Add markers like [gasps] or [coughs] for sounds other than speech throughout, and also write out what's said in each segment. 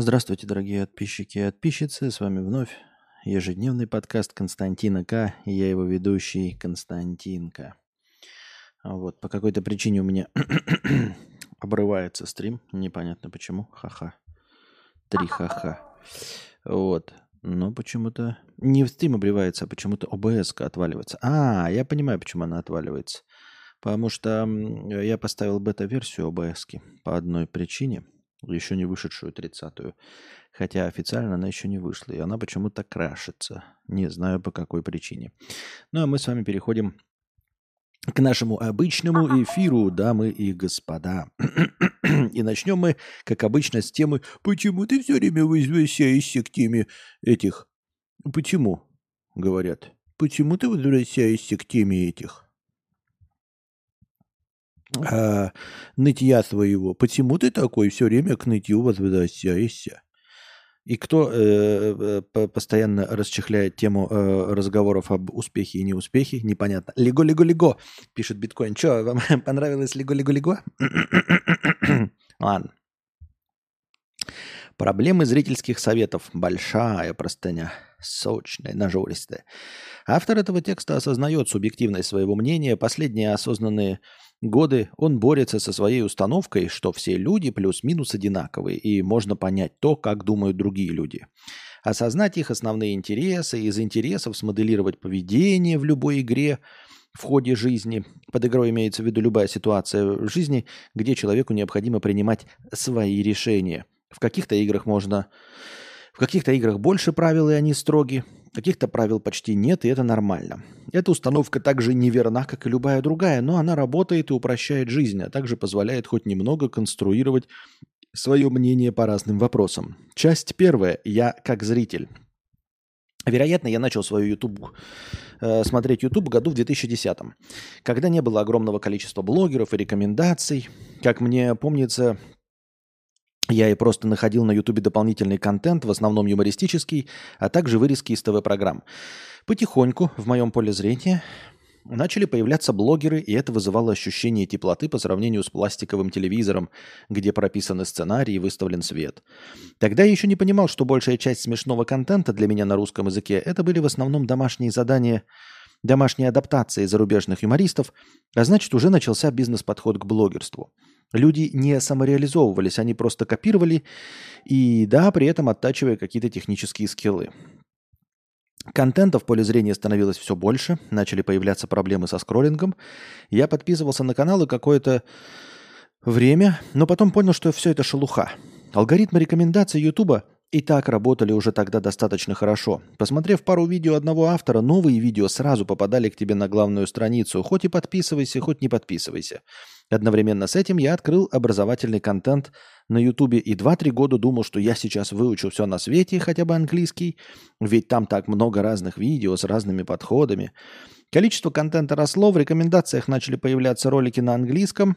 Здравствуйте, дорогие подписчики и подписчицы. С вами вновь ежедневный подкаст Константина К. И я его ведущий Константинка. Вот, по какой-то причине у меня [clears throat] обрывается стрим. Непонятно почему. Ха-ха. Три ха-ха. Вот. Но почему-то... Не стрим обрывается, а почему-то ОБС отваливается. А, я понимаю, почему она отваливается. Потому что я поставил бета-версию ОБС по одной причине, еще не вышедшую 30-ю. Хотя официально она еще не вышла, и она почему-то крашится. Не знаю по какой причине. Ну а мы с вами переходим к нашему обычному эфиру, дамы и господа. [clears throat] И начнем мы, как обычно, с темы «Почему ты все время возвращаешься к теме этих?» «Почему?» — говорят. «Почему ты возвращаешься к теме этих?» А, нытья своего. Почему ты такой все время к нытью возвращаешься? И кто э, э, постоянно расчехляет тему э, разговоров об успехе и неуспехе, непонятно. Лего, лего, лего, пишет биткоин. Че, вам [laughs] понравилось лего, лего, лего? [clears throat] Ладно. Проблемы зрительских советов. Большая простыня. Сочная, нажористая. Автор этого текста осознает субъективность своего мнения. Последние осознанные годы он борется со своей установкой, что все люди плюс-минус одинаковые, и можно понять то, как думают другие люди. Осознать их основные интересы, из интересов смоделировать поведение в любой игре в ходе жизни. Под игрой имеется в виду любая ситуация в жизни, где человеку необходимо принимать свои решения. В каких-то играх можно... В каких-то играх больше правил, и они строги, Каких-то правил почти нет, и это нормально. Эта установка также неверна, как и любая другая, но она работает и упрощает жизнь, а также позволяет хоть немного конструировать свое мнение по разным вопросам. Часть первая. Я как зритель. Вероятно, я начал свою YouTube, э, смотреть YouTube году в 2010, когда не было огромного количества блогеров и рекомендаций. Как мне помнится, я и просто находил на Ютубе дополнительный контент, в основном юмористический, а также вырезки из ТВ-программ. Потихоньку в моем поле зрения начали появляться блогеры, и это вызывало ощущение теплоты по сравнению с пластиковым телевизором, где прописаны сценарии и выставлен свет. Тогда я еще не понимал, что большая часть смешного контента для меня на русском языке это были в основном домашние задания, домашние адаптации зарубежных юмористов, а значит уже начался бизнес-подход к блогерству – Люди не самореализовывались, они просто копировали и, да, при этом оттачивая какие-то технические скиллы. Контента в поле зрения становилось все больше, начали появляться проблемы со скроллингом. Я подписывался на каналы какое-то время, но потом понял, что все это шелуха. Алгоритмы рекомендаций Ютуба и так работали уже тогда достаточно хорошо. Посмотрев пару видео одного автора, новые видео сразу попадали к тебе на главную страницу. Хоть и подписывайся, хоть не подписывайся. Одновременно с этим я открыл образовательный контент на Ютубе и 2-3 года думал, что я сейчас выучу все на свете, хотя бы английский, ведь там так много разных видео с разными подходами. Количество контента росло, в рекомендациях начали появляться ролики на английском.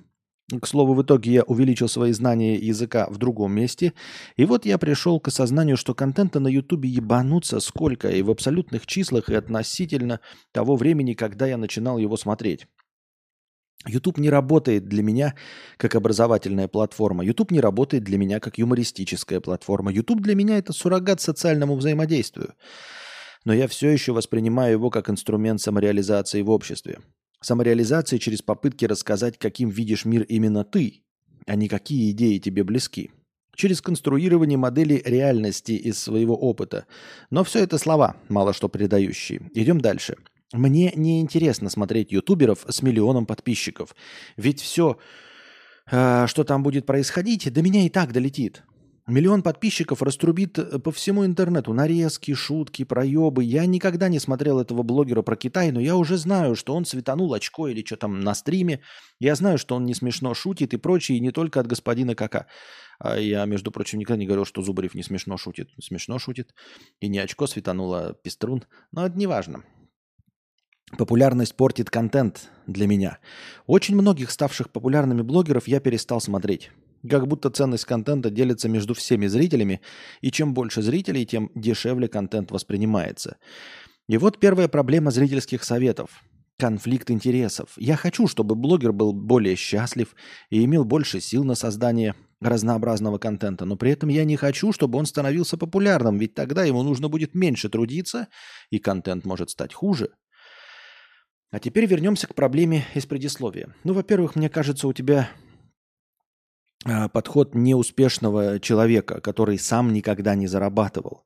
К слову, в итоге я увеличил свои знания языка в другом месте. И вот я пришел к осознанию, что контента на Ютубе ебануться сколько, и в абсолютных числах, и относительно того времени, когда я начинал его смотреть. YouTube не работает для меня как образовательная платформа. YouTube не работает для меня как юмористическая платформа. YouTube для меня это суррогат социальному взаимодействию. Но я все еще воспринимаю его как инструмент самореализации в обществе. Самореализации через попытки рассказать, каким видишь мир именно ты, а не какие идеи тебе близки. Через конструирование модели реальности из своего опыта. Но все это слова, мало что передающие. Идем дальше. Мне не интересно смотреть ютуберов с миллионом подписчиков. Ведь все, а, что там будет происходить, до меня и так долетит. Миллион подписчиков раструбит э, по всему интернету нарезки, шутки, проебы. Я никогда не смотрел этого блогера про Китай, но я уже знаю, что он светанул очко или что там на стриме. Я знаю, что он не смешно шутит и прочее, и не только от господина Кака. А я, между прочим, никогда не говорил, что Зубарев не смешно шутит. Смешно шутит. И не очко светануло, а пеструн. Но это не важно. Популярность портит контент для меня. Очень многих ставших популярными блогеров я перестал смотреть. Как будто ценность контента делится между всеми зрителями, и чем больше зрителей, тем дешевле контент воспринимается. И вот первая проблема зрительских советов. Конфликт интересов. Я хочу, чтобы блогер был более счастлив и имел больше сил на создание разнообразного контента, но при этом я не хочу, чтобы он становился популярным, ведь тогда ему нужно будет меньше трудиться, и контент может стать хуже. А теперь вернемся к проблеме из предисловия. Ну, во-первых, мне кажется, у тебя подход неуспешного человека, который сам никогда не зарабатывал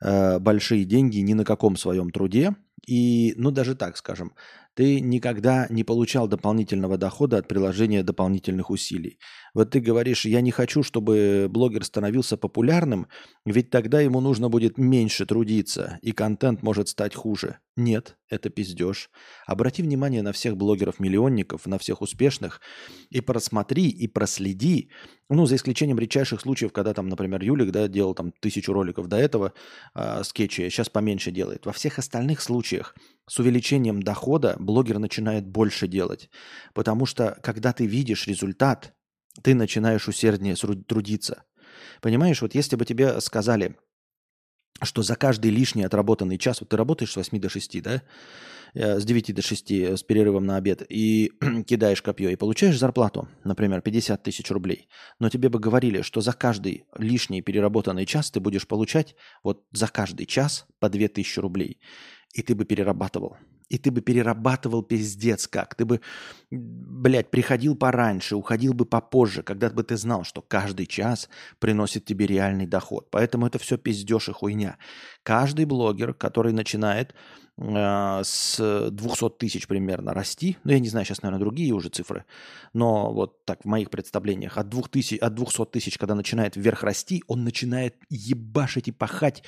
э, большие деньги ни на каком своем труде. И, ну, даже так скажем, ты никогда не получал дополнительного дохода от приложения дополнительных усилий. Вот ты говоришь, я не хочу, чтобы блогер становился популярным, ведь тогда ему нужно будет меньше трудиться, и контент может стать хуже. Нет, это пиздеж. Обрати внимание на всех блогеров-миллионников, на всех успешных, и просмотри, и проследи, ну, за исключением редчайших случаев, когда там, например, Юлик, да, делал там тысячу роликов до этого э, скетчи, а сейчас поменьше делает. Во всех остальных случаях с увеличением дохода блогер начинает больше делать. Потому что, когда ты видишь результат, ты начинаешь усерднее трудиться. Понимаешь, вот если бы тебе сказали, что за каждый лишний отработанный час, вот ты работаешь с 8 до 6, да, э, с 9 до 6, с перерывом на обед, и [clears throat] кидаешь копье, и получаешь зарплату, например, 50 тысяч рублей, но тебе бы говорили, что за каждый лишний переработанный час ты будешь получать вот за каждый час по 2000 рублей, и ты бы перерабатывал. И ты бы перерабатывал пиздец как. Ты бы, блядь, приходил пораньше, уходил бы попозже, когда бы ты знал, что каждый час приносит тебе реальный доход. Поэтому это все пиздеж и хуйня. Каждый блогер, который начинает с 200 тысяч примерно расти, ну я не знаю, сейчас, наверное, другие уже цифры, но вот так в моих представлениях, от, 2000, от 200 тысяч, когда начинает вверх расти, он начинает ебашить и пахать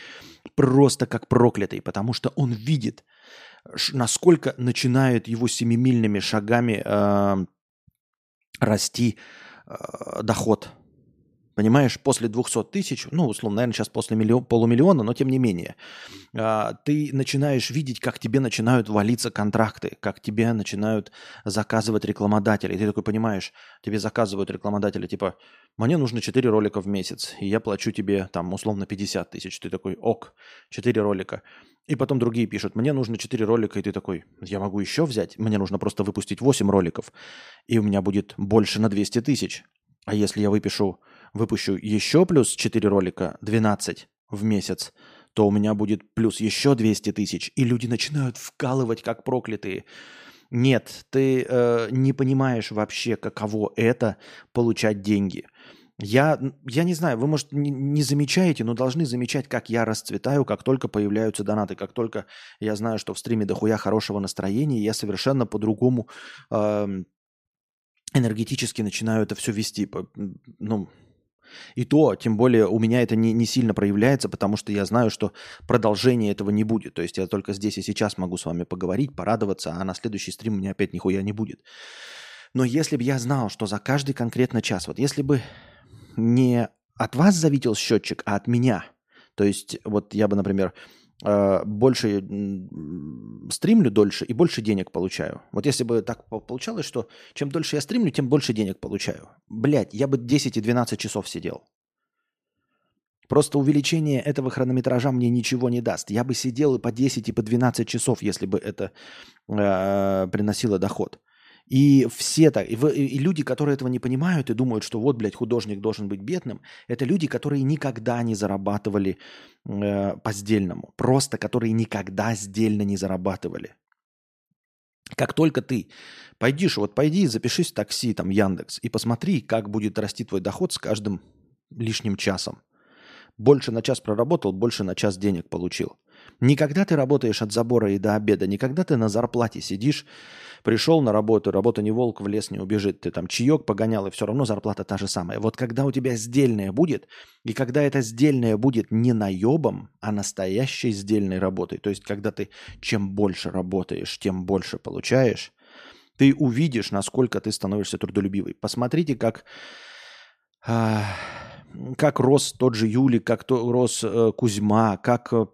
просто как проклятый, потому что он видит – насколько начинает его семимильными шагами э, расти э, доход. Понимаешь, после 200 тысяч, ну, условно, наверное, сейчас после миллион, полумиллиона, но тем не менее, э, ты начинаешь видеть, как тебе начинают валиться контракты, как тебе начинают заказывать рекламодатели. И ты такой понимаешь, тебе заказывают рекламодатели, типа, мне нужно 4 ролика в месяц, и я плачу тебе, там, условно, 50 тысяч. Ты такой, ок, 4 ролика. И потом другие пишут, мне нужно 4 ролика, и ты такой, я могу еще взять, мне нужно просто выпустить 8 роликов, и у меня будет больше на 200 тысяч. А если я выпишу, выпущу еще плюс 4 ролика, 12 в месяц, то у меня будет плюс еще 200 тысяч, и люди начинают вкалывать как проклятые. Нет, ты э, не понимаешь вообще, каково это получать деньги – я, я не знаю, вы, может, не, не замечаете, но должны замечать, как я расцветаю, как только появляются донаты, как только я знаю, что в стриме дохуя хорошего настроения, я совершенно по-другому э, энергетически начинаю это все вести. Ну, и то, тем более, у меня это не, не сильно проявляется, потому что я знаю, что продолжения этого не будет. То есть я только здесь и сейчас могу с вами поговорить, порадоваться, а на следующий стрим у меня опять нихуя не будет. Но если бы я знал, что за каждый конкретно час, вот если бы не от вас зависел счетчик, а от меня. То есть вот я бы, например, больше стримлю дольше и больше денег получаю. Вот если бы так получалось, что чем дольше я стримлю, тем больше денег получаю. Блять, я бы 10 и 12 часов сидел. Просто увеличение этого хронометража мне ничего не даст. Я бы сидел и по 10 и по 12 часов, если бы это э, приносило доход. И все так, и, и люди, которые этого не понимают и думают, что вот, блядь, художник должен быть бедным, это люди, которые никогда не зарабатывали э, по сдельному. Просто которые никогда сдельно не зарабатывали. Как только ты пойдешь, вот пойди, запишись в такси, там, Яндекс, и посмотри, как будет расти твой доход с каждым лишним часом. Больше на час проработал, больше на час денег получил. Никогда ты работаешь от забора и до обеда, никогда ты на зарплате сидишь, пришел на работу, работа не волк, в лес не убежит, ты там чаек погонял, и все равно зарплата та же самая. Вот когда у тебя сдельная будет, и когда это сдельная будет не наебом, а настоящей сдельной работой, то есть когда ты чем больше работаешь, тем больше получаешь, ты увидишь, насколько ты становишься трудолюбивый. Посмотрите, как, э, как рос тот же Юлик, как то, рос э, Кузьма, как э,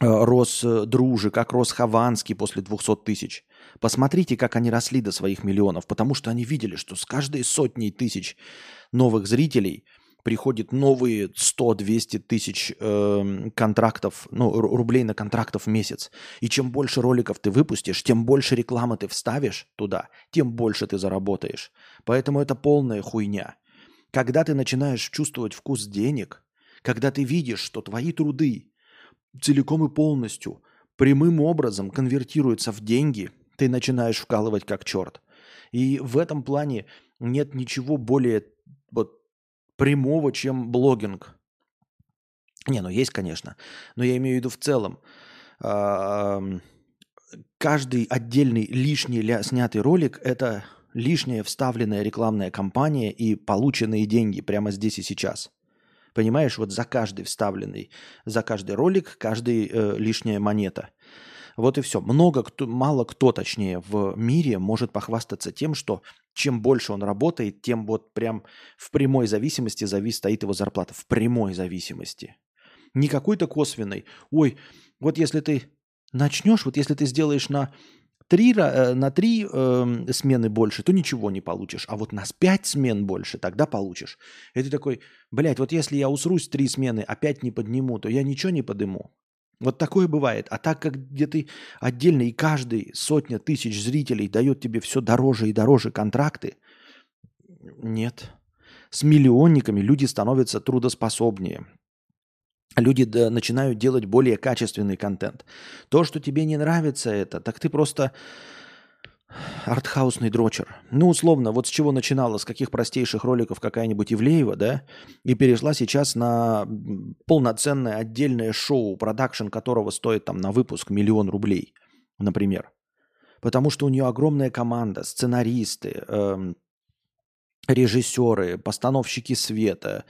Э, рос э, Дружи, как рос Хованский после 200 тысяч. Посмотрите, как они росли до своих миллионов, потому что они видели, что с каждой сотней тысяч новых зрителей приходит новые 100-200 тысяч э, контрактов, ну, рублей на контрактов в месяц. И чем больше роликов ты выпустишь, тем больше рекламы ты вставишь туда, тем больше ты заработаешь. Поэтому это полная хуйня. Когда ты начинаешь чувствовать вкус денег, когда ты видишь, что твои труды целиком и полностью прямым образом конвертируются в деньги, ты начинаешь вкалывать как черт. И в этом плане нет ничего более вот, прямого, чем блогинг. Не, ну есть, конечно. Но я имею в виду в целом. Каждый отдельный лишний снятый ролик – это лишняя вставленная рекламная кампания и полученные деньги прямо здесь и сейчас. Понимаешь, вот за каждый вставленный, за каждый ролик, каждый э, лишняя монета. Вот и все. Много кто, мало кто, точнее, в мире может похвастаться тем, что чем больше он работает, тем вот прям в прямой зависимости завис, стоит его зарплата. В прямой зависимости. Не какой-то косвенной. Ой, вот если ты начнешь, вот если ты сделаешь на три, э, на три э, смены больше, то ничего не получишь. А вот на пять смен больше, тогда получишь. И ты такой, блядь, вот если я усрусь три смены, опять не подниму, то я ничего не подниму. Вот такое бывает. А так как где ты отдельно и каждый сотня тысяч зрителей дает тебе все дороже и дороже контракты, нет. С миллионниками люди становятся трудоспособнее люди да, начинают делать более качественный контент. То, что тебе не нравится это, так ты просто артхаусный дрочер. Ну, условно, вот с чего начинала, с каких простейших роликов какая-нибудь Ивлеева, да, и перешла сейчас на полноценное отдельное шоу, продакшн которого стоит там на выпуск миллион рублей, например. Потому что у нее огромная команда, сценаристы, эм, режиссеры, постановщики света,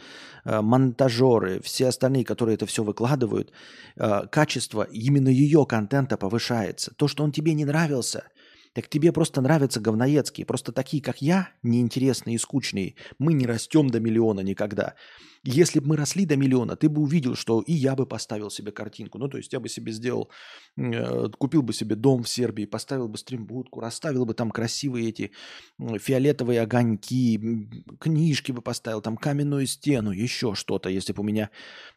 э, монтажеры, все остальные, которые это все выкладывают, э, качество именно ее контента повышается. То, что он тебе не нравился, так тебе просто нравятся говноедские. Просто такие, как я, неинтересные и скучные, мы не растем до миллиона никогда. Если бы мы росли до миллиона, ты бы увидел, что и я бы поставил себе картинку. Ну, то есть я бы себе сделал, э, купил бы себе дом в Сербии, поставил бы стримбудку, расставил бы там красивые эти фиолетовые огоньки, книжки бы поставил, там каменную стену, еще что-то. Если бы у меня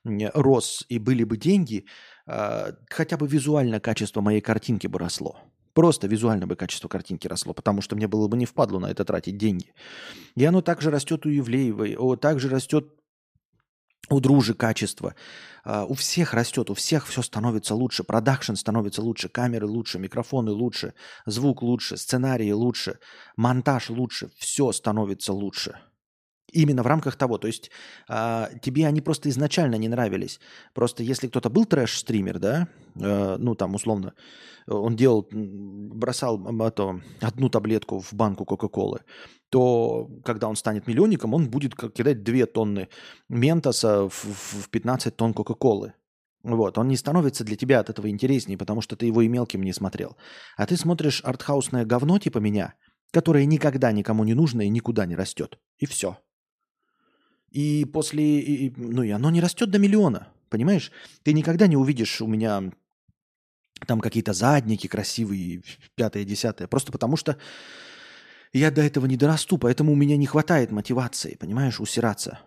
рос и были бы деньги, э, хотя бы визуально качество моей картинки бы росло. Просто визуально бы качество картинки росло, потому что мне было бы не впадло на это тратить деньги. И оно также растет у Евлеевой, о, также растет у дружи качество. Э, у всех растет, у всех все становится лучше. Продакшн становится лучше, камеры лучше, микрофоны лучше, звук лучше, сценарии лучше, монтаж лучше, все становится лучше. Именно в рамках того. То есть а, тебе они просто изначально не нравились. Просто если кто-то был трэш-стример, да, а, ну там условно, он делал, бросал это, одну таблетку в банку Кока-Колы, то когда он станет миллионником, он будет кидать 2 тонны ментоса в, в 15 тонн Кока-Колы. Вот, он не становится для тебя от этого интереснее, потому что ты его и мелким не смотрел. А ты смотришь артхаусное говно типа меня, которое никогда никому не нужно и никуда не растет. И все. И после... И, ну, и оно не растет до миллиона. Понимаешь? Ты никогда не увидишь у меня там какие-то задники красивые, пятое, десятое. Просто потому что я до этого не дорасту, поэтому у меня не хватает мотивации, понимаешь, усираться.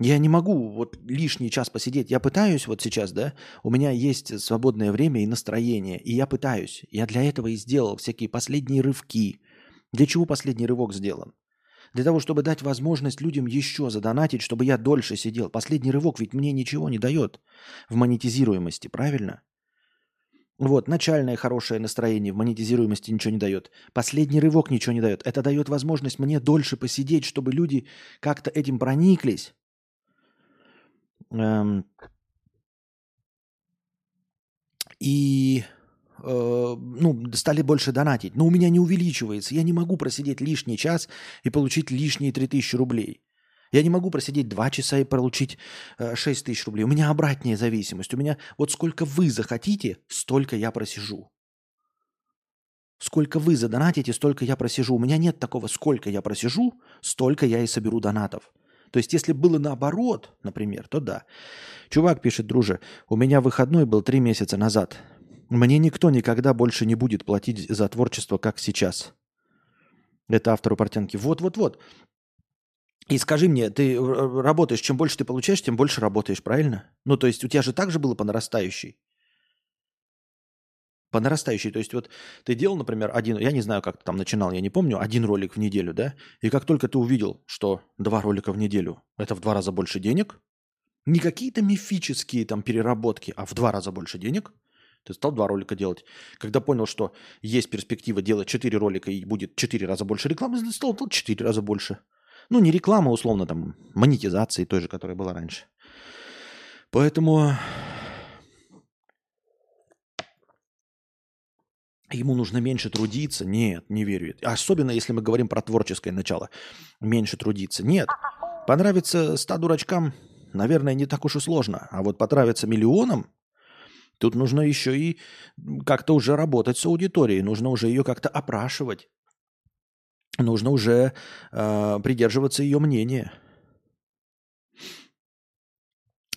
Я не могу вот лишний час посидеть. Я пытаюсь вот сейчас, да, у меня есть свободное время и настроение, и я пытаюсь. Я для этого и сделал всякие последние рывки. Для чего последний рывок сделан? Для того, чтобы дать возможность людям еще задонатить, чтобы я дольше сидел. Последний рывок ведь мне ничего не дает в монетизируемости, правильно? Вот, начальное хорошее настроение в монетизируемости ничего не дает. Последний рывок ничего не дает. Это дает возможность мне дольше посидеть, чтобы люди как-то этим прониклись. Эм... И э, ну, стали больше донатить. Но у меня не увеличивается. Я не могу просидеть лишний час и получить лишние 3000 рублей. Я не могу просидеть 2 часа и получить э, 6 тысяч рублей. У меня обратная зависимость. У меня вот сколько вы захотите, столько я просижу. Сколько вы задонатите, столько я просижу. У меня нет такого, сколько я просижу, столько я и соберу донатов. То есть, если было наоборот, например, то да. Чувак пишет, друже, у меня выходной был три месяца назад. Мне никто никогда больше не будет платить за творчество, как сейчас. Это автору портянки. Вот-вот-вот. И скажи мне, ты работаешь, чем больше ты получаешь, тем больше работаешь, правильно? Ну, то есть у тебя же так же было по нарастающей. по нарастающей. То есть вот ты делал, например, один, я не знаю, как ты там начинал, я не помню, один ролик в неделю, да? И как только ты увидел, что два ролика в неделю – это в два раза больше денег, не какие-то мифические там переработки, а в два раза больше денег, ты стал два ролика делать. Когда понял, что есть перспектива делать четыре ролика и будет четыре раза больше рекламы, стал четыре раза больше. Ну, не реклама, условно, там, монетизации той же, которая была раньше. Поэтому ему нужно меньше трудиться. Нет, не верю. Особенно, если мы говорим про творческое начало. Меньше трудиться. Нет. Понравится ста дурачкам, наверное, не так уж и сложно. А вот понравится миллионам, тут нужно еще и как-то уже работать с аудиторией. Нужно уже ее как-то опрашивать. Нужно уже э, придерживаться ее мнения.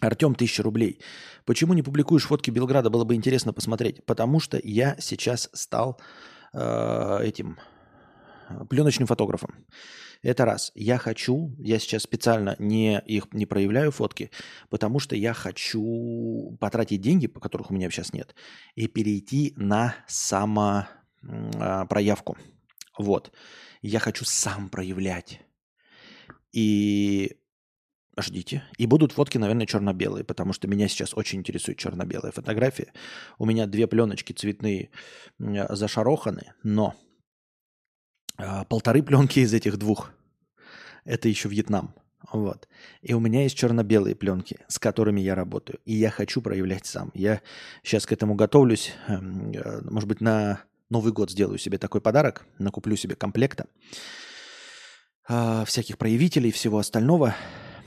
Артем, тысяча рублей. Почему не публикуешь фотки Белграда? Было бы интересно посмотреть. Потому что я сейчас стал э, этим пленочным фотографом. Это раз. Я хочу, я сейчас специально не их не проявляю фотки, потому что я хочу потратить деньги, по которых у меня сейчас нет, и перейти на самопроявку. Вот. Я хочу сам проявлять. И Ждите. И будут фотки, наверное, черно-белые, потому что меня сейчас очень интересует черно-белая фотография. У меня две пленочки цветные зашароханы, но а, полторы пленки из этих двух – это еще Вьетнам. Вот. И у меня есть черно-белые пленки, с которыми я работаю. И я хочу проявлять сам. Я сейчас к этому готовлюсь. Эм, э, может быть, на Новый год сделаю себе такой подарок. Накуплю себе комплекта а, всяких проявителей всего остального –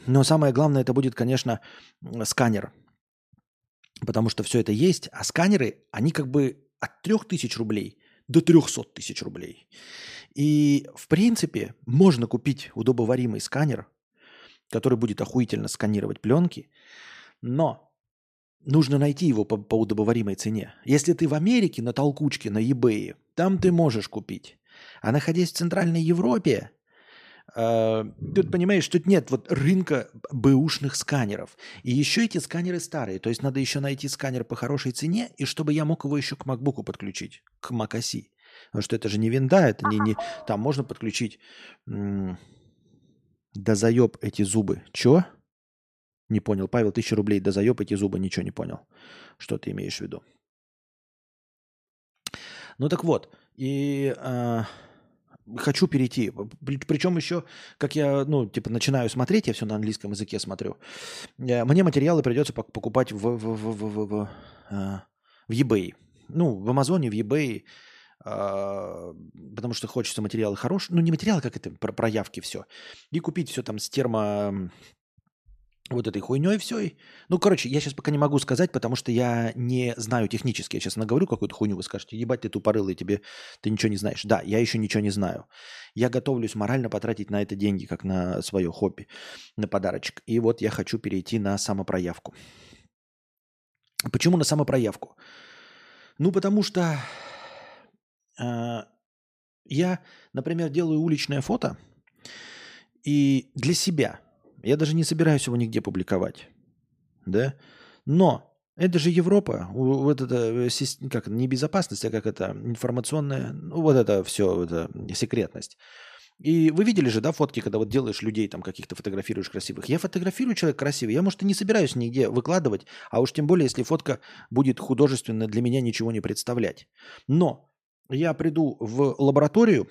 но самое главное, это будет, конечно, сканер. Потому что все это есть, а сканеры, они как бы от 3000 рублей до 300 тысяч рублей. И, в принципе, можно купить удобоваримый сканер, который будет охуительно сканировать пленки, но нужно найти его по, по удобоваримой цене. Если ты в Америке на толкучке, на eBay, там ты можешь купить. А находясь в Центральной Европе, а, тут понимаешь, тут нет вот рынка бэушных сканеров. И еще эти сканеры старые. То есть надо еще найти сканер по хорошей цене, и чтобы я мог его еще к MacBook подключить, к MacOS. Потому что это же не винда, это не... не... Там можно подключить... Да заеб эти зубы. Чё? Не понял. Павел, тысяча рублей. Да заеб эти зубы. Ничего не понял. Что ты имеешь в виду? Ну так вот. И... Э хочу перейти. Причем еще, как я, ну, типа, начинаю смотреть, я все на английском языке смотрю, э, мне материалы придется покупать в, в, в, в, в, в, э, в eBay. Ну, в Амазоне, в eBay, а, потому что хочется материалы хорошие. Ну, не материалы, как это, про проявки все. И купить все там с термо вот этой хуйней все. Ну, короче, я сейчас пока не могу сказать, потому что я не знаю технически. Я сейчас наговорю какую-то хуйню, вы скажете, ебать, ты тупорылый, тебе ты ничего не знаешь. Да, я еще ничего не знаю. Я готовлюсь морально потратить на это деньги, как на свое хобби, на подарочек. И вот я хочу перейти на самопроявку. Почему на самопроявку? Ну, потому что э, я, например, делаю уличное фото, и для себя – я даже не собираюсь его нигде публиковать. Да? Но это же Европа. Вот это, э, как не безопасность, а как это информационная, ну вот это все, это секретность. И вы видели же, да, фотки, когда вот делаешь людей там каких-то фотографируешь красивых. Я фотографирую человека красивый, я, может, и не собираюсь нигде выкладывать, а уж тем более, если фотка будет художественно для меня ничего не представлять. Но я приду в лабораторию,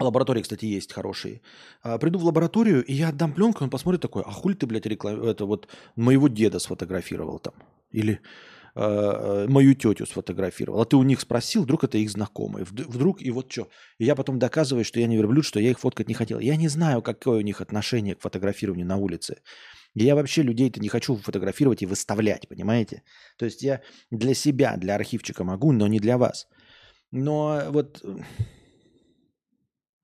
Лаборатории, кстати, есть хорошие. А, приду в лабораторию, и я отдам пленку, он посмотрит такой, а хули ты, блядь, реклам... это вот моего деда сфотографировал там. Или э, мою тетю сфотографировал. А ты у них спросил, вдруг это их знакомые. Вдруг, и вот что. И я потом доказываю, что я не верблюд, что я их фоткать не хотел. Я не знаю, какое у них отношение к фотографированию на улице. Я вообще людей-то не хочу фотографировать и выставлять, понимаете? То есть я для себя, для архивчика могу, но не для вас. Но вот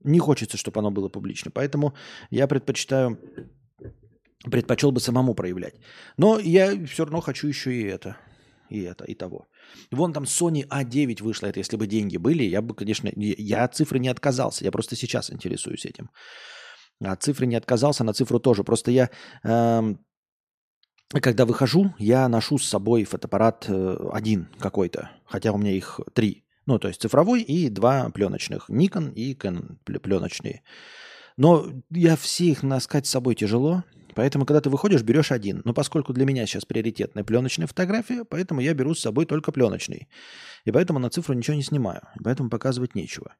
не хочется, чтобы оно было публично. Поэтому я предпочитаю, предпочел бы самому проявлять. Но я все равно хочу еще и это. И это, и того. Вон там Sony A9 вышла, это если бы деньги были, я бы, конечно, я от цифры не отказался, я просто сейчас интересуюсь этим. От цифры не отказался, на цифру тоже. Просто я э, когда выхожу, я ношу с собой фотоаппарат э, один какой-то, хотя у меня их три. Ну, то есть цифровой и два пленочных. Nikon и Canon пленочные. Но я все их наскать с собой тяжело, поэтому, когда ты выходишь, берешь один. Но поскольку для меня сейчас приоритетная пленочная фотография, поэтому я беру с собой только пленочный. И поэтому на цифру ничего не снимаю. И поэтому показывать нечего.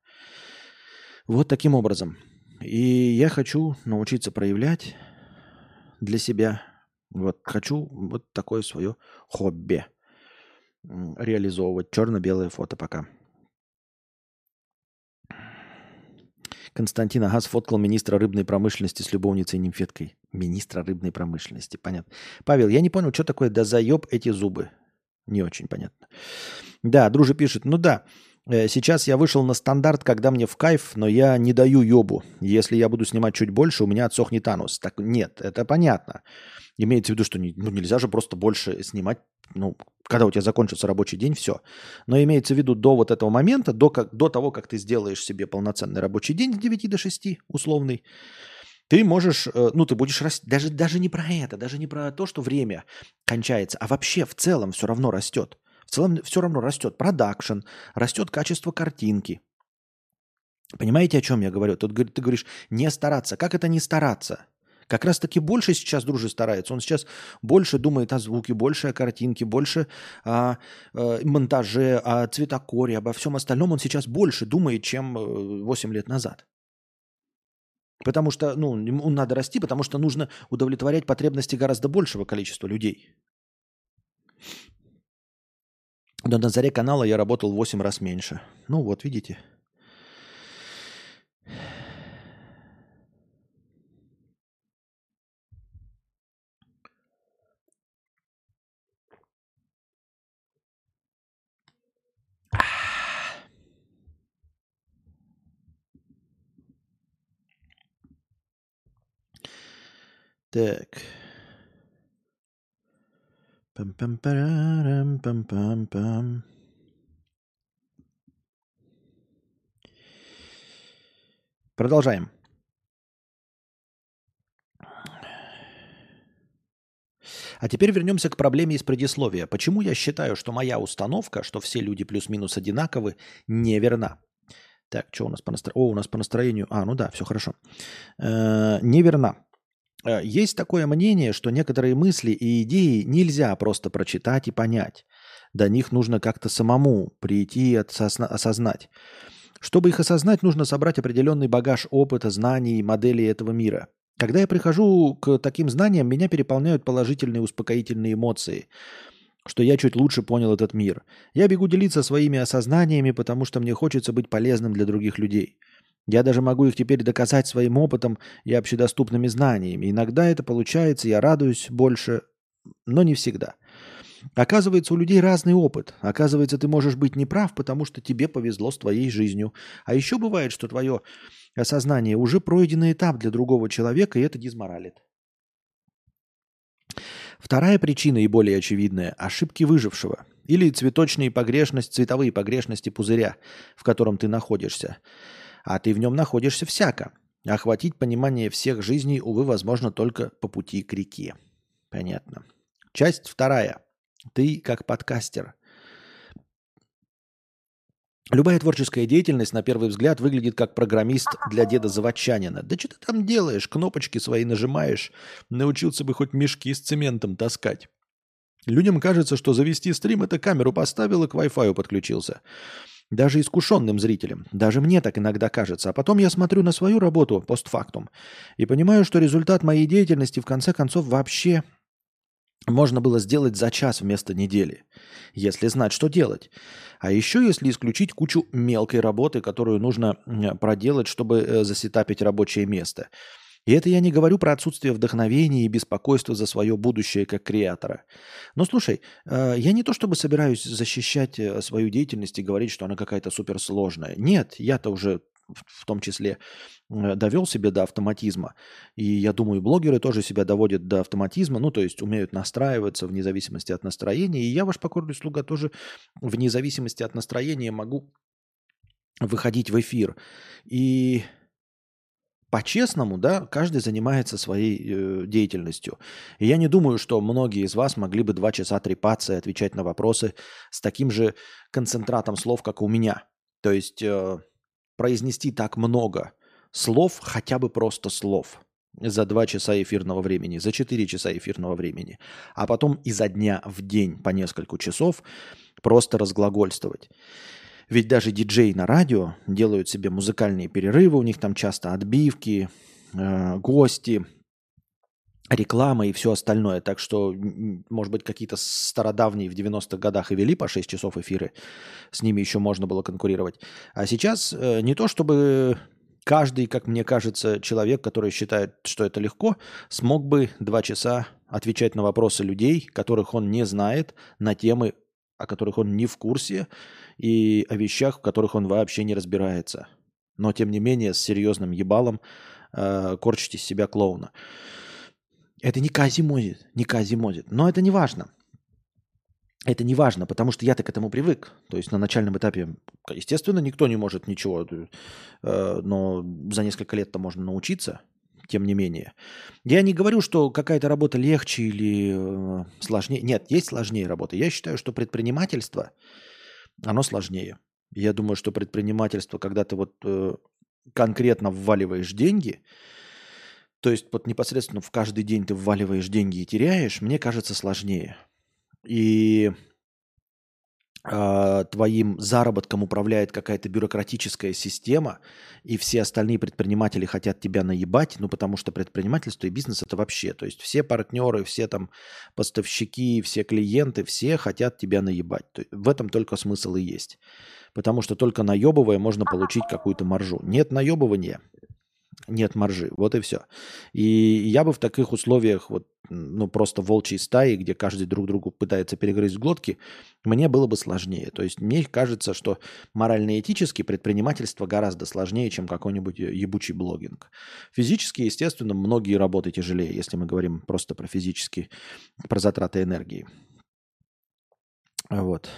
Вот таким образом. И я хочу научиться проявлять для себя. Вот хочу вот такое свое хобби реализовывать. Черно-белое фото пока. Константин Ага сфоткал министра рыбной промышленности с любовницей нимфеткой. Министра рыбной промышленности, понятно. Павел, я не понял, что такое да заеб эти зубы. Не очень понятно. Да, друже пишет, ну да, сейчас я вышел на стандарт, когда мне в кайф, но я не даю ёбу. Если я буду снимать чуть больше, у меня отсохнет анус. Так нет, это понятно. Имеется в виду, что не, ну, нельзя же просто больше снимать, ну, когда у тебя закончится рабочий день, все. Но имеется в виду до вот этого момента, до, как, до того, как ты сделаешь себе полноценный рабочий день с 9 до 6, условный, ты можешь, э, ну, ты будешь расти, даже, даже не про это, даже не про то, что время кончается, а вообще в целом все равно растет. В целом все равно растет продакшн, растет качество картинки. Понимаете, о чем я говорю? Тут ты говоришь, не стараться. Как это не стараться? Как раз-таки больше сейчас дружи старается. Он сейчас больше думает о звуке, больше о картинке, больше о э, монтаже, о цветокоре, обо всем остальном. Он сейчас больше думает, чем 8 э, лет назад. Потому что, ну, ему надо расти, потому что нужно удовлетворять потребности гораздо большего количества людей. Но на заре канала я работал в 8 раз меньше. Ну вот, видите. Так. Пам-пам-парам, пам-пам-пам. Продолжаем. А теперь вернемся к проблеме из предисловия. Почему я считаю, что моя установка, что все люди плюс-минус одинаковы, неверна? Так, что у нас по настроению? О, у нас по настроению... А, ну да, все хорошо. Э-э- неверна. Э, есть такое мнение, что некоторые мысли и идеи нельзя просто прочитать и понять. До них нужно как-то самому прийти и осознать. Чтобы их осознать, нужно собрать определенный багаж опыта, знаний и моделей этого мира. Когда я прихожу к таким знаниям, меня переполняют положительные успокоительные эмоции, что я чуть лучше понял этот мир. Я бегу делиться своими осознаниями, потому что мне хочется быть полезным для других людей – я даже могу их теперь доказать своим опытом и общедоступными знаниями. Иногда это получается, я радуюсь больше, но не всегда. Оказывается, у людей разный опыт. Оказывается, ты можешь быть неправ, потому что тебе повезло с твоей жизнью. А еще бывает, что твое осознание уже пройденный этап для другого человека, и это дизморалит. Вторая причина и более очевидная – ошибки выжившего. Или цветочные погрешности, цветовые погрешности пузыря, в котором ты находишься – а ты в нем находишься всяко. Охватить понимание всех жизней, увы, возможно только по пути к реке. Понятно. Часть вторая. Ты как подкастер. Любая творческая деятельность, на первый взгляд, выглядит как программист для деда Заводчанина. Да что ты там делаешь? Кнопочки свои нажимаешь. Научился бы хоть мешки с цементом таскать. Людям кажется, что завести стрим – это камеру поставил и к Wi-Fi подключился. Даже искушенным зрителям. Даже мне так иногда кажется. А потом я смотрю на свою работу постфактум и понимаю, что результат моей деятельности в конце концов вообще можно было сделать за час вместо недели, если знать, что делать. А еще если исключить кучу мелкой работы, которую нужно проделать, чтобы э, засетапить рабочее место – и это я не говорю про отсутствие вдохновения и беспокойства за свое будущее как креатора. Но слушай, э, я не то чтобы собираюсь защищать э, свою деятельность и говорить, что она какая-то суперсложная. Нет, я-то уже в том числе э, довел себя до автоматизма. И я думаю, блогеры тоже себя доводят до автоматизма, ну, то есть умеют настраиваться вне зависимости от настроения. И я, ваш покорный слуга, тоже вне зависимости от настроения могу выходить в эфир. И по-честному, да, каждый занимается своей э, деятельностью. И я не думаю, что многие из вас могли бы два часа трепаться и отвечать на вопросы с таким же концентратом слов, как у меня. То есть э, произнести так много слов, хотя бы просто слов, за два часа эфирного времени, за четыре часа эфирного времени, а потом изо дня в день по несколько часов просто разглагольствовать. Ведь даже диджеи на радио делают себе музыкальные перерывы, у них там часто отбивки, э, гости, реклама и все остальное. Так что, может быть, какие-то стародавние в 90-х годах и вели по 6 часов эфиры, с ними еще можно было конкурировать. А сейчас э, не то чтобы каждый, как мне кажется, человек, который считает, что это легко, смог бы два часа отвечать на вопросы людей, которых он не знает, на темы, о которых он не в курсе, и о вещах, в которых он вообще не разбирается. Но, тем не менее, с серьезным ебалом э, корчите из себя клоуна. Это не казимозит, не казимозит. Но это не важно. Это не важно, потому что я-то к этому привык. То есть на начальном этапе, естественно, никто не может ничего, э, но за несколько лет-то можно научиться, тем не менее. Я не говорю, что какая-то работа легче или э, сложнее. Нет, есть сложнее работа. Я считаю, что предпринимательство – оно сложнее. Я думаю, что предпринимательство, когда ты вот э, конкретно вваливаешь деньги, то есть вот непосредственно в каждый день ты вваливаешь деньги и теряешь, мне кажется сложнее. И твоим заработком управляет какая-то бюрократическая система, и все остальные предприниматели хотят тебя наебать, ну потому что предпринимательство и бизнес это вообще, то есть все партнеры, все там поставщики, все клиенты, все хотят тебя наебать. В этом только смысл и есть. Потому что только наебывая можно получить какую-то маржу. Нет наебывания, нет маржи. Вот и все. И я бы в таких условиях, вот, ну, просто волчьей стаи, где каждый друг другу пытается перегрызть глотки, мне было бы сложнее. То есть мне кажется, что морально-этически предпринимательство гораздо сложнее, чем какой-нибудь ебучий блогинг. Физически, естественно, многие работы тяжелее, если мы говорим просто про физически, про затраты энергии. Вот.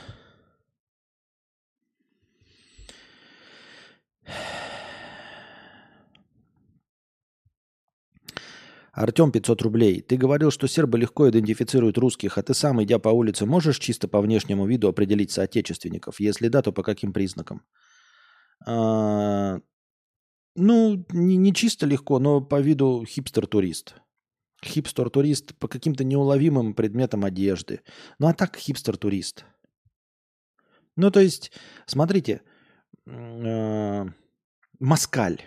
Артем 500 рублей. Ты говорил, что сербы легко идентифицируют русских, а ты сам, идя по улице, можешь чисто по внешнему виду определить соотечественников? Если да, то по каким признакам? А, ну, не, не чисто легко, но по виду хипстер-турист. Хипстер-турист по каким-то неуловимым предметам одежды. Ну, а так хипстер-турист. Ну, то есть, смотрите, э, москаль.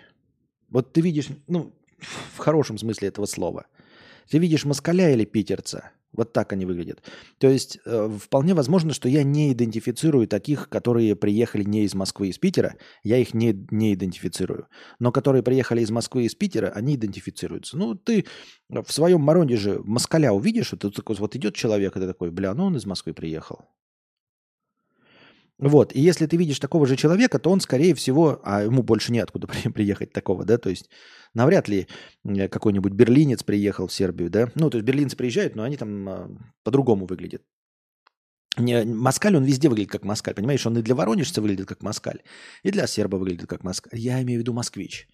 Вот ты видишь, ну, в хорошем смысле этого слова. Ты видишь москаля или питерца, вот так они выглядят. То есть э, вполне возможно, что я не идентифицирую таких, которые приехали не из Москвы, из Питера, я их не, не идентифицирую. Но которые приехали из Москвы, из Питера, они идентифицируются. Ну, ты в своем Маронде же москаля увидишь, вот, вот идет человек, ты такой, бля, ну он из Москвы приехал. Вот, и если ты видишь такого же человека, то он, скорее всего, а ему больше неоткуда [laughs] приехать такого, да, то есть навряд ли какой-нибудь берлинец приехал в Сербию, да, ну, то есть берлинцы приезжают, но они там а, по-другому выглядят. Москаль, он везде выглядит как москаль, понимаешь, он и для воронежца выглядит как москаль, и для серба выглядит как москаль. Я имею в виду москвич.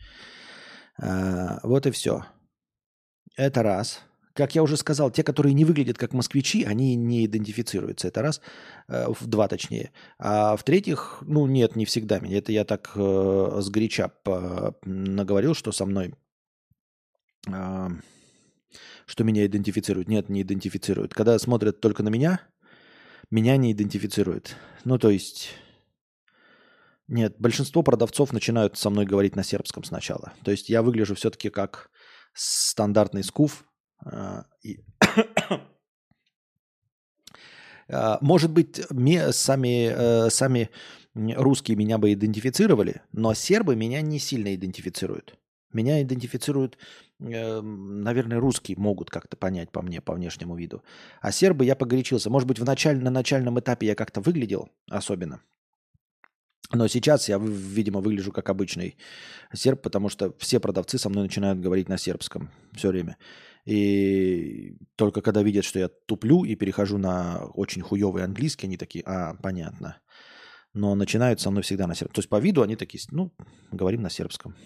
А, вот и все. Это раз. Как я уже сказал, те, которые не выглядят как москвичи, они не идентифицируются. Это раз, э, в два точнее. А в-третьих, ну нет, не всегда. Это я так э, сгоряча наговорил, что со мной, э, что меня идентифицируют. Нет, не идентифицируют. Когда смотрят только на меня, меня не идентифицируют. Ну то есть... Нет, большинство продавцов начинают со мной говорить на сербском сначала. То есть я выгляжу все-таки как стандартный скуф, [coughs] может быть, сами, э, сами русские меня бы идентифицировали, но сербы меня не сильно идентифицируют. Меня идентифицируют, эм, наверное, русские могут как-то понять по мне, по внешнему виду. А сербы я погорячился. Может быть, в началь, на начальном этапе я как-то выглядел особенно. Но сейчас я, видимо, выгляжу как обычный серб, потому что все продавцы со мной начинают говорить на сербском все время. И только когда видят, что я туплю и перехожу на очень хуевый английский, они такие, а, понятно. Но начинают со мной всегда на сербском. То есть по виду они такие, ну, говорим на сербском.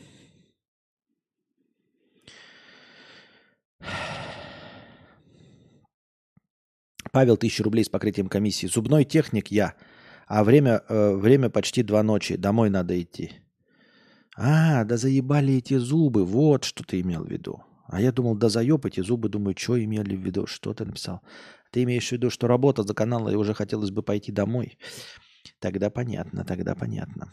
Павел, тысяча рублей с покрытием комиссии. Зубной техник я. А время, э, время почти два ночи. Домой надо идти. А, да заебали эти зубы. Вот что ты имел в виду. А я думал, да заеб эти зубы. Думаю, что имели в виду? Что ты написал? Ты имеешь в виду, что работа за канал, и уже хотелось бы пойти домой? Тогда понятно, тогда понятно.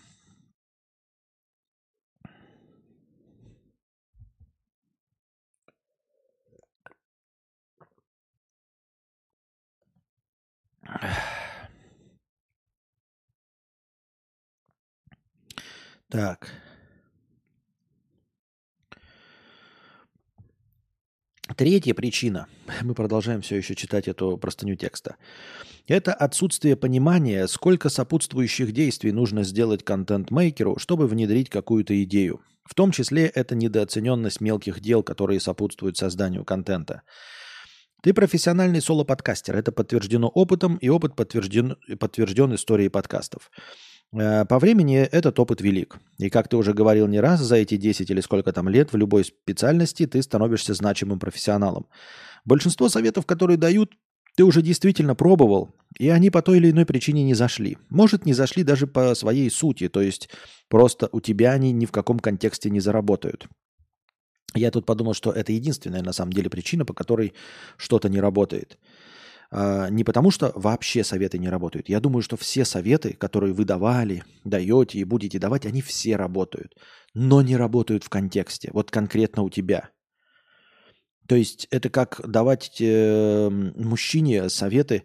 Так. Третья причина, [laughs] мы продолжаем все еще читать эту простыню текста, это отсутствие понимания, сколько сопутствующих действий нужно сделать контент-мейкеру, чтобы внедрить какую-то идею. В том числе это недооцененность мелких дел, которые сопутствуют созданию контента. Ты профессиональный соло-подкастер. Это подтверждено опытом, и опыт подтвержден, подтвержден историей подкастов. Э, по времени этот опыт велик. И как ты уже говорил не раз, за эти 10 или сколько там лет в любой специальности ты становишься значимым профессионалом. Большинство советов, которые дают, ты уже действительно пробовал, и они по той или иной причине не зашли. Может, не зашли даже по своей сути, то есть просто у тебя они ни в каком контексте не заработают. Я тут подумал, что это единственная на самом деле причина, по которой что-то не работает. А, не потому, что вообще советы не работают. Я думаю, что все советы, которые вы давали, даете и будете давать, они все работают. Но не работают в контексте. Вот конкретно у тебя. То есть это как давать э, мужчине советы,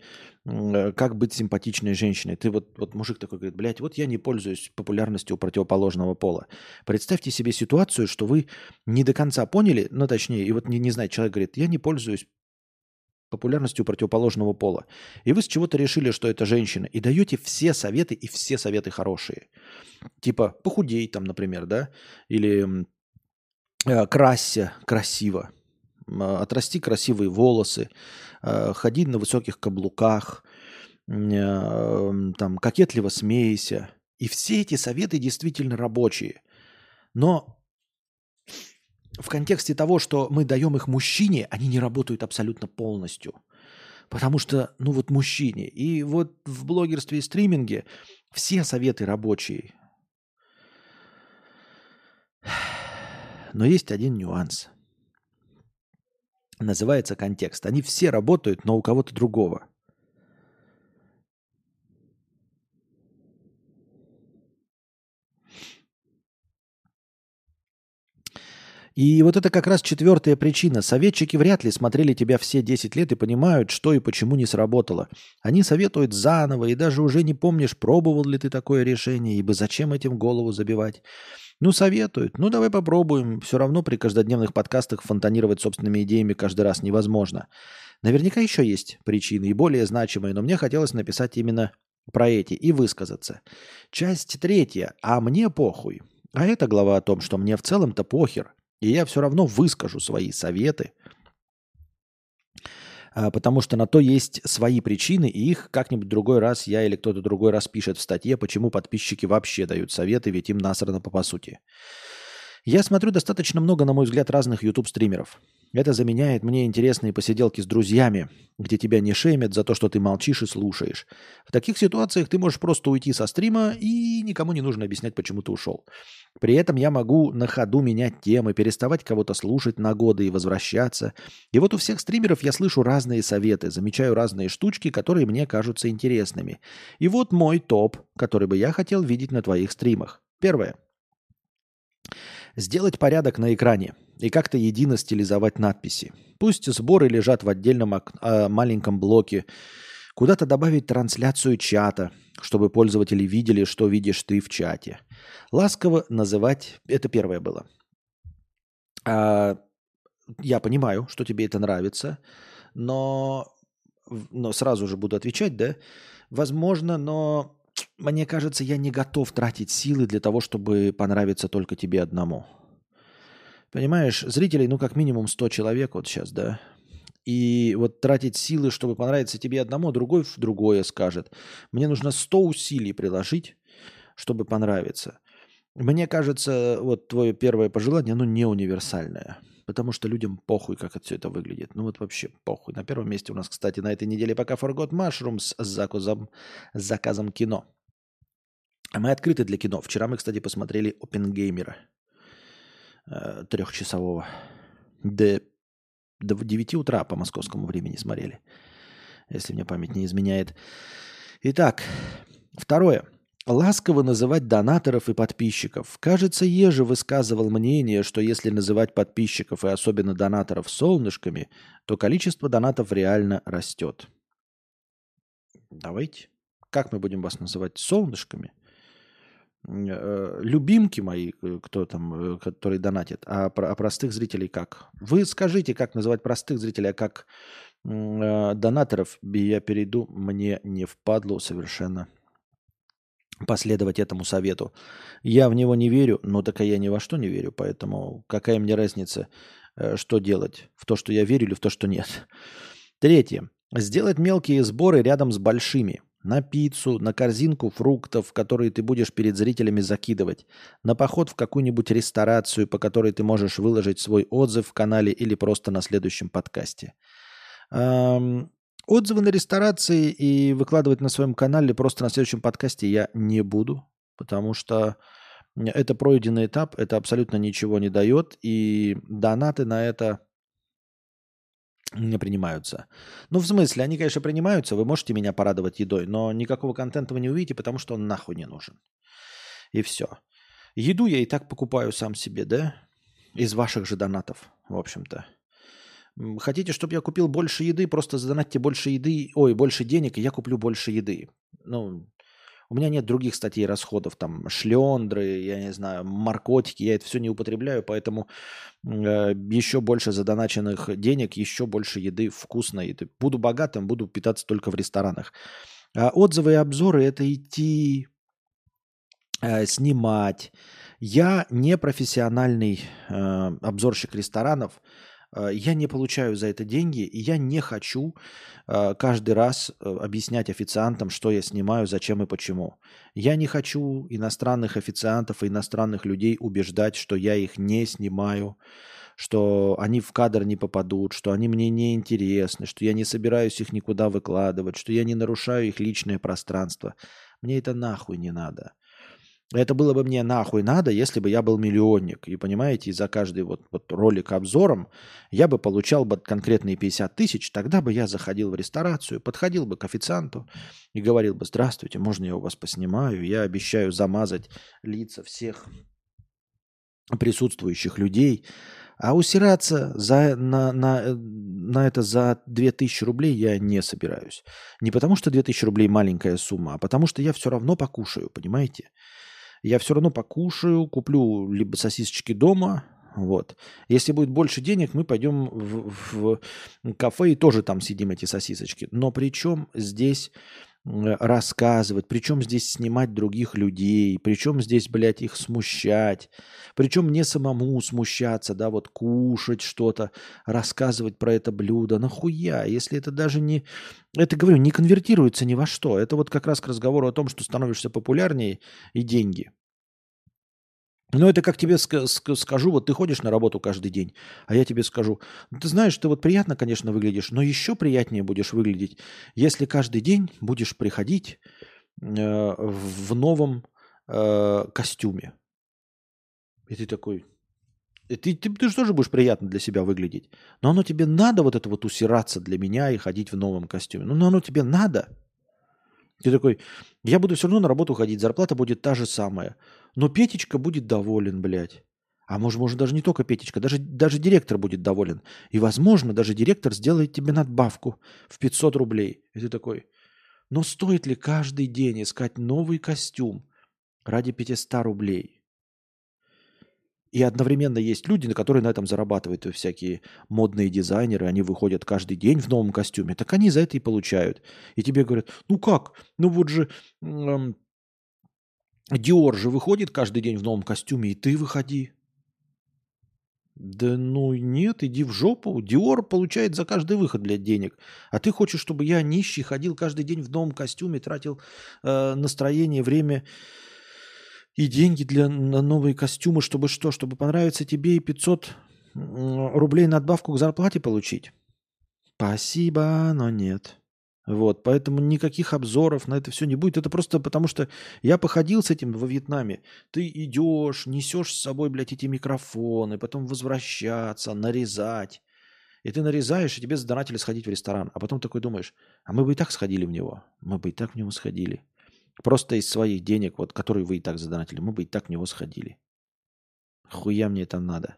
как быть симпатичной женщиной. Ты вот, вот мужик такой говорит, блядь, вот я не пользуюсь популярностью у противоположного пола. Представьте себе ситуацию, что вы не до конца поняли, ну точнее, и вот не, не знаю, человек говорит, я не пользуюсь популярностью противоположного пола. И вы с чего-то решили, что это женщина, и даете все советы, и все советы хорошие. Типа, похудей там, например, да, или э, красься красиво, отрасти красивые волосы, а, ходи на высоких каблуках, а, там, кокетливо смейся. И все эти советы действительно рабочие. Но в контексте того, что мы даем их мужчине, они не работают абсолютно полностью. Потому что, ну вот мужчине. И вот в блогерстве и стриминге все советы рабочие. Но есть один нюанс – называется контекст. Они все работают, но у кого-то другого. И вот это как раз четвертая причина. Советчики вряд ли смотрели тебя все 10 лет и понимают, что и почему не сработало. Они советуют заново, и даже уже не помнишь, пробовал ли ты такое решение, ибо зачем этим голову забивать. Ну, советуют. Ну, давай попробуем. Все равно при каждодневных подкастах фонтанировать собственными идеями каждый раз невозможно. Наверняка еще есть причины и более значимые, но мне хотелось написать именно про эти и высказаться. Часть третья. А мне похуй. А это глава о том, что мне в целом-то похер. И я все равно выскажу свои советы, потому что на то есть свои причины, и их как-нибудь другой раз я или кто-то другой раз пишет в статье, почему подписчики вообще дают советы, ведь им насрано по, по сути. Я смотрю достаточно много, на мой взгляд, разных YouTube-стримеров. Это заменяет мне интересные посиделки с друзьями, где тебя не шемят за то, что ты молчишь и слушаешь. В таких ситуациях ты можешь просто уйти со стрима, и никому не нужно объяснять, почему ты ушел. При этом я могу на ходу менять темы, переставать кого-то слушать на годы и возвращаться. И вот у всех стримеров я слышу разные советы, замечаю разные штучки, которые мне кажутся интересными. И вот мой топ, который бы я хотел видеть на твоих стримах. Первое. Сделать порядок на экране и как-то едино стилизовать надписи. Пусть сборы лежат в отдельном э, маленьком блоке. Куда-то добавить трансляцию чата, чтобы пользователи видели, что видишь ты в чате. Ласково называть... Это первое было. А, я понимаю, что тебе это нравится, но, но сразу же буду отвечать, да? Возможно, но мне кажется, я не готов тратить силы для того, чтобы понравиться только тебе одному. Понимаешь, зрителей, ну, как минимум 100 человек вот сейчас, да. И вот тратить силы, чтобы понравиться тебе одному, а другой в другое скажет. Мне нужно 100 усилий приложить, чтобы понравиться. Мне кажется, вот твое первое пожелание, оно не универсальное. Потому что людям похуй, как это все это выглядит. Ну вот вообще похуй. На первом месте у нас, кстати, на этой неделе пока Forgot Mushrooms с заказом, с заказом кино. А мы открыты для кино. Вчера мы, кстати, посмотрели Опенгеймера э, трехчасового. До, до 9 утра по московскому времени смотрели, если мне память не изменяет. Итак, второе. Ласково называть донаторов и подписчиков. Кажется, Ежи высказывал мнение, что если называть подписчиков и особенно донаторов солнышками, то количество донатов реально растет. Давайте. Как мы будем вас называть? Солнышками? Э, любимки мои, э, кто там, э, которые донатят, а, а простых зрителей как? Вы скажите, как называть простых зрителей, а как донаторов я перейду, мне не впадло совершенно последовать этому совету. Я в него не верю, но так я ни во что не верю, поэтому какая мне разница, что делать, в то, что я верю или в то, что нет. Третье. Сделать мелкие сборы рядом с большими – на пиццу, на корзинку фруктов, которые ты будешь перед зрителями закидывать, на поход в какую-нибудь ресторацию, по которой ты можешь выложить свой отзыв в канале или просто на следующем подкасте. Отзывы на ресторации и выкладывать на своем канале просто на следующем подкасте я не буду, потому что это пройденный этап, это абсолютно ничего не дает, и донаты на это не принимаются. Ну, в смысле, они, конечно, принимаются, вы можете меня порадовать едой, но никакого контента вы не увидите, потому что он нахуй не нужен. И все. Еду я и так покупаю сам себе, да? Из ваших же донатов, в общем-то. Хотите, чтобы я купил больше еды, просто задонатьте больше еды, ой, больше денег, и я куплю больше еды. Ну, у меня нет других статей расходов, там шлендры, я не знаю, наркотики, я это все не употребляю, поэтому э, еще больше задоначенных денег, еще больше еды вкусной. Буду богатым, буду питаться только в ресторанах. А отзывы и обзоры – это идти, э, снимать. Я не профессиональный э, обзорщик ресторанов, я не получаю за это деньги, и я не хочу э, каждый раз э, объяснять официантам, что я снимаю, зачем и почему. Я не хочу иностранных официантов и иностранных людей убеждать, что я их не снимаю, что они в кадр не попадут, что они мне не интересны, что я не собираюсь их никуда выкладывать, что я не нарушаю их личное пространство. Мне это нахуй не надо. Это было бы мне нахуй надо, если бы я был миллионник. И понимаете, за каждый вот, вот ролик обзором я бы получал бы конкретные 50 тысяч, тогда бы я заходил в ресторацию, подходил бы к официанту и говорил бы, здравствуйте, можно я у вас поснимаю? Я обещаю замазать лица всех присутствующих людей. А усираться за, на, на, на это за 2000 рублей я не собираюсь. Не потому, что 2000 рублей маленькая сумма, а потому, что я все равно покушаю, понимаете? Я все равно покушаю, куплю либо сосисочки дома, вот. Если будет больше денег, мы пойдем в, в кафе и тоже там сидим эти сосисочки. Но причем здесь рассказывать, причем здесь снимать других людей, причем здесь, блядь, их смущать, причем не самому смущаться, да, вот кушать что-то, рассказывать про это блюдо, нахуя, если это даже не, это, говорю, не конвертируется ни во что, это вот как раз к разговору о том, что становишься популярнее и деньги – ну, это как тебе скажу, вот ты ходишь на работу каждый день, а я тебе скажу, ты знаешь, ты вот приятно, конечно, выглядишь, но еще приятнее будешь выглядеть, если каждый день будешь приходить э, в новом э, костюме. И ты такой, и ты, ты, ты же тоже будешь приятно для себя выглядеть. Но оно тебе надо вот это вот усираться для меня и ходить в новом костюме. Ну, но оно тебе надо. Ты такой, я буду все равно на работу ходить, зарплата будет та же самая. Но Петечка будет доволен, блядь. А может, может даже не только Петечка, даже, даже директор будет доволен. И, возможно, даже директор сделает тебе надбавку в 500 рублей. И ты такой, но стоит ли каждый день искать новый костюм ради 500 рублей? И одновременно есть люди, которые на этом зарабатывают, всякие модные дизайнеры, они выходят каждый день в новом костюме, так они за это и получают. И тебе говорят, ну как, ну вот же Диор же выходит каждый день в новом костюме, и ты выходи. Да ну нет, иди в жопу. Диор получает за каждый выход, блядь, денег. А ты хочешь, чтобы я нищий ходил каждый день в новом костюме, тратил э, настроение, время и деньги для, на новые костюмы, чтобы что? Чтобы понравиться тебе и 500 рублей надбавку к зарплате получить? Спасибо, но нет. Вот, поэтому никаких обзоров на это все не будет. Это просто потому, что я походил с этим во Вьетнаме. Ты идешь, несешь с собой, блядь, эти микрофоны, потом возвращаться, нарезать. И ты нарезаешь, и тебе задонатили сходить в ресторан. А потом такой думаешь, а мы бы и так сходили в него. Мы бы и так в него сходили. Просто из своих денег, вот, которые вы и так задонатили, мы бы и так в него сходили. Хуя мне это надо.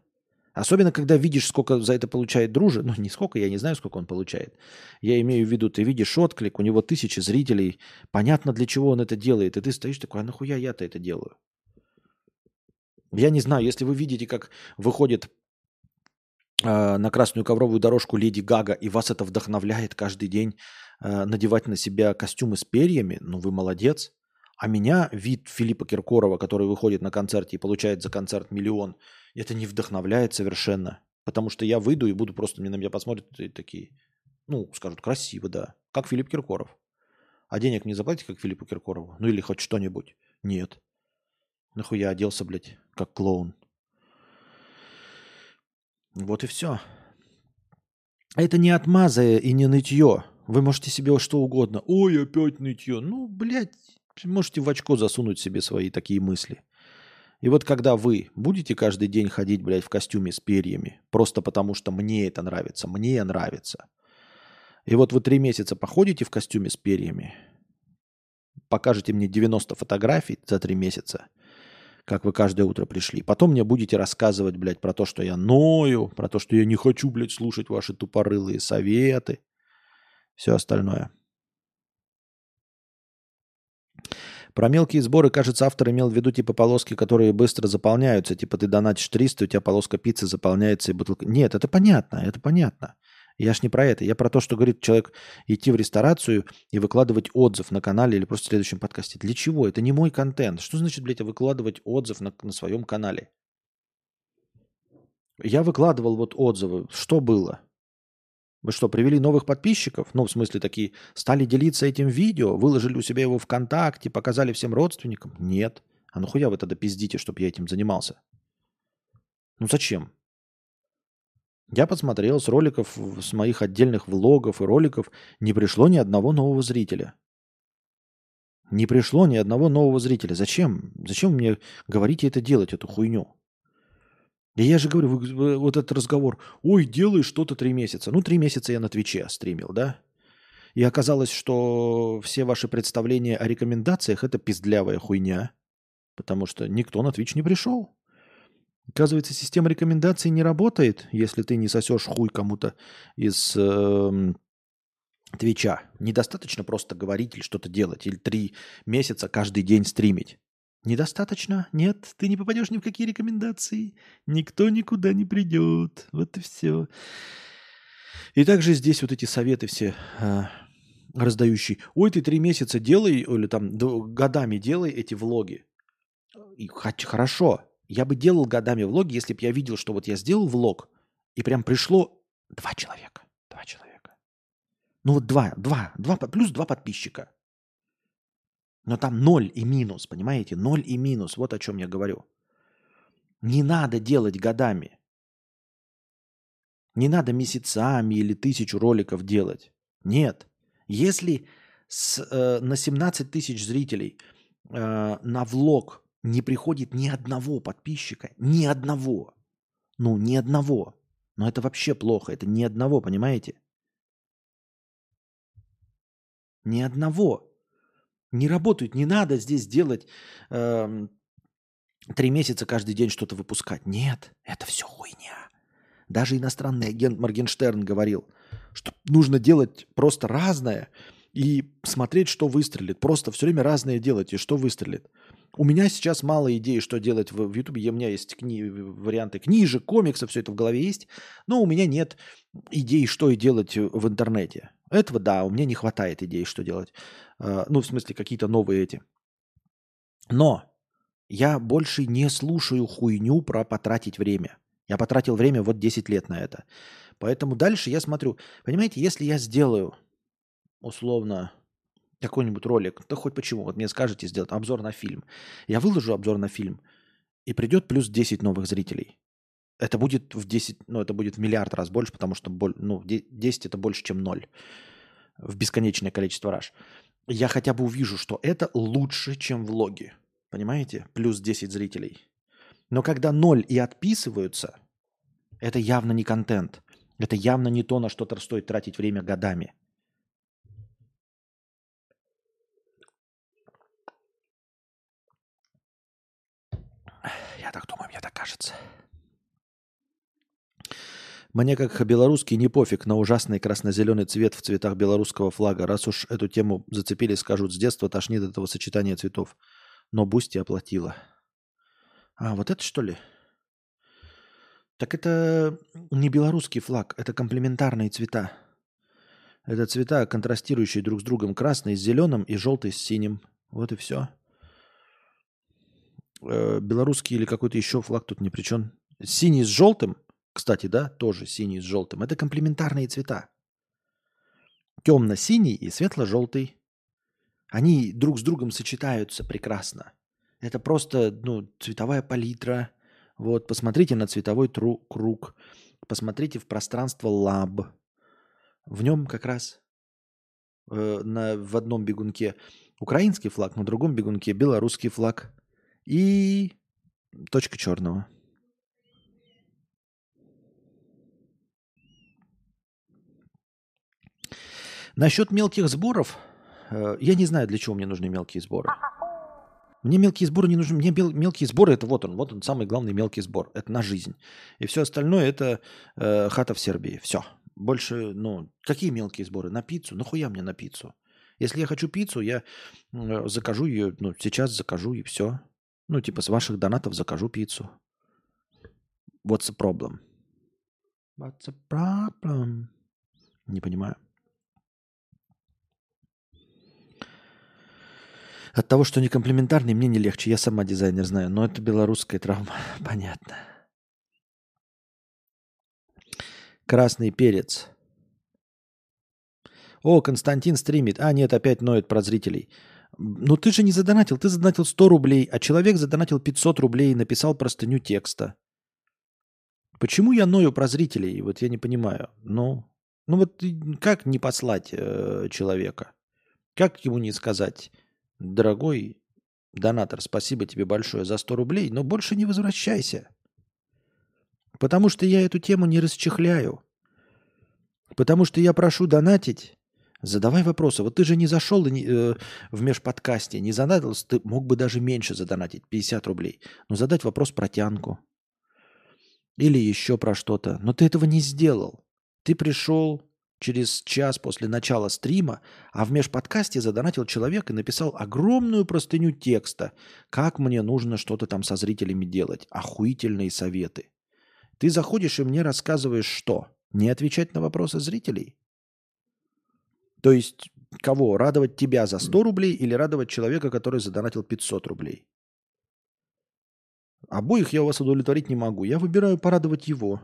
Особенно, когда видишь, сколько за это получает дружи. Ну, не сколько, я не знаю, сколько он получает. Я имею в виду, ты видишь отклик, у него тысячи зрителей. Понятно, для чего он это делает. И ты стоишь такой, а нахуя я-то это делаю? Я не знаю, если вы видите, как выходит э, на красную ковровую дорожку Леди Гага, и вас это вдохновляет каждый день э, надевать на себя костюмы с перьями, ну вы молодец. А меня вид Филиппа Киркорова, который выходит на концерте и получает за концерт миллион – это не вдохновляет совершенно. Потому что я выйду и буду просто, мне на меня посмотрят и такие, ну, скажут, красиво, да. Как Филипп Киркоров. А денег не заплатите, как Филиппу Киркорову? Ну или хоть что-нибудь? Нет. Нахуя оделся, блядь, как клоун. Вот и все. Это не отмазая и не нытье. Вы можете себе что угодно. Ой, опять нытье. Ну, блядь, можете в очко засунуть себе свои такие мысли. И вот когда вы будете каждый день ходить, блядь, в костюме с перьями, просто потому что мне это нравится, мне нравится. И вот вы три месяца походите в костюме с перьями, покажете мне 90 фотографий за три месяца, как вы каждое утро пришли. Потом мне будете рассказывать, блядь, про то, что я ною, про то, что я не хочу, блядь, слушать ваши тупорылые советы, все остальное – Про мелкие сборы, кажется, автор имел в виду типа полоски, которые быстро заполняются. Типа ты донатишь 300, у тебя полоска пиццы заполняется и бутылка... Нет, это понятно, это понятно. Я ж не про это. Я про то, что говорит человек идти в ресторацию и выкладывать отзыв на канале или просто в следующем подкасте. Для чего? Это не мой контент. Что значит, блядь, выкладывать отзыв на, на своем канале? Я выкладывал вот отзывы. Что было? Вы что, привели новых подписчиков? Ну, в смысле, такие, стали делиться этим видео, выложили у себя его ВКонтакте, показали всем родственникам? Нет. А нахуя вы тогда пиздите, чтобы я этим занимался? Ну зачем? Я посмотрел с роликов, с моих отдельных влогов и роликов, не пришло ни одного нового зрителя. Не пришло ни одного нового зрителя. Зачем? Зачем мне говорите это делать, эту хуйню? И я же говорю, вот этот разговор, ой, делай что-то три месяца. Ну, три месяца я на Твиче стримил, да? И оказалось, что все ваши представления о рекомендациях – это пиздлявая хуйня, потому что никто на Твич не пришел. Оказывается, система рекомендаций не работает, если ты не сосешь хуй кому-то из э, Твича. Недостаточно просто говорить или что-то делать, или три месяца каждый день стримить. Недостаточно? Нет, ты не попадешь ни в какие рекомендации. Никто никуда не придет. Вот и все. И также здесь вот эти советы все а, раздающие. Ой, ты три месяца делай, или там годами делай эти влоги. И, хорошо, я бы делал годами влоги, если бы я видел, что вот я сделал влог, и прям пришло два человека. Два человека. Ну вот два, два, два, плюс два подписчика. Но там ноль и минус, понимаете? Ноль и минус. Вот о чем я говорю. Не надо делать годами. Не надо месяцами или тысячу роликов делать. Нет. Если с, э, на 17 тысяч зрителей э, на влог не приходит ни одного подписчика, ни одного, ну, ни одного, но это вообще плохо, это ни одного, понимаете? Ни одного не работают. Не надо здесь делать э, три месяца каждый день что-то выпускать. Нет, это все хуйня. Даже иностранный агент Моргенштерн говорил, что нужно делать просто разное и смотреть, что выстрелит. Просто все время разное делать, и что выстрелит. У меня сейчас мало идей, что делать в Ютубе. У меня есть кни- варианты книжек, комиксов, все это в голове есть. Но у меня нет идей, что и делать в интернете. Этого, да, у меня не хватает идей, что делать. А, ну, в смысле, какие-то новые эти. Но я больше не слушаю хуйню про потратить время. Я потратил время вот 10 лет на это. Поэтому дальше я смотрю. Понимаете, если я сделаю условно какой-нибудь ролик, то хоть почему, вот мне скажете сделать обзор на фильм. Я выложу обзор на фильм, и придет плюс 10 новых зрителей. Это будет в 10, ну, это будет в миллиард раз больше, потому что ну, 10 это больше, чем 0 в бесконечное количество раз. Я хотя бы увижу, что это лучше, чем влоги. Понимаете? Плюс 10 зрителей. Но когда 0 и отписываются, это явно не контент. Это явно не то, на что стоит тратить время годами. Я так думаю, мне так кажется. Мне, как белорусский, не пофиг на ужасный красно-зеленый цвет в цветах белорусского флага. Раз уж эту тему зацепили, скажут, с детства тошнит этого сочетания цветов. Но Boosty оплатила. А, вот это что ли? Так это не белорусский флаг, это комплементарные цвета. Это цвета, контрастирующие друг с другом. Красный с зеленым и желтый с синим. Вот и все. Э, белорусский или какой-то еще флаг тут ни при чем. Синий с желтым – кстати, да, тоже синий с желтым. Это комплементарные цвета. Темно-синий и светло-желтый. Они друг с другом сочетаются прекрасно. Это просто ну, цветовая палитра. Вот, посмотрите на цветовой тру- круг. Посмотрите в пространство лаб. В нем как раз э, на, в одном бегунке украинский флаг, на другом бегунке белорусский флаг. И точка черного. Насчет мелких сборов, э, я не знаю, для чего мне нужны мелкие сборы. Мне мелкие сборы не нужны. Мне мелкие сборы это вот он, вот он самый главный мелкий сбор. Это на жизнь. И все остальное это э, хата в Сербии. Все. Больше, ну, какие мелкие сборы? На пиццу? Нахуя мне на пиццу? Если я хочу пиццу, я э, закажу ее, ну, сейчас закажу и все. Ну, типа с ваших донатов закажу пиццу. What's the problem? What's the problem? Не понимаю. От того, что не комплементарный, мне не легче. Я сама дизайнер знаю, но это белорусская травма. [laughs] Понятно. Красный перец. О, Константин стримит. А, нет, опять ноет про зрителей. Ну ты же не задонатил. Ты задонатил 100 рублей, а человек задонатил 500 рублей и написал простыню текста. Почему я ною про зрителей? Вот я не понимаю. Ну, ну вот как не послать э, человека? Как ему не сказать? Дорогой донатор, спасибо тебе большое за 100 рублей, но больше не возвращайся. Потому что я эту тему не расчехляю. Потому что я прошу донатить. Задавай вопросы. Вот ты же не зашел э, в межподкасте, не задонатил, ты мог бы даже меньше задонатить, 50 рублей. Но задать вопрос про тянку. Или еще про что-то. Но ты этого не сделал. Ты пришел, через час после начала стрима, а в межподкасте задонатил человек и написал огромную простыню текста, как мне нужно что-то там со зрителями делать. Охуительные советы. Ты заходишь и мне рассказываешь что? Не отвечать на вопросы зрителей? То есть кого? Радовать тебя за 100 рублей или радовать человека, который задонатил 500 рублей? Обоих я у вас удовлетворить не могу. Я выбираю порадовать его.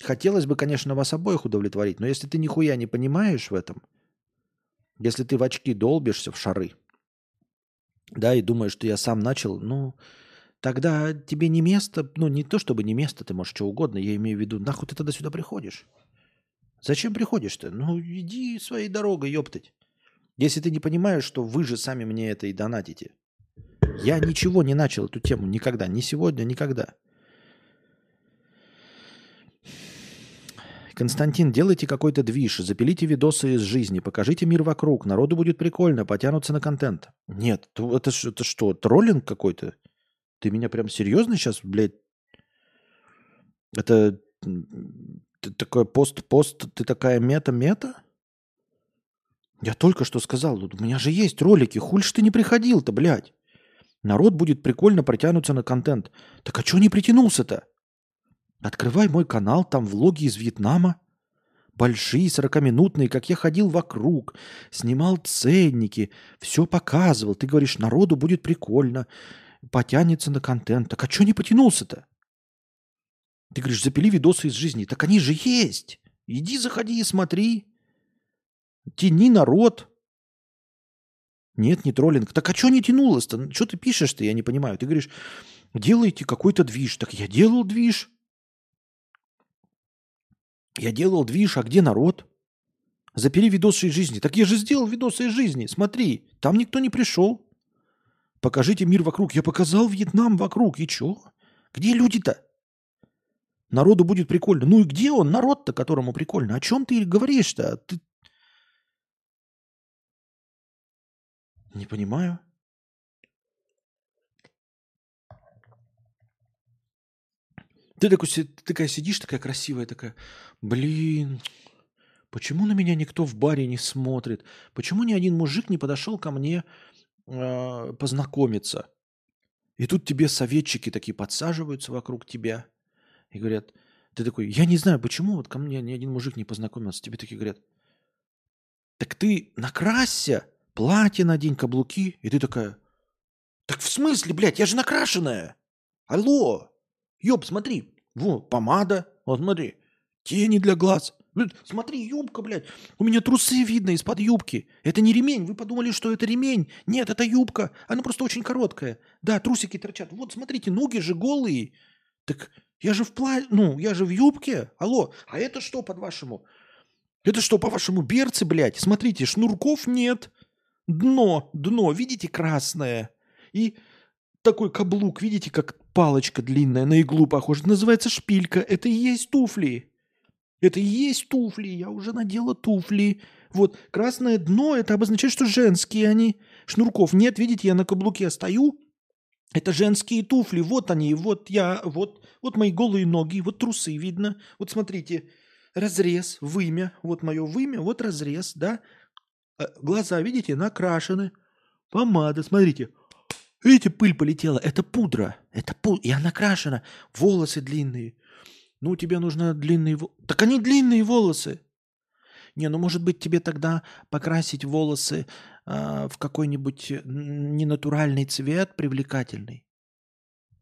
Хотелось бы, конечно, вас обоих удовлетворить, но если ты нихуя не понимаешь в этом, если ты в очки долбишься в шары, да, и думаешь, что я сам начал, ну, тогда тебе не место, ну, не то чтобы не место, ты можешь что угодно, я имею в виду, нахуй ты тогда сюда приходишь? Зачем приходишь-то? Ну, иди своей дорогой, ёптать. Если ты не понимаешь, что вы же сами мне это и донатите. Я ничего не начал эту тему никогда, ни сегодня, никогда. Константин, делайте какой-то движ, запилите видосы из жизни, покажите мир вокруг, народу будет прикольно, потянутся на контент. Нет, это, это что, троллинг какой-то? Ты меня прям серьезно сейчас, блядь? Это ты такой пост-пост, ты такая мета-мета? Я только что сказал, у меня же есть ролики, хуль ты не приходил-то, блядь? Народ будет прикольно протянуться на контент. Так а чего не притянулся-то? Открывай мой канал, там влоги из Вьетнама. Большие, сорокаминутные, как я ходил вокруг, снимал ценники, все показывал. Ты говоришь, народу будет прикольно, потянется на контент. Так а что не потянулся-то? Ты говоришь, запили видосы из жизни. Так они же есть. Иди, заходи и смотри. Тяни народ. Нет, не троллинг. Так а что не тянулось-то? Что ты пишешь-то, я не понимаю. Ты говоришь, делайте какой-то движ. Так я делал движ. Я делал движ, а где народ? Запили видосы из жизни. Так я же сделал видосы из жизни. Смотри, там никто не пришел. Покажите мир вокруг. Я показал Вьетнам вокруг. И чё? Где люди-то? Народу будет прикольно. Ну и где он, народ-то, которому прикольно? О чем ты говоришь-то? Ты... Не понимаю. Ты, такой, ты такая сидишь, такая красивая, такая, блин, почему на меня никто в баре не смотрит? Почему ни один мужик не подошел ко мне э, познакомиться? И тут тебе советчики такие подсаживаются вокруг тебя и говорят, ты такой, я не знаю, почему вот ко мне ни один мужик не познакомился. Тебе такие говорят, так ты накрасься, платье надень, каблуки. И ты такая, так в смысле, блядь, я же накрашенная. Алло, ёб, смотри, вот, помада, вот смотри, тени для глаз. Смотри, юбка, блядь. У меня трусы видно из-под юбки. Это не ремень. Вы подумали, что это ремень. Нет, это юбка. Она просто очень короткая. Да, трусики торчат. Вот, смотрите, ноги же голые. Так я же в пла... Ну, я же в юбке. Алло, а это что, по-вашему? Это что, по-вашему, берцы, блядь? Смотрите, шнурков нет. Дно, дно, видите, красное. И такой каблук, видите, как палочка длинная, на иглу похожа. Называется шпилька. Это и есть туфли. Это и есть туфли. Я уже надела туфли. Вот, красное дно, это обозначает, что женские они. Шнурков нет, видите, я на каблуке стою. Это женские туфли, вот они, вот я, вот, вот мои голые ноги, вот трусы видно. Вот смотрите, разрез, вымя, вот мое вымя, вот разрез, да. Э, глаза, видите, накрашены. Помада, смотрите, Видите, пыль полетела. Это пудра. Это пудра. И она крашена. Волосы длинные. Ну, тебе нужно длинные волосы. Так они длинные волосы. Не, ну, может быть, тебе тогда покрасить волосы э, в какой-нибудь ненатуральный цвет, привлекательный.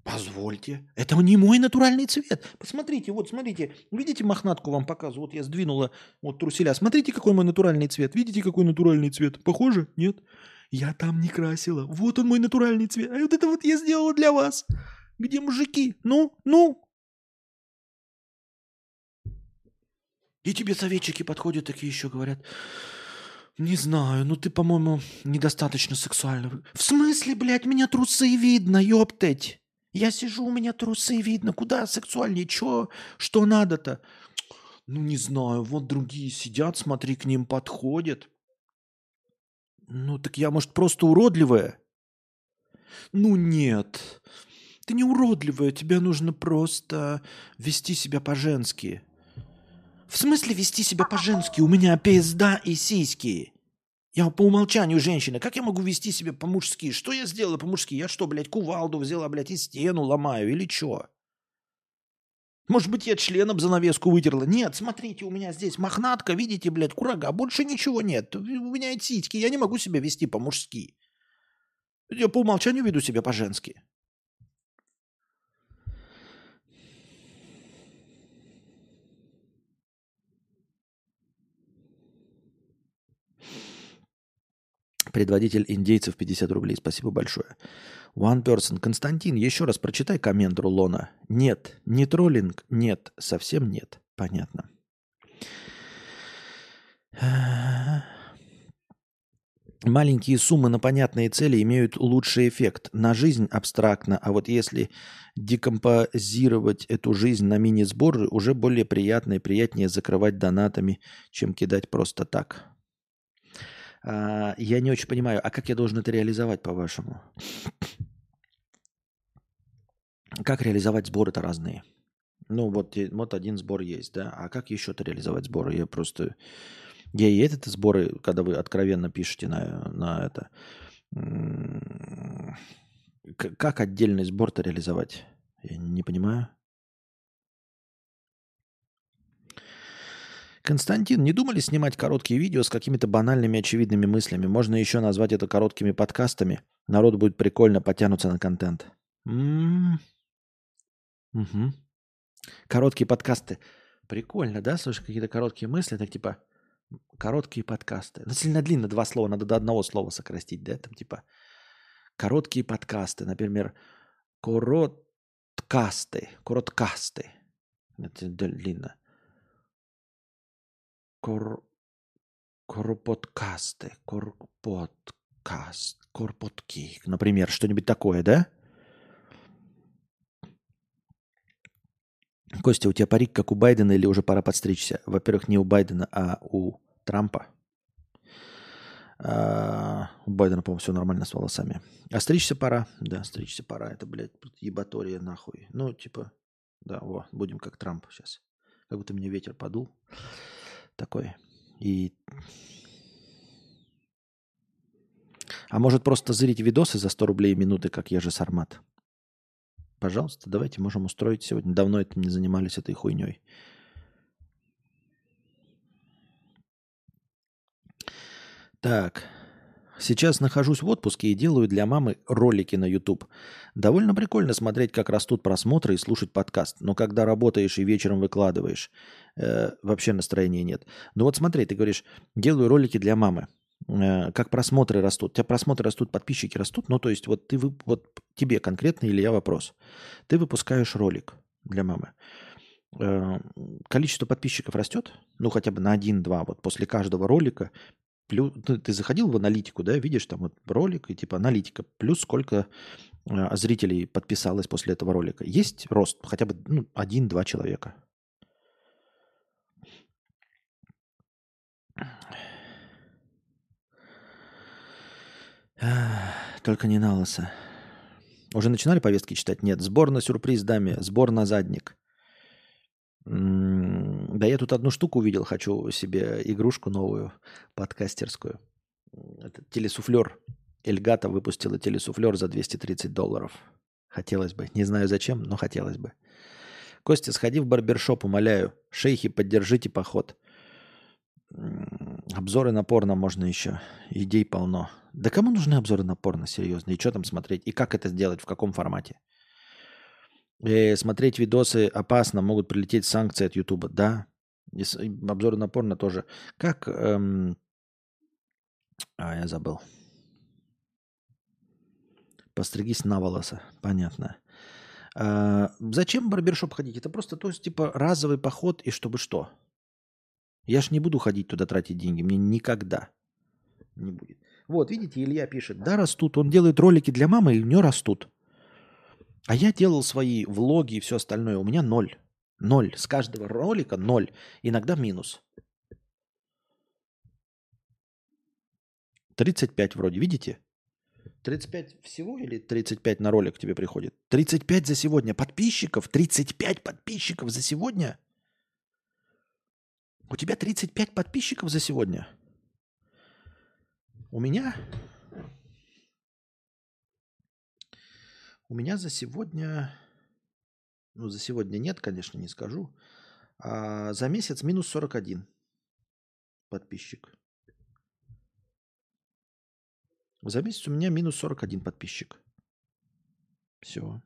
Позвольте. Это не мой натуральный цвет. Посмотрите, вот, смотрите. Видите, мохнатку вам показываю. Вот я сдвинула вот труселя. Смотрите, какой мой натуральный цвет. Видите, какой натуральный цвет? Похоже? Нет? Я там не красила. Вот он мой натуральный цвет. А вот это вот я сделала для вас. Где мужики? Ну, ну. И тебе советчики подходят такие еще говорят. Не знаю, ну ты, по-моему, недостаточно сексуально. В смысле, блядь, меня трусы видно, ёптать. Я сижу, у меня трусы видно. Куда сексуальнее? Чё? Что надо-то? Ну, не знаю. Вот другие сидят, смотри, к ним подходят. Ну, так я, может, просто уродливая? Ну, нет. Ты не уродливая, тебе нужно просто вести себя по-женски. В смысле вести себя по-женски? У меня пизда и сиськи. Я по умолчанию женщина. Как я могу вести себя по-мужски? Что я сделала по-мужски? Я что, блядь, кувалду взяла, блядь, и стену ломаю или что? Может быть, я членом занавеску вытерла? Нет, смотрите, у меня здесь мохнатка, видите, блядь, курага. Больше ничего нет. У меня сиськи, я не могу себя вести по-мужски. Я по умолчанию веду себя по-женски. Предводитель индейцев 50 рублей. Спасибо большое. One person. Константин, еще раз прочитай коммент Рулона. Нет, не троллинг, нет, совсем нет. Понятно. Маленькие суммы на понятные цели имеют лучший эффект. На жизнь абстрактно, а вот если декомпозировать эту жизнь на мини-сборы, уже более приятно и приятнее закрывать донатами, чем кидать просто так. А, я не очень понимаю, а как я должен это реализовать, по-вашему? Как реализовать сборы-то разные? Ну, вот, вот один сбор есть, да. А как еще-то реализовать сборы? Я просто... Я и этот сборы, когда вы откровенно пишете на, на это... Как отдельный сбор-то реализовать? Я не понимаю. Константин, не думали снимать короткие видео с какими-то банальными очевидными мыслями? Можно еще назвать это короткими подкастами. Народ будет прикольно потянуться на контент. М-м-м. Угу. Короткие подкасты. Прикольно, да? Слушай, какие-то короткие мысли, так типа короткие подкасты. Ну, сильно длинно два слова, надо до одного слова сократить, да? Там типа короткие подкасты, например, короткасты, короткасты. Это длинно. Кор... Корподкасты. Корподкаст. Корподки. Например, что-нибудь такое, да? Костя, у тебя парик как у Байдена или уже пора подстричься? Во-первых, не у Байдена, а у Трампа. А, у Байдена, по-моему, все нормально с волосами. А стричься пора. Да, стричься пора. Это, блядь, ебатория нахуй. Ну, типа, да, во, будем как Трамп сейчас. Как будто мне ветер подул. Такой. И... А может просто зырить видосы за 100 рублей минуты, как я же Сармат? Пожалуйста, давайте можем устроить сегодня. Давно этим не занимались этой хуйней. Так. Сейчас нахожусь в отпуске и делаю для мамы ролики на YouTube. Довольно прикольно смотреть, как растут просмотры и слушать подкаст. Но когда работаешь и вечером выкладываешь, э, вообще настроения нет. Ну вот смотри, ты говоришь, делаю ролики для мамы. Э, как просмотры растут. У тебя просмотры растут, подписчики растут. Ну то есть вот ты вот тебе конкретно или я вопрос. Ты выпускаешь ролик для мамы. Э, количество подписчиков растет, ну хотя бы на 1-2. Вот после каждого ролика плюс, ты, ты заходил в аналитику, да, видишь там вот ролик и типа аналитика, плюс сколько э, зрителей подписалось после этого ролика. Есть рост хотя бы ну, один-два человека. Только не на лысо. Уже начинали повестки читать? Нет. Сбор на сюрприз даме, сбор на задник. Да я тут одну штуку увидел, хочу себе игрушку новую, подкастерскую. Это телесуфлер. Эльгата выпустила телесуфлер за 230 долларов. Хотелось бы. Не знаю зачем, но хотелось бы. Костя, сходи в барбершоп, умоляю. Шейхи, поддержите поход. Обзоры на порно можно еще. Идей полно. Да кому нужны обзоры на порно, серьезно? И что там смотреть? И как это сделать? В каком формате? э, смотреть видосы опасно, могут прилететь санкции от Ютуба. Да, и обзоры на порно тоже. Как... Эм... А, я забыл. Постригись на волосы. Понятно. А, зачем в барбершоп ходить? Это просто то есть, типа разовый поход и чтобы что? Я ж не буду ходить туда тратить деньги. Мне никогда не будет. Вот, видите, Илья пишет, да, растут. Он делает ролики для мамы, и у него растут. А я делал свои влоги и все остальное. У меня ноль. Ноль. С каждого ролика ноль. Иногда минус. 35 вроде, видите? 35 всего или 35 на ролик тебе приходит? 35 за сегодня. Подписчиков? 35 подписчиков за сегодня? У тебя 35 подписчиков за сегодня? У меня У меня за сегодня, ну за сегодня нет, конечно, не скажу, а за месяц минус 41 подписчик. За месяц у меня минус 41 подписчик. Все.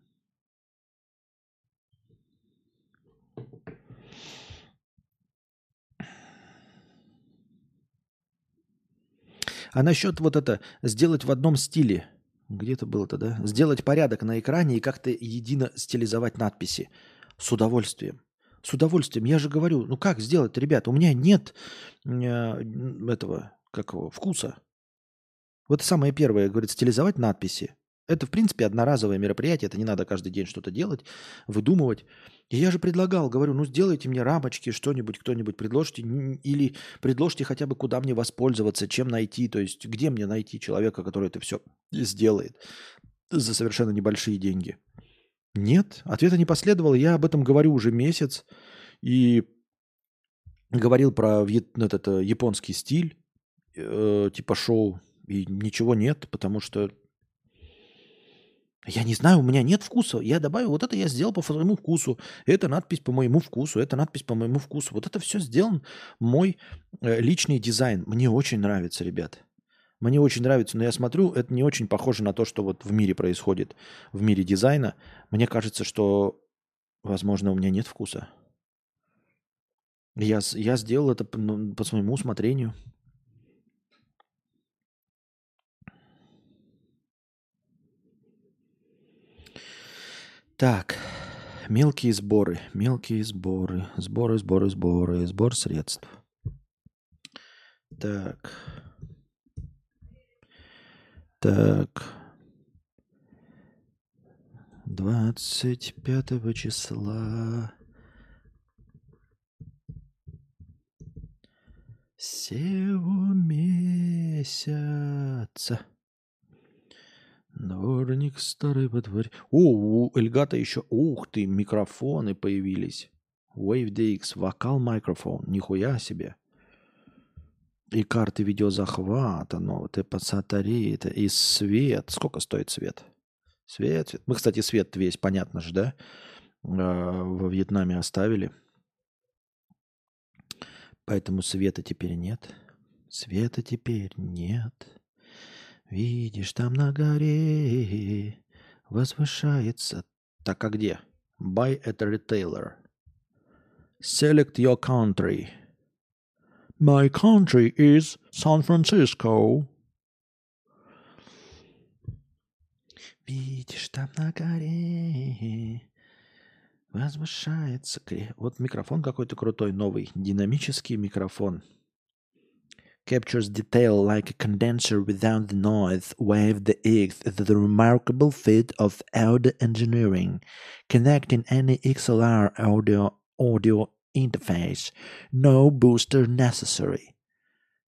А насчет вот это сделать в одном стиле – где это было-то, да? Сделать порядок на экране и как-то едино стилизовать надписи. С удовольствием. С удовольствием. Я же говорю, ну как сделать, ребята? У меня нет э, этого, как его, вкуса. Вот самое первое, говорит, стилизовать надписи. Это, в принципе, одноразовое мероприятие, это не надо каждый день что-то делать, выдумывать. И я же предлагал, говорю, ну сделайте мне рамочки, что-нибудь, кто-нибудь предложите, или предложите хотя бы, куда мне воспользоваться, чем найти, то есть где мне найти человека, который это все сделает за совершенно небольшие деньги. Нет, ответа не последовало. Я об этом говорю уже месяц и говорил про этот э, японский стиль, э, типа шоу, и ничего нет, потому что я не знаю, у меня нет вкуса. Я добавил, вот это я сделал по своему вкусу. Это надпись по моему вкусу, это надпись по моему вкусу. Вот это все сделан мой э, личный дизайн. Мне очень нравится, ребят. Мне очень нравится, но я смотрю, это не очень похоже на то, что вот в мире происходит, в мире дизайна. Мне кажется, что, возможно, у меня нет вкуса. Я, я сделал это по, ну, по своему усмотрению. Так, мелкие сборы, мелкие сборы, сборы, сборы, сборы, сбор средств. Так. Так. 25 числа. Сего месяца. Дворник старый во дворе. О, у Эльгата еще... Ух ты, микрофоны появились. Wave DX, вокал микрофон. Нихуя себе. И карты видеозахвата, ну, и пассатари, это и свет. Сколько стоит свет? Свет, свет. Мы, кстати, свет весь, понятно же, да? А, во Вьетнаме оставили. Поэтому света теперь нет. Света теперь нет. Видишь, там на горе возвышается... Так, а где? Buy at a retailer. Select your country. My country is San Francisco. Видишь, там на горе возвышается... Вот микрофон какой-то крутой, новый. Динамический микрофон captures detail like a condenser without the noise, wave the X is the remarkable feat of audio engineering, connecting any XLR audio audio interface. No booster necessary.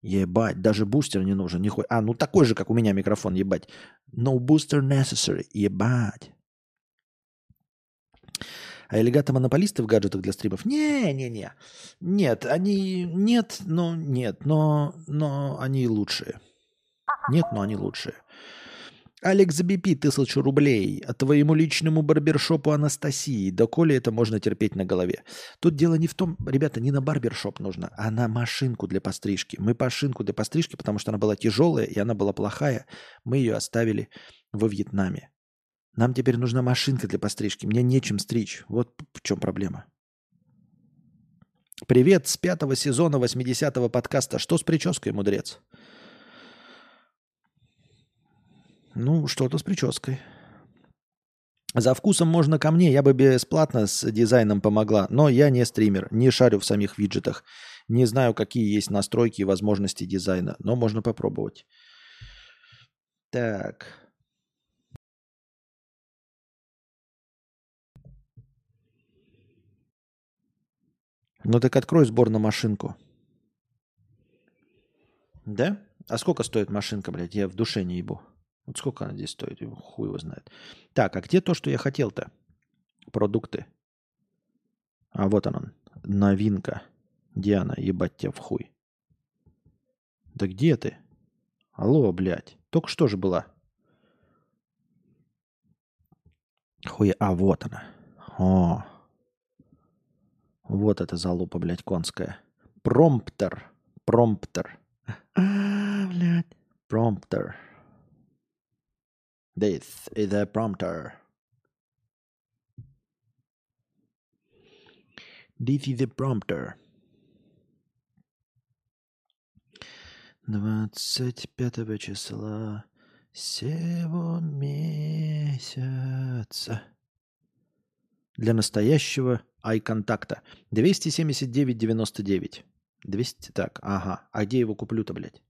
Ебать, даже бустер не нужен. Нихуя. А, ну такой же, как у меня микрофон, ебать. No booster necessary. Ебать. А элегаты-монополисты в гаджетах для стримов? Не-не-не. Нет, они... Нет, но... Нет, но... Но они лучшие. Нет, но они лучшие. Алекс BP, тысячу рублей. А твоему личному барбершопу Анастасии. Да коли это можно терпеть на голове. Тут дело не в том, ребята, не на барбершоп нужно, а на машинку для пострижки. Мы машинку для пострижки, потому что она была тяжелая и она была плохая. Мы ее оставили во Вьетнаме. Нам теперь нужна машинка для пострижки. Мне нечем стричь. Вот в чем проблема. Привет с пятого сезона 80-го подкаста. Что с прической, мудрец? Ну, что-то с прической. За вкусом можно ко мне, я бы бесплатно с дизайном помогла, но я не стример, не шарю в самих виджетах, не знаю, какие есть настройки и возможности дизайна, но можно попробовать. Так. Ну так открой сбор на машинку. Да? А сколько стоит машинка, блядь? Я в душе не ебу. Вот сколько она здесь стоит? Хуй его знает. Так, а где то, что я хотел-то? Продукты. А вот он, Новинка. Где она? Ебать тебя в хуй. Да где ты? Алло, блядь. Только что же была. Хуя. А, вот она. О. Вот это залупа, блядь, конская. Промптер. Промптер. А, [laughs] блядь. Промптер. This is a prompter. This is a prompter. 25 числа сего месяца для настоящего ай-контакта. 279,99. 200, так, ага. А где его куплю-то, блядь?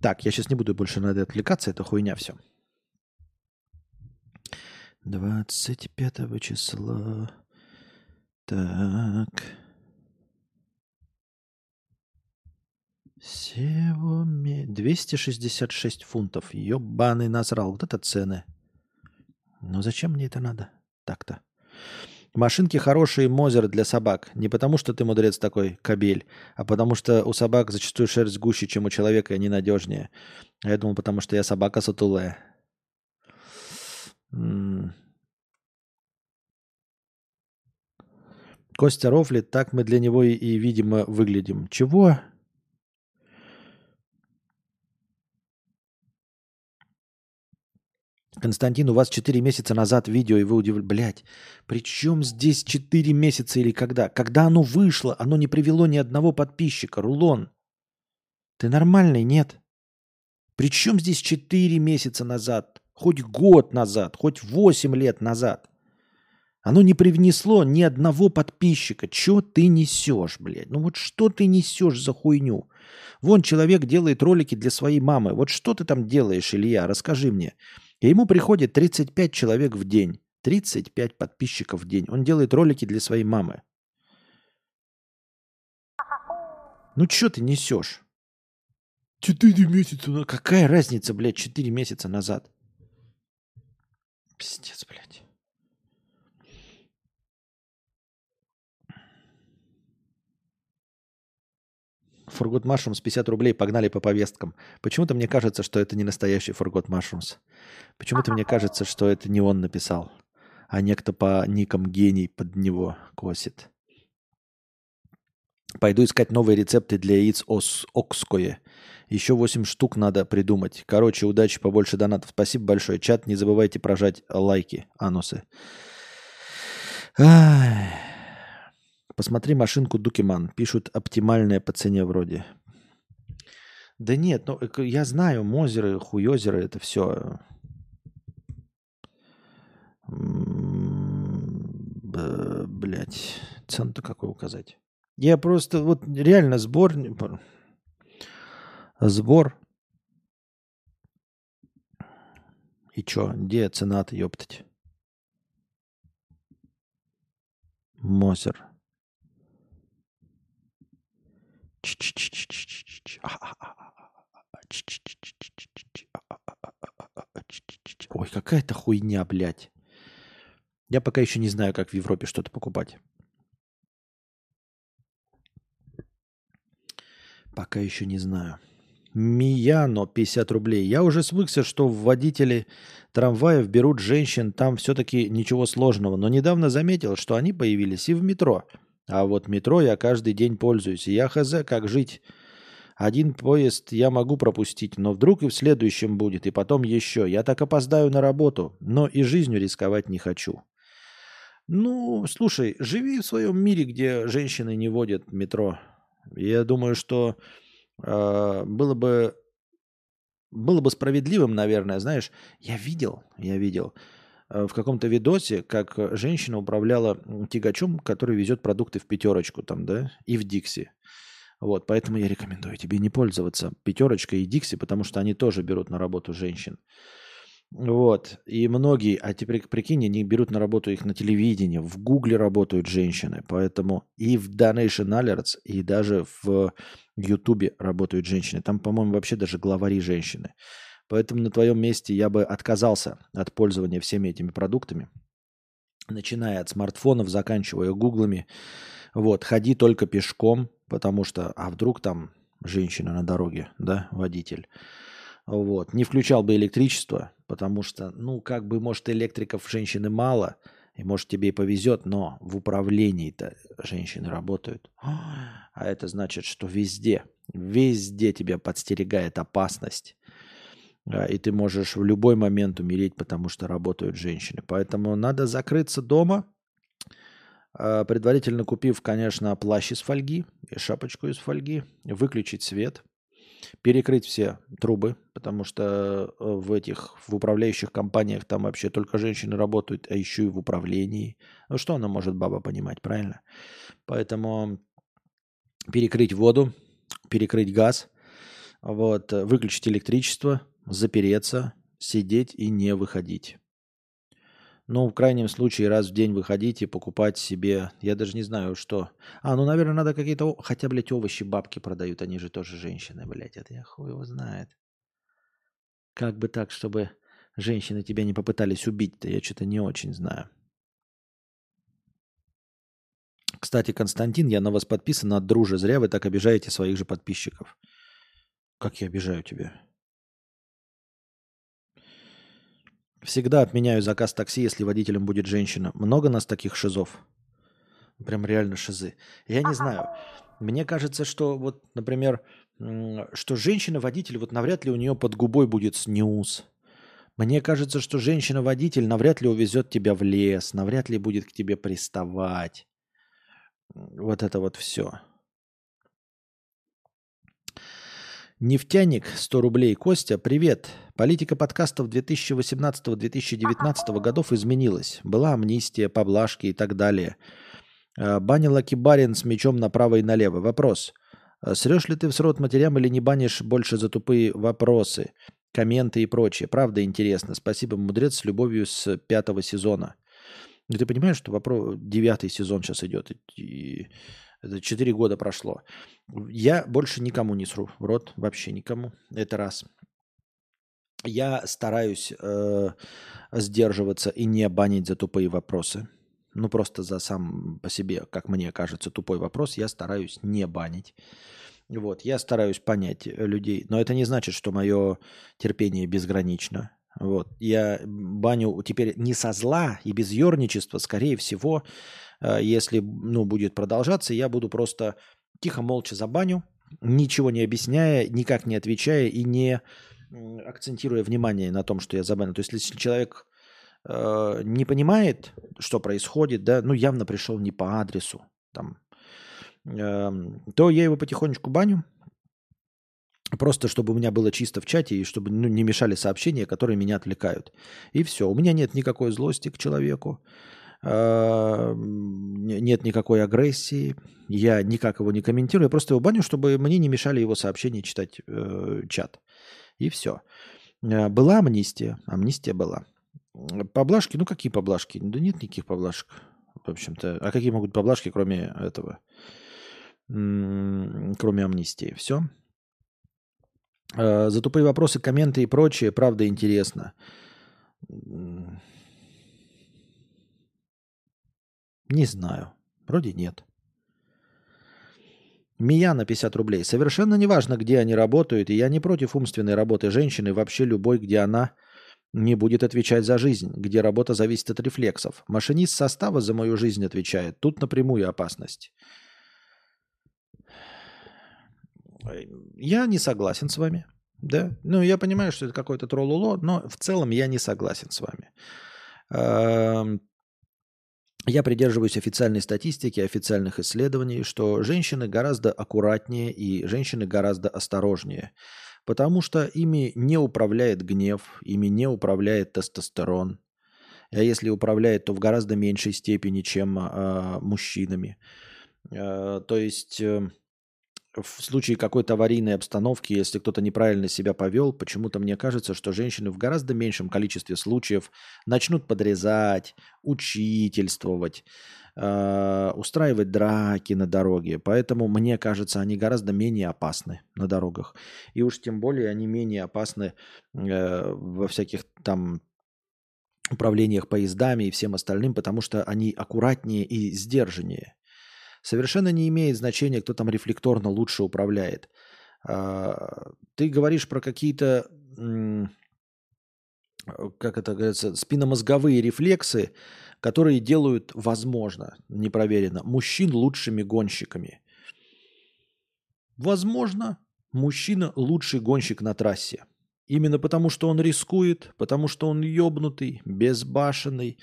Так, я сейчас не буду больше на это отвлекаться, это хуйня все. 25 числа. Так. Всего 266 фунтов. Ёбаный насрал. Вот это цены. Но зачем мне это надо? Так-то. Машинки хорошие Мозер для собак. Не потому, что ты мудрец такой, кабель, а потому что у собак зачастую шерсть гуще, чем у человека, и они надежнее. А я думал, потому что я собака сутулая. Костя рофлит, так мы для него и, и видимо, выглядим. Чего? Константин, у вас 4 месяца назад видео, и вы удивлены. Блядь, при чем здесь 4 месяца или когда? Когда оно вышло, оно не привело ни одного подписчика. Рулон, ты нормальный, нет? Причем здесь 4 месяца назад, хоть год назад, хоть 8 лет назад. Оно не привнесло ни одного подписчика. Че ты несешь, блядь? Ну вот что ты несешь за хуйню? Вон человек делает ролики для своей мамы. Вот что ты там делаешь, Илья? Расскажи мне. И ему приходит 35 человек в день. 35 подписчиков в день. Он делает ролики для своей мамы. Ну что ты несешь? Четыре месяца. Какая разница, блядь, четыре месяца назад? Пиздец, блядь. Forgot Mushrooms 50 рублей, погнали по повесткам. Почему-то мне кажется, что это не настоящий Forgot Mushrooms. Почему-то мне кажется, что это не он написал, а некто по никам гений под него косит. Пойду искать новые рецепты для яиц ос окское. Еще 8 штук надо придумать. Короче, удачи, побольше донатов. Спасибо большое. Чат, не забывайте прожать лайки, анусы. Ай. Посмотри машинку Дукиман. Пишут оптимальная по цене вроде. Да нет, ну я знаю, мозеры, хуёзеры, это все. Блять, цену-то какой указать? Я просто вот реально сбор... Сбор. И чё, где цена-то, ёптать? Мозер. Ой, какая-то хуйня, блядь. Я пока еще не знаю, как в Европе что-то покупать. Пока еще не знаю. Мияно 50 рублей. Я уже свыкся, что водители трамваев берут женщин, там все-таки ничего сложного. Но недавно заметил, что они появились и в метро. А вот метро я каждый день пользуюсь. И я хз, как жить. Один поезд я могу пропустить, но вдруг и в следующем будет, и потом еще. Я так опоздаю на работу, но и жизнью рисковать не хочу. Ну, слушай, живи в своем мире, где женщины не водят метро. Я думаю, что э, было бы было бы справедливым, наверное, знаешь, я видел, я видел в каком-то видосе, как женщина управляла тягачом, который везет продукты в пятерочку там, да, и в Дикси. Вот, поэтому я рекомендую тебе не пользоваться пятерочкой и Дикси, потому что они тоже берут на работу женщин. Вот. И многие, а теперь прикинь, они берут на работу их на телевидении, в Гугле работают женщины, поэтому и в Donation Alerts, и даже в Ютубе работают женщины. Там, по-моему, вообще даже главари женщины. Поэтому на твоем месте я бы отказался от пользования всеми этими продуктами, начиная от смартфонов, заканчивая гуглами. Вот, ходи только пешком, потому что, а вдруг там женщина на дороге, да, водитель. Вот. Не включал бы электричество, потому что, ну, как бы, может, электриков женщины мало, и, может, тебе и повезет, но в управлении-то женщины работают. А это значит, что везде, везде тебя подстерегает опасность. А, и ты можешь в любой момент умереть, потому что работают женщины. Поэтому надо закрыться дома, а, предварительно купив, конечно, плащ из фольги и шапочку из фольги, выключить свет – перекрыть все трубы, потому что э, в этих, в управляющих компаниях там вообще только женщины работают, а еще и в управлении. Ну что она может, баба, понимать, правильно? Поэтому перекрыть воду, перекрыть газ, вот, выключить электричество, запереться, сидеть и не выходить. Ну, в крайнем случае, раз в день выходить и покупать себе, я даже не знаю, что. А, ну, наверное, надо какие-то... Хотя, блядь, овощи бабки продают, они же тоже женщины, блядь. Это я хуй его знает. Как бы так, чтобы женщины тебя не попытались убить-то, я что-то не очень знаю. Кстати, Константин, я на вас подписан от дружи. Зря вы так обижаете своих же подписчиков. Как я обижаю тебя? Всегда отменяю заказ такси, если водителем будет женщина. Много нас таких шизов? Прям реально шизы. Я не знаю. Мне кажется, что вот, например, что женщина-водитель, вот навряд ли у нее под губой будет снюс. Мне кажется, что женщина-водитель навряд ли увезет тебя в лес, навряд ли будет к тебе приставать. Вот это вот все. Нефтяник, 100 рублей. Костя, привет. Политика подкастов 2018-2019 годов изменилась. Была амнистия, поблажки и так далее. А, банил Акибарин с мечом направо и налево. Вопрос. А, Срешь ли ты в срод матерям или не банишь больше за тупые вопросы, комменты и прочее? Правда интересно. Спасибо, мудрец, с любовью с пятого сезона. Ну, ты понимаешь, что вопрос... девятый сезон сейчас идет, и это четыре года прошло. Я больше никому не сру в рот, вообще никому. Это раз. Я стараюсь э, сдерживаться и не банить за тупые вопросы. Ну, просто за сам по себе, как мне кажется, тупой вопрос я стараюсь не банить. Вот, я стараюсь понять людей. Но это не значит, что мое терпение безгранично. Вот. Я баню теперь не со зла и без ерничества, скорее всего, э, если ну, будет продолжаться, я буду просто тихо, молча забаню, ничего не объясняя, никак не отвечая и не акцентируя внимание на том, что я забаню. То есть, если человек э, не понимает, что происходит, да, ну явно пришел не по адресу, там, э, то я его потихонечку баню, Просто чтобы у меня было чисто в чате и чтобы ну, не мешали сообщения, которые меня отвлекают. И все. У меня нет никакой злости к человеку, нет никакой агрессии. Я никак его не комментирую. Я просто его баню, чтобы мне не мешали его сообщения читать э, чат. И все. А, была амнистия. Амнистия была. Поблажки, ну какие поблажки? Да нет никаких поблажек. В общем-то, а какие могут поблажки, кроме этого? Кроме амнистии. Все. Э, за тупые вопросы, комменты и прочее, правда, интересно. Не знаю. Вроде нет. Мия на 50 рублей. Совершенно не важно, где они работают, и я не против умственной работы женщины, вообще любой, где она не будет отвечать за жизнь, где работа зависит от рефлексов. Машинист состава за мою жизнь отвечает. Тут напрямую опасность. Я не согласен с вами. Да, ну я понимаю, что это какой-то троллуло, но в целом я не согласен с вами. Я придерживаюсь официальной статистики, официальных исследований, что женщины гораздо аккуратнее и женщины гораздо осторожнее, потому что ими не управляет гнев, ими не управляет тестостерон. А если управляет, то в гораздо меньшей степени, чем э, мужчинами. Э, то есть э, в случае какой-то аварийной обстановки, если кто-то неправильно себя повел, почему-то мне кажется, что женщины в гораздо меньшем количестве случаев начнут подрезать, учительствовать, э, устраивать драки на дороге. Поэтому, мне кажется, они гораздо менее опасны на дорогах. И уж тем более они менее опасны э, во всяких там управлениях поездами и всем остальным, потому что они аккуратнее и сдержаннее. Совершенно не имеет значения, кто там рефлекторно лучше управляет. А, ты говоришь про какие-то, как это говорится, спинномозговые рефлексы, которые делают, возможно, непроверенно, мужчин лучшими гонщиками. Возможно, мужчина лучший гонщик на трассе. Именно потому, что он рискует, потому что он ебнутый, безбашенный,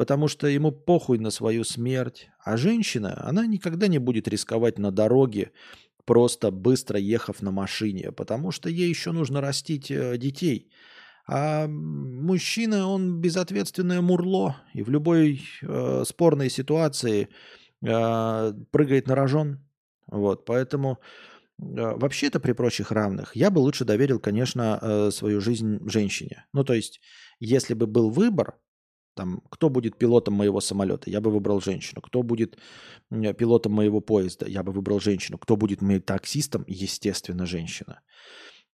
потому что ему похуй на свою смерть. А женщина, она никогда не будет рисковать на дороге, просто быстро ехав на машине, потому что ей еще нужно растить э, детей. А мужчина, он безответственное мурло, и в любой э, спорной ситуации э, прыгает на рожон. Вот, поэтому э, вообще-то при прочих равных я бы лучше доверил, конечно, э, свою жизнь женщине. Ну, то есть, если бы был выбор, там, кто будет пилотом моего самолета? Я бы выбрал женщину. Кто будет пилотом моего поезда? Я бы выбрал женщину. Кто будет моим таксистом? Естественно, женщина.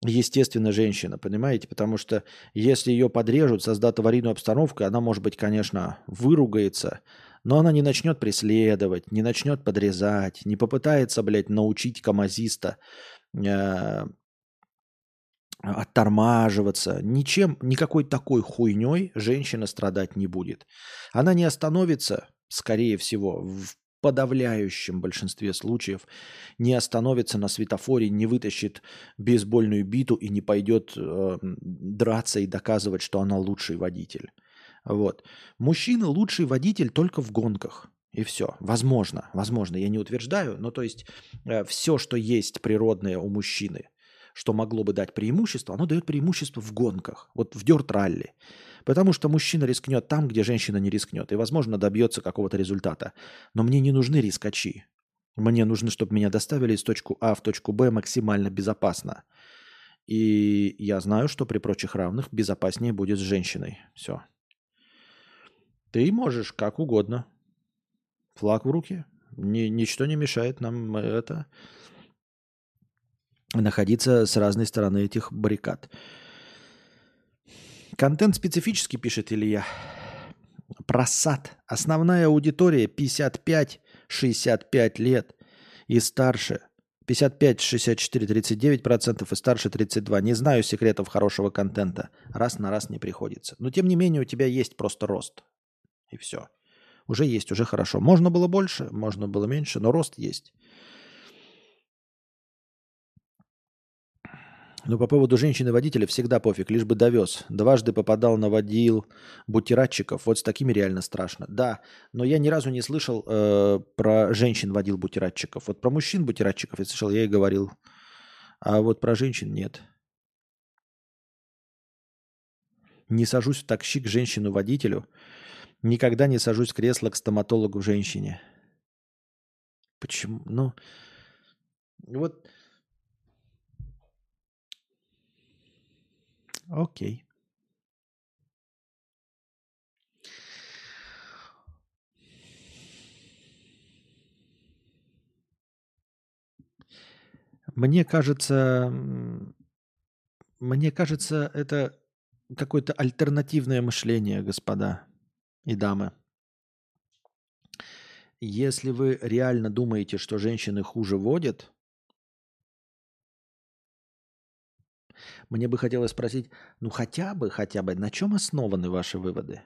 Естественно, женщина, понимаете? Потому что если ее подрежут, создат аварийную обстановку, она, может быть, конечно, выругается, но она не начнет преследовать, не начнет подрезать, не попытается, блядь, научить камазиста э, оттормаживаться. Ничем, никакой такой хуйней женщина страдать не будет. Она не остановится, скорее всего, в подавляющем большинстве случаев, не остановится на светофоре, не вытащит бейсбольную биту и не пойдет э, драться и доказывать, что она лучший водитель. Вот. Мужчина лучший водитель только в гонках. И все. Возможно, возможно, я не утверждаю, но то есть э, все, что есть природное у мужчины – что могло бы дать преимущество, оно дает преимущество в гонках, вот в дёрт-ралли. Потому что мужчина рискнет там, где женщина не рискнет, и, возможно, добьется какого-то результата. Но мне не нужны рискачи. Мне нужно, чтобы меня доставили из точки А в точку Б максимально безопасно. И я знаю, что при прочих равных безопаснее будет с женщиной. Все. Ты можешь как угодно. Флаг в руке. Ни, ничто не мешает нам это находиться с разной стороны этих баррикад. Контент специфический, пишет Илья. Просад. Основная аудитория 55-65 лет и старше. 55, 64, 39 процентов и старше 32. Не знаю секретов хорошего контента. Раз на раз не приходится. Но тем не менее у тебя есть просто рост. И все. Уже есть, уже хорошо. Можно было больше, можно было меньше, но рост есть. Но по поводу женщины-водителя всегда пофиг, лишь бы довез. Дважды попадал на водил бутератчиков. Вот с такими реально страшно. Да, но я ни разу не слышал э, про женщин-водил бутератчиков. Вот про мужчин-бутератчиков я слышал, я и говорил. А вот про женщин нет. Не сажусь в такси к женщину-водителю. Никогда не сажусь в кресло к стоматологу женщине. Почему? Ну, вот Окей. Мне кажется, мне кажется, это какое-то альтернативное мышление, господа и дамы. Если вы реально думаете, что женщины хуже водят, Мне бы хотелось спросить, ну хотя бы, хотя бы, на чем основаны ваши выводы?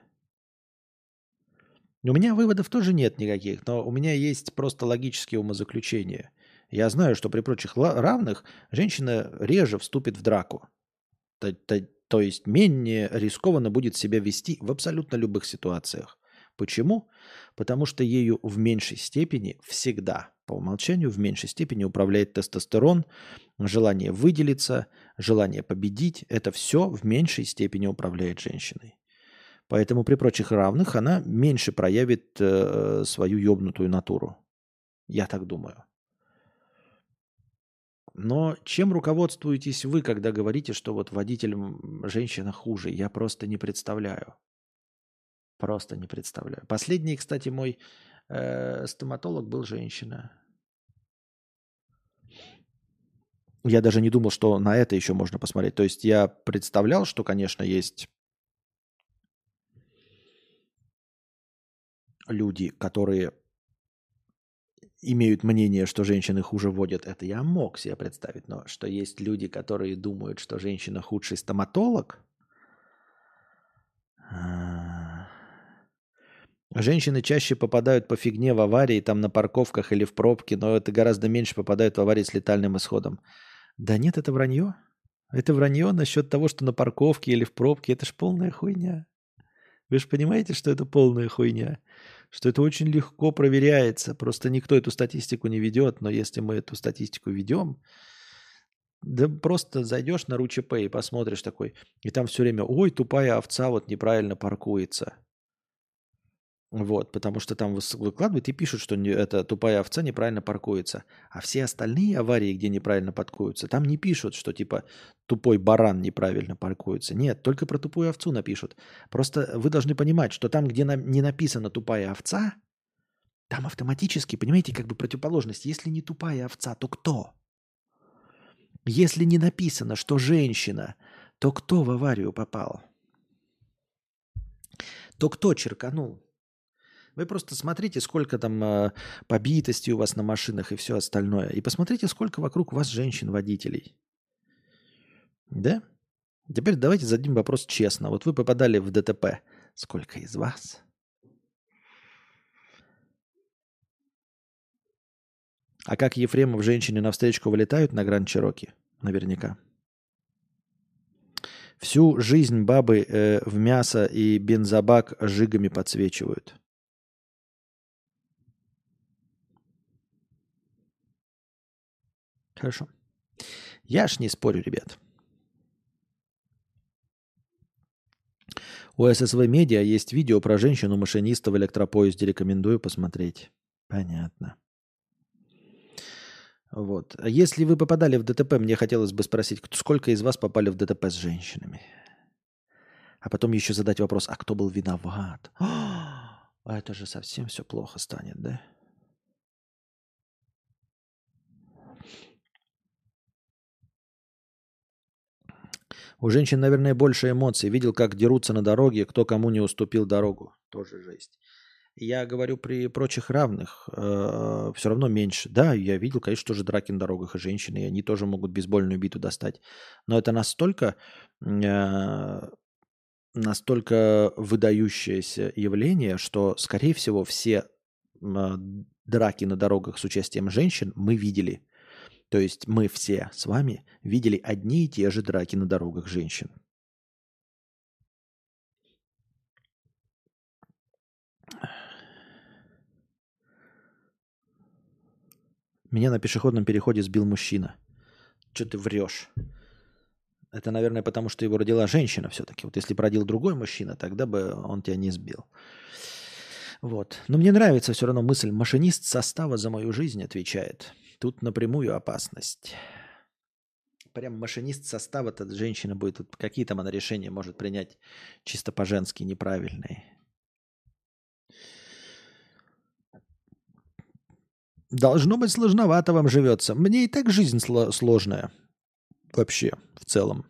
У меня выводов тоже нет никаких, но у меня есть просто логические умозаключения. Я знаю, что при прочих равных женщина реже вступит в драку. То, то, то есть менее рискованно будет себя вести в абсолютно любых ситуациях. Почему? Потому что ею в меньшей степени всегда по умолчанию в меньшей степени управляет тестостерон, желание выделиться, желание победить. Это все в меньшей степени управляет женщиной. Поэтому при прочих равных она меньше проявит э, свою ёбнутую натуру. Я так думаю. Но чем руководствуетесь вы, когда говорите, что вот водителям женщина хуже? Я просто не представляю. Просто не представляю. Последний, кстати, мой э, стоматолог был женщина. Я даже не думал, что на это еще можно посмотреть. То есть я представлял, что, конечно, есть люди, которые имеют мнение, что женщины хуже водят, это я мог себе представить. Но что есть люди, которые думают, что женщина худший стоматолог, а. Женщины чаще попадают по фигне в аварии, там на парковках или в пробке, но это гораздо меньше попадают в аварии с летальным исходом. Да нет, это вранье. Это вранье насчет того, что на парковке или в пробке. Это ж полная хуйня. Вы же понимаете, что это полная хуйня? Что это очень легко проверяется. Просто никто эту статистику не ведет. Но если мы эту статистику ведем, да просто зайдешь на РУЧП и посмотришь такой, и там все время, ой, тупая овца вот неправильно паркуется. Вот, потому что там выкладывают и пишут, что эта тупая овца неправильно паркуется. А все остальные аварии, где неправильно паркуются, там не пишут, что типа тупой баран неправильно паркуется. Нет, только про тупую овцу напишут. Просто вы должны понимать, что там, где не написана тупая овца, там автоматически, понимаете, как бы противоположность. Если не тупая овца, то кто? Если не написано, что женщина, то кто в аварию попал? То кто черканул? Вы просто смотрите, сколько там э, побитости у вас на машинах и все остальное. И посмотрите, сколько вокруг вас женщин-водителей. Да? Теперь давайте зададим вопрос честно. Вот вы попадали в ДТП. Сколько из вас? А как Ефремов женщине навстречу вылетают на Гранд Чироки? Наверняка. Всю жизнь бабы э, в мясо и бензобак жигами подсвечивают. Хорошо. Я ж не спорю, ребят. У ССВ Медиа есть видео про женщину-машиниста в электропоезде. Рекомендую посмотреть. Понятно. Вот. Если вы попадали в ДТП, мне хотелось бы спросить, сколько из вас попали в ДТП с женщинами? А потом еще задать вопрос, а кто был виноват? [gasps] А это же совсем все плохо станет, да? У женщин, наверное, больше эмоций. Видел, как дерутся на дороге, кто кому не уступил дорогу. Тоже жесть. Я говорю при прочих равных, э, все равно меньше. Да, я видел, конечно, тоже драки на дорогах и женщины, и они тоже могут бейсбольную биту достать. Но это настолько, э, настолько выдающееся явление, что, скорее всего, все э, драки на дорогах с участием женщин мы видели. То есть мы все с вами видели одни и те же драки на дорогах женщин. Меня на пешеходном переходе сбил мужчина. Что ты врешь? Это, наверное, потому что его родила женщина все-таки. Вот если бы родил другой мужчина, тогда бы он тебя не сбил. Вот. Но мне нравится все равно мысль. Машинист состава за мою жизнь отвечает. Тут напрямую опасность. Прям машинист состава-то женщина будет. Какие там она решения может принять чисто по-женски неправильные. Должно быть сложновато вам живется. Мне и так жизнь сло- сложная. Вообще, в целом.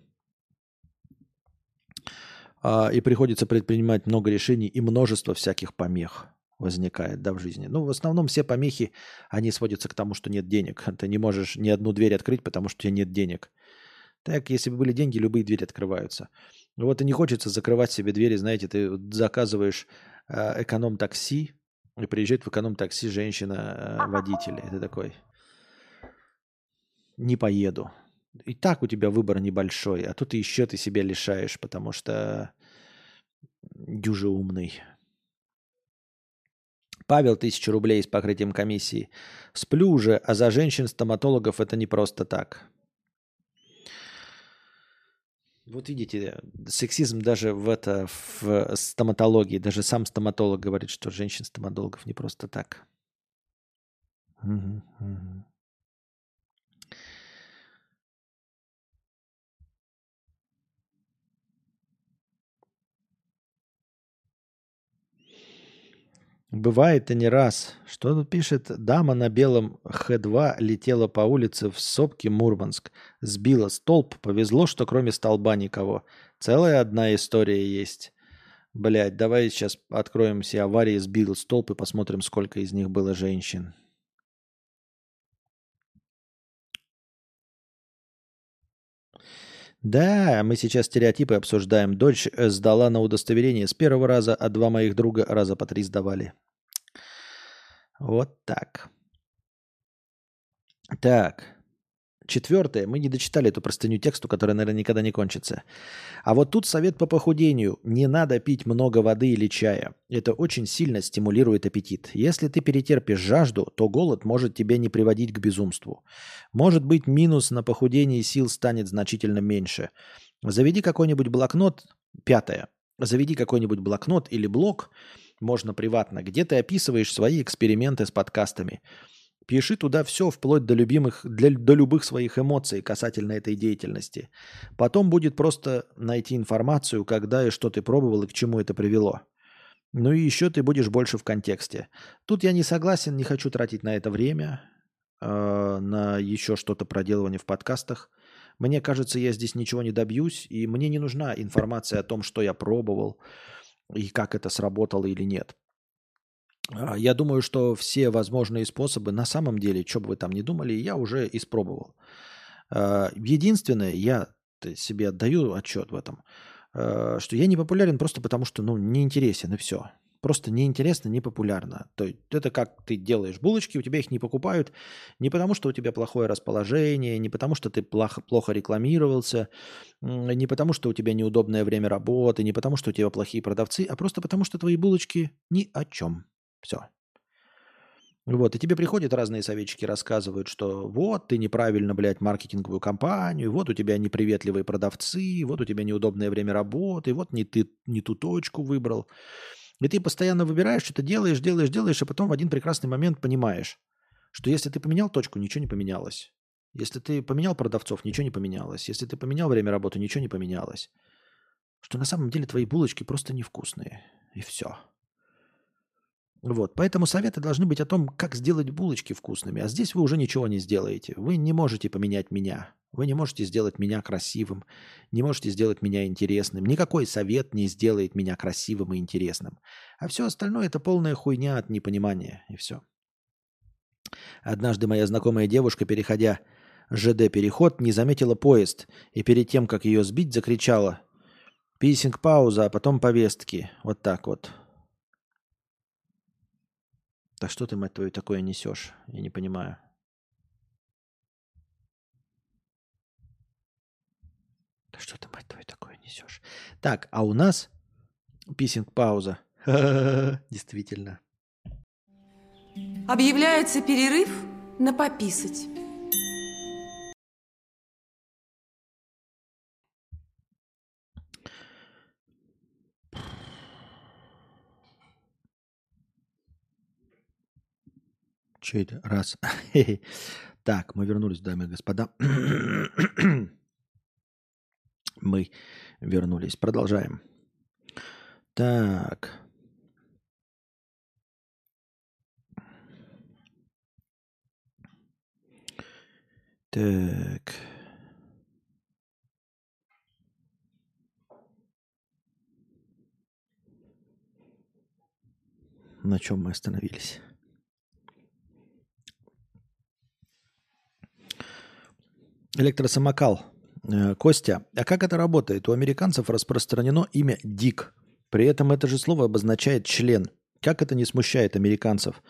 А, и приходится предпринимать много решений и множество всяких помех возникает да, в жизни. Ну, в основном все помехи, они сводятся к тому, что нет денег. [laughs] Ты не можешь ни одну дверь открыть, потому что у тебя нет денег. Так, если бы были деньги, любые двери открываются. Вот и не хочется закрывать себе двери, знаете, ты заказываешь э, эконом-такси, и приезжает в эконом-такси женщина-водитель. Э, Это такой, не поеду. И так у тебя выбор небольшой, а тут еще ты себя лишаешь, потому что дюже умный. Павел, тысячу рублей с покрытием комиссии. Сплю уже, а за женщин-стоматологов это не просто так. Вот видите, сексизм даже в это в стоматологии, даже сам стоматолог говорит, что женщин-стоматологов не просто так. Угу, угу. Бывает и не раз. Что тут пишет? Дама на белом Х2 летела по улице в Сопке, Мурманск. Сбила столб. Повезло, что кроме столба никого. Целая одна история есть. Блять, давай сейчас откроем все аварии, сбил столб и посмотрим, сколько из них было женщин. Да, мы сейчас стереотипы обсуждаем. Дочь э, сдала на удостоверение с первого раза, а два моих друга раза по три сдавали. Вот так. Так. Четвертое. Мы не дочитали эту простыню тексту, которая, наверное, никогда не кончится. А вот тут совет по похудению. Не надо пить много воды или чая. Это очень сильно стимулирует аппетит. Если ты перетерпишь жажду, то голод может тебя не приводить к безумству. Может быть, минус на похудении сил станет значительно меньше. Заведи какой-нибудь блокнот. Пятое. Заведи какой-нибудь блокнот или блок, можно приватно, где ты описываешь свои эксперименты с подкастами. Пиши туда все, вплоть до, любимых, для, до любых своих эмоций касательно этой деятельности. Потом будет просто найти информацию, когда и что ты пробовал и к чему это привело. Ну и еще ты будешь больше в контексте. Тут я не согласен, не хочу тратить на это время, э, на еще что-то проделывание в подкастах. Мне кажется, я здесь ничего не добьюсь, и мне не нужна информация о том, что я пробовал и как это сработало или нет. А, я думаю, что все возможные способы, на самом деле, что бы вы там ни думали, я уже испробовал. А, единственное, я себе отдаю отчет в этом, а, что я не популярен просто потому, что ну, не интересен, и все. Просто неинтересно, не популярно. То есть это как ты делаешь булочки, у тебя их не покупают не потому, что у тебя плохое расположение, не потому, что ты плохо, плохо рекламировался, не потому, что у тебя неудобное время работы, не потому, что у тебя плохие продавцы, а просто потому, что твои булочки ни о чем. Все. Вот, и тебе приходят разные советчики, рассказывают, что вот ты неправильно, блядь, маркетинговую кампанию, вот у тебя неприветливые продавцы, вот у тебя неудобное время работы, вот не ты не ту точку выбрал. И ты постоянно выбираешь, что-то делаешь, делаешь, делаешь, и потом в один прекрасный момент понимаешь, что если ты поменял точку, ничего не поменялось. Если ты поменял продавцов, ничего не поменялось. Если ты поменял время работы, ничего не поменялось. Что на самом деле твои булочки просто невкусные. И все. Вот, поэтому советы должны быть о том, как сделать булочки вкусными. А здесь вы уже ничего не сделаете. Вы не можете поменять меня. Вы не можете сделать меня красивым. Не можете сделать меня интересным. Никакой совет не сделает меня красивым и интересным. А все остальное это полная хуйня от непонимания. И все. Однажды моя знакомая девушка, переходя ЖД-переход, не заметила поезд. И перед тем, как ее сбить, закричала. Писинг-пауза, а потом повестки. Вот так вот. Да что ты, мать твою, такое несешь? Я не понимаю. Да что ты, мать твою, такое несешь? Так, а у нас писинг-пауза. [laughs] Действительно. Объявляется перерыв на пописать. Че это? Раз. [laughs] Так, мы вернулись, дамы и господа. [clears throat] Мы вернулись. Продолжаем. Так. Так. На чем мы остановились? Электросамокал. Э, Костя, а как это работает? У американцев распространено имя Дик. При этом это же слово обозначает член. Как это не смущает американцев?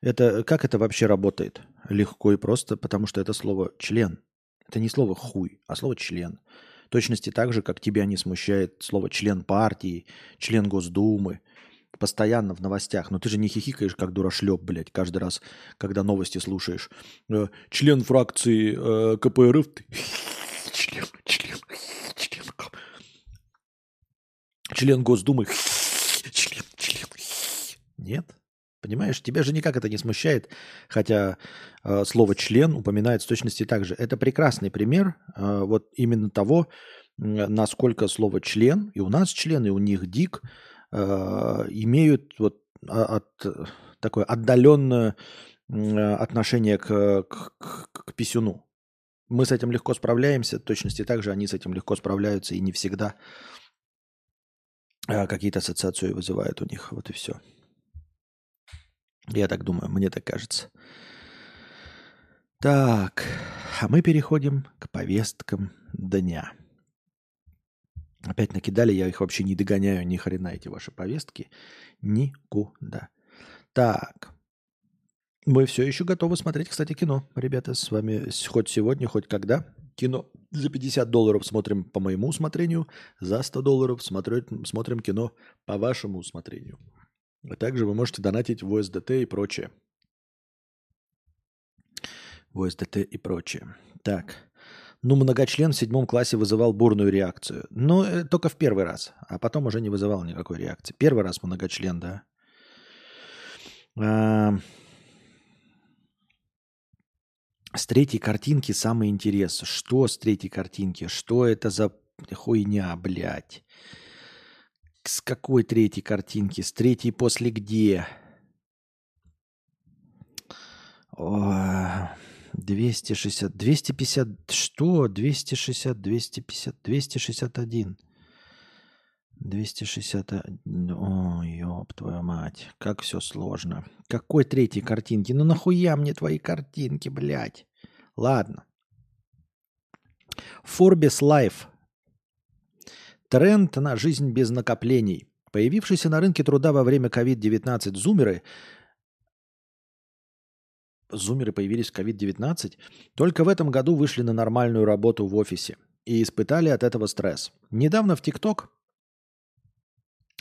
Это, как это вообще работает? Легко и просто, потому что это слово член. Это не слово хуй, а слово член. В точности так же, как тебя не смущает слово член партии, член Госдумы, постоянно в новостях. Но ты же не хихикаешь, как дурашлеп, блядь, каждый раз, когда новости слушаешь. Э, член фракции э, КПРФ. Ты... [laughs] Член, член, член. Член Госдумы. [laughs] Член, член. Нет? Понимаешь, тебя же никак это не смущает, хотя э, слово член упоминает с точности так же. Это прекрасный пример э, вот именно того, насколько слово член, и у нас член, и у них дик, Э, имеют вот а, от, такое отдаленное отношение к, к, к, к писюну. Мы с этим легко справляемся, точности так же они с этим легко справляются и не всегда э, какие-то ассоциации вызывают у них. Вот и все. Я так думаю, мне так кажется. Так, а мы переходим к повесткам дня. Опять накидали, я их вообще не догоняю ни хрена эти ваши повестки. Никуда. Так. Мы все еще готовы смотреть, кстати, кино. Ребята, с вами хоть сегодня, хоть когда. Кино за 50 долларов смотрим по моему усмотрению, за 100 долларов смотрим, смотрим кино по вашему усмотрению. А также вы можете донатить в ОСДТ и прочее. В ОСДТ и прочее. Так. Ну, многочлен в седьмом классе вызывал бурную реакцию. Ну, э, только в первый раз. А потом уже не вызывал никакой реакции. Первый раз многочлен, да. А... С третьей картинки самый интерес. Что с третьей картинки? Что это за хуйня, блядь? С какой третьей картинки? С третьей после где? О, 260, 250, что? 260, 250, 261. 261. О, ёб твою мать. Как все сложно. Какой третьей картинки? Ну нахуя мне твои картинки, блядь? Ладно. Forbes Life. Тренд на жизнь без накоплений. Появившиеся на рынке труда во время COVID-19 зумеры зумеры появились в COVID-19, только в этом году вышли на нормальную работу в офисе и испытали от этого стресс. Недавно в ТикТок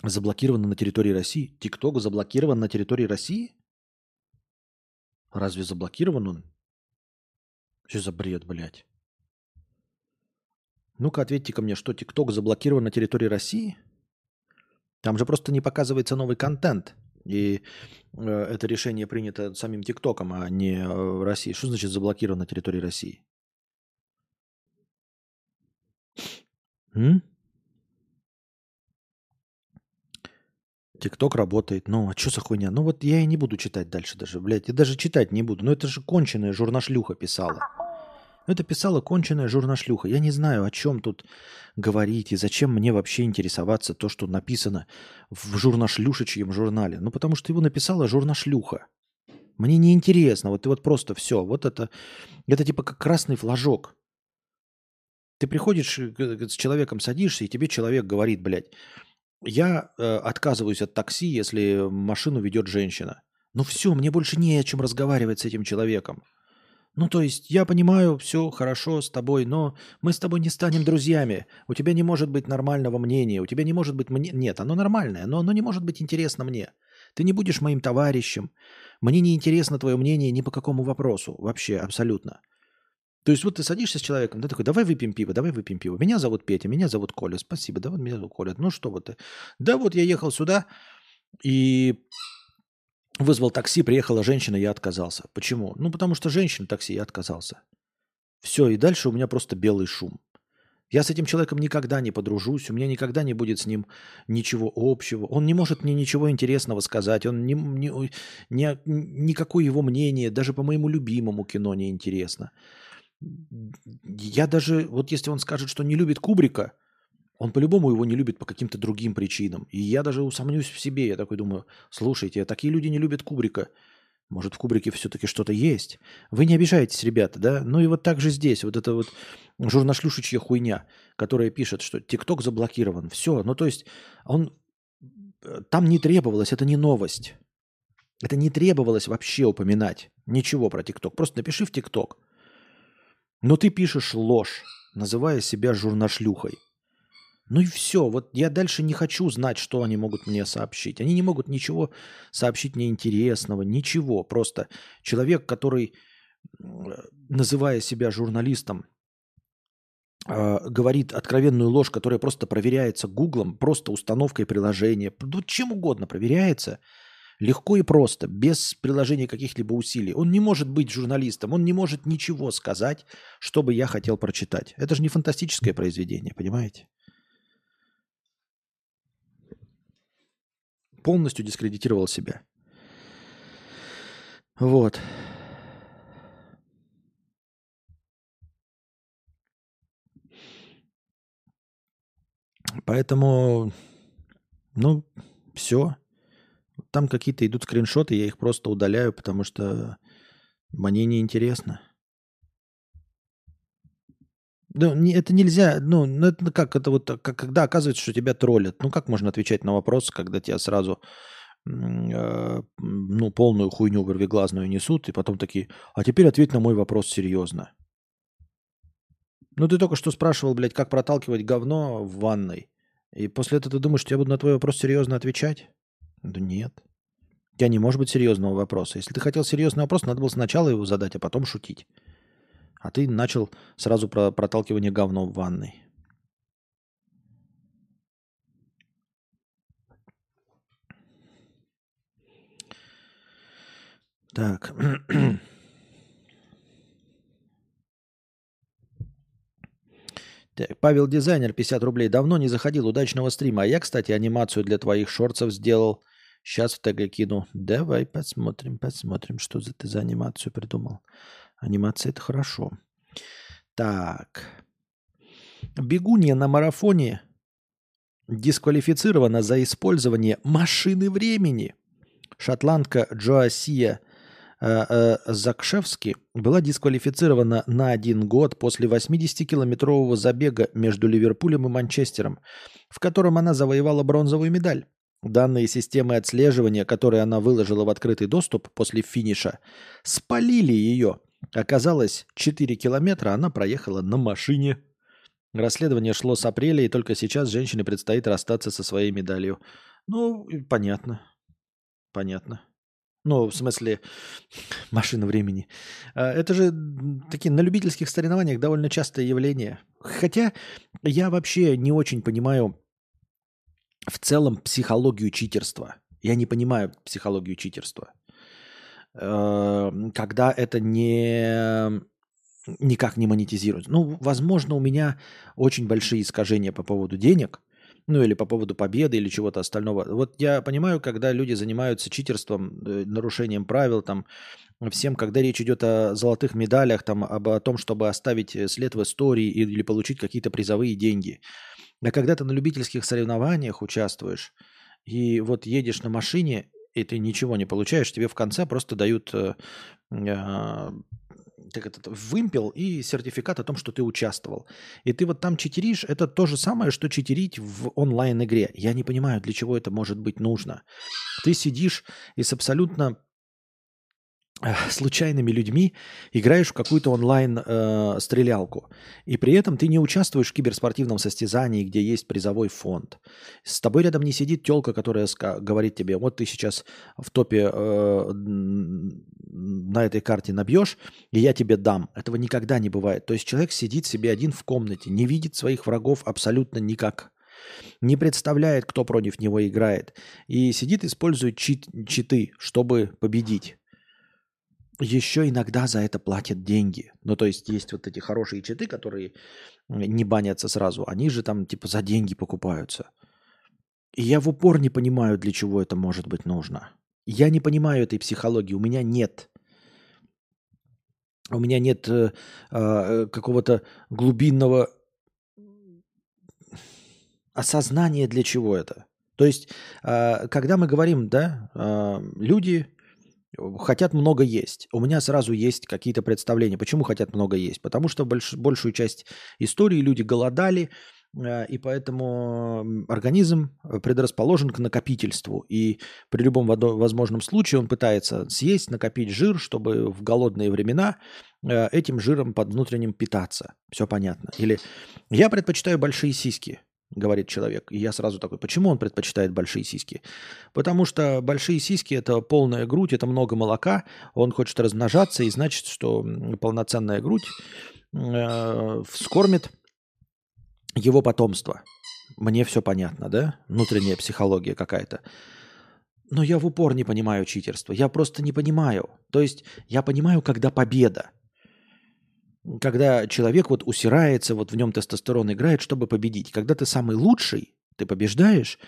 заблокирован на территории России. ТикТок заблокирован на территории России? Разве заблокирован он? Что за бред, блядь? Ну-ка, ответьте ко мне, что ТикТок заблокирован на территории России? Там же просто не показывается новый контент. И э, это решение принято самим ТикТоком, а не э, Россией. Что значит заблокирован на территории России? ТикТок работает. Ну, а что за хуйня? Ну вот я и не буду читать дальше даже, блядь. Я даже читать не буду. Ну это же конченая журнашлюха писала. Это писала конченая журнашлюха. Я не знаю, о чем тут говорить и зачем мне вообще интересоваться то, что написано в журнашлюшечьем журнале. Ну, потому что его написала журнашлюха. Мне не интересно. Вот ты вот просто все. Вот это, это типа как красный флажок. Ты приходишь э, с человеком, садишься, и тебе человек говорит, блядь, я э, отказываюсь от такси, если машину ведет женщина. Ну все, мне больше не о чем разговаривать с этим человеком. Ну, то есть, я понимаю, все хорошо с тобой, но мы с тобой не станем друзьями. У тебя не может быть нормального мнения, у тебя не может быть... Мне... Нет, оно нормальное, но оно не может быть интересно мне. Ты не будешь моим товарищем. Мне не интересно твое мнение ни по какому вопросу. Вообще, абсолютно. То есть вот ты садишься с человеком, ты такой, давай выпьем пиво, давай выпьем пиво. Меня зовут Петя, меня зовут Коля, спасибо, да вот меня зовут Коля. Ну что вот ты? Да вот я ехал сюда и вызвал такси, приехала женщина, я отказался. Почему? Ну потому что женщина такси, я отказался. Все, и дальше у меня просто белый шум. Я с этим человеком никогда не подружусь, у меня никогда не будет с ним ничего общего. Он не может мне ничего интересного сказать, он не, не, не, никакое его мнение, даже по моему любимому кино не интересно. Я даже, вот если он скажет, что не любит Кубрика, он по-любому его не любит по каким-то другим причинам. И я даже усомнюсь в себе. Я такой думаю, слушайте, а такие люди не любят Кубрика. Может, в Кубрике все-таки что-то есть? Вы не обижаетесь, ребята, да? Ну и вот так же здесь. Вот это вот журнашлюшечья хуйня, которая пишет, что ТикТок заблокирован. Все. Ну то есть он... Э, там не требовалось, это не новость. Это не требовалось вообще упоминать. Ничего про ТикТок. Просто напиши в ТикТок. Но ты пишешь ложь, называя себя журнашлюхой. Ну и все. Вот я дальше не хочу знать, что они могут мне сообщить. Они не могут ничего сообщить мне интересного, ничего. Просто человек, который, называя себя журналистом, а, говорит откровенную ложь, которая просто проверяется Гуглом, просто установкой приложения, ну, чем угодно проверяется – Легко и просто, без приложения каких-либо усилий. Он не может быть журналистом, он не может ничего сказать, что бы я хотел прочитать. Это же не фантастическое произведение, понимаете? Полностью дискредитировал себя. Вот. Поэтому, ну, все. Там какие-то идут скриншоты, я их просто удаляю, потому что мне не интересно. Да, не, это нельзя, ну, ну, это как, это вот, как, когда оказывается, что тебя троллят. Ну, как можно отвечать на вопрос, когда тебя сразу, э, ну, полную хуйню вырвиглазную несут, и потом такие, а теперь ответь на мой вопрос серьезно. Ну, ты только что спрашивал, блядь, как проталкивать говно в ванной. И после этого ты думаешь, что я буду на твой вопрос серьезно отвечать? Да нет. У тебя не может быть серьезного вопроса. Если ты хотел серьезный вопрос, надо было сначала его задать, а потом шутить. А ты начал сразу про проталкивание говно в ванной. Так. [clears throat] Так, Павел Дизайнер, 50 рублей. Давно не заходил удачного стрима. А я, кстати, анимацию для твоих шорцев сделал. Сейчас в ТГ кину. Давай посмотрим, посмотрим, что за ты за анимацию придумал. Анимация это хорошо. Так. Бегунья на марафоне дисквалифицирована за использование машины времени. Шотландка Джоасия э, э, Закшевски была дисквалифицирована на один год после 80-километрового забега между Ливерпулем и Манчестером, в котором она завоевала бронзовую медаль. Данные системы отслеживания, которые она выложила в открытый доступ после финиша, спалили ее. Оказалось, 4 километра она проехала на машине. Расследование шло с апреля, и только сейчас женщине предстоит расстаться со своей медалью. Ну, понятно. Понятно. Ну, в смысле, [laughs] машина времени. А, это же такие на любительских соревнованиях довольно частое явление. Хотя я вообще не очень понимаю в целом психологию читерства. Я не понимаю психологию читерства. Э, когда это не никак не монетизируется. Ну, возможно, у меня очень большие искажения по поводу денег, ну или по поводу победы или чего-то остального. Вот я понимаю, когда люди занимаются читерством, э, нарушением правил, там, всем, когда речь идет о золотых медалях, там, об, о том, чтобы оставить э, след в истории или получить какие-то призовые деньги. А когда ты на любительских соревнованиях участвуешь, и вот едешь на машине, и ты ничего не получаешь, тебе в конце просто дают э, э, так это, вымпел и сертификат о том, что ты участвовал. И ты вот там читеришь, это то же самое, что читерить в онлайн-игре. Я не понимаю, для чего это может быть нужно. Ты сидишь и с абсолютно случайными людьми играешь в какую-то онлайн-стрелялку. Э, и при этом ты не участвуешь в киберспортивном состязании, где есть призовой фонд. С тобой рядом не сидит телка, которая говорит тебе, вот ты сейчас в топе э, на этой карте набьешь, и я тебе дам. Этого никогда не бывает. То есть человек сидит себе один в комнате, не видит своих врагов абсолютно никак не представляет, кто против него играет, и сидит, использует чит, читы, чтобы победить еще иногда за это платят деньги. Ну, то есть есть вот эти хорошие читы, которые не банятся сразу. Они же там типа за деньги покупаются. И я в упор не понимаю, для чего это может быть нужно. Я не понимаю этой психологии. У меня нет. У меня нет э, э, какого-то глубинного осознания, для чего это. То есть, э, когда мы говорим, да, э, люди хотят много есть. У меня сразу есть какие-то представления. Почему хотят много есть? Потому что больш, большую часть истории люди голодали, э, и поэтому организм предрасположен к накопительству. И при любом возможном случае он пытается съесть, накопить жир, чтобы в голодные времена э, этим жиром под внутренним питаться. Все понятно. Или я предпочитаю большие сиськи говорит человек. И я сразу такой, почему он предпочитает большие сиськи? Потому что большие сиськи – это полная грудь, это много молока, он хочет размножаться, и значит, что полноценная грудь э, вскормит его потомство. Мне все понятно, да? Внутренняя психология какая-то. Но я в упор не понимаю читерство. Я просто не понимаю. То есть я понимаю, когда победа когда человек вот усирается, вот в нем тестостерон играет, чтобы победить. Когда ты самый лучший, ты побеждаешь,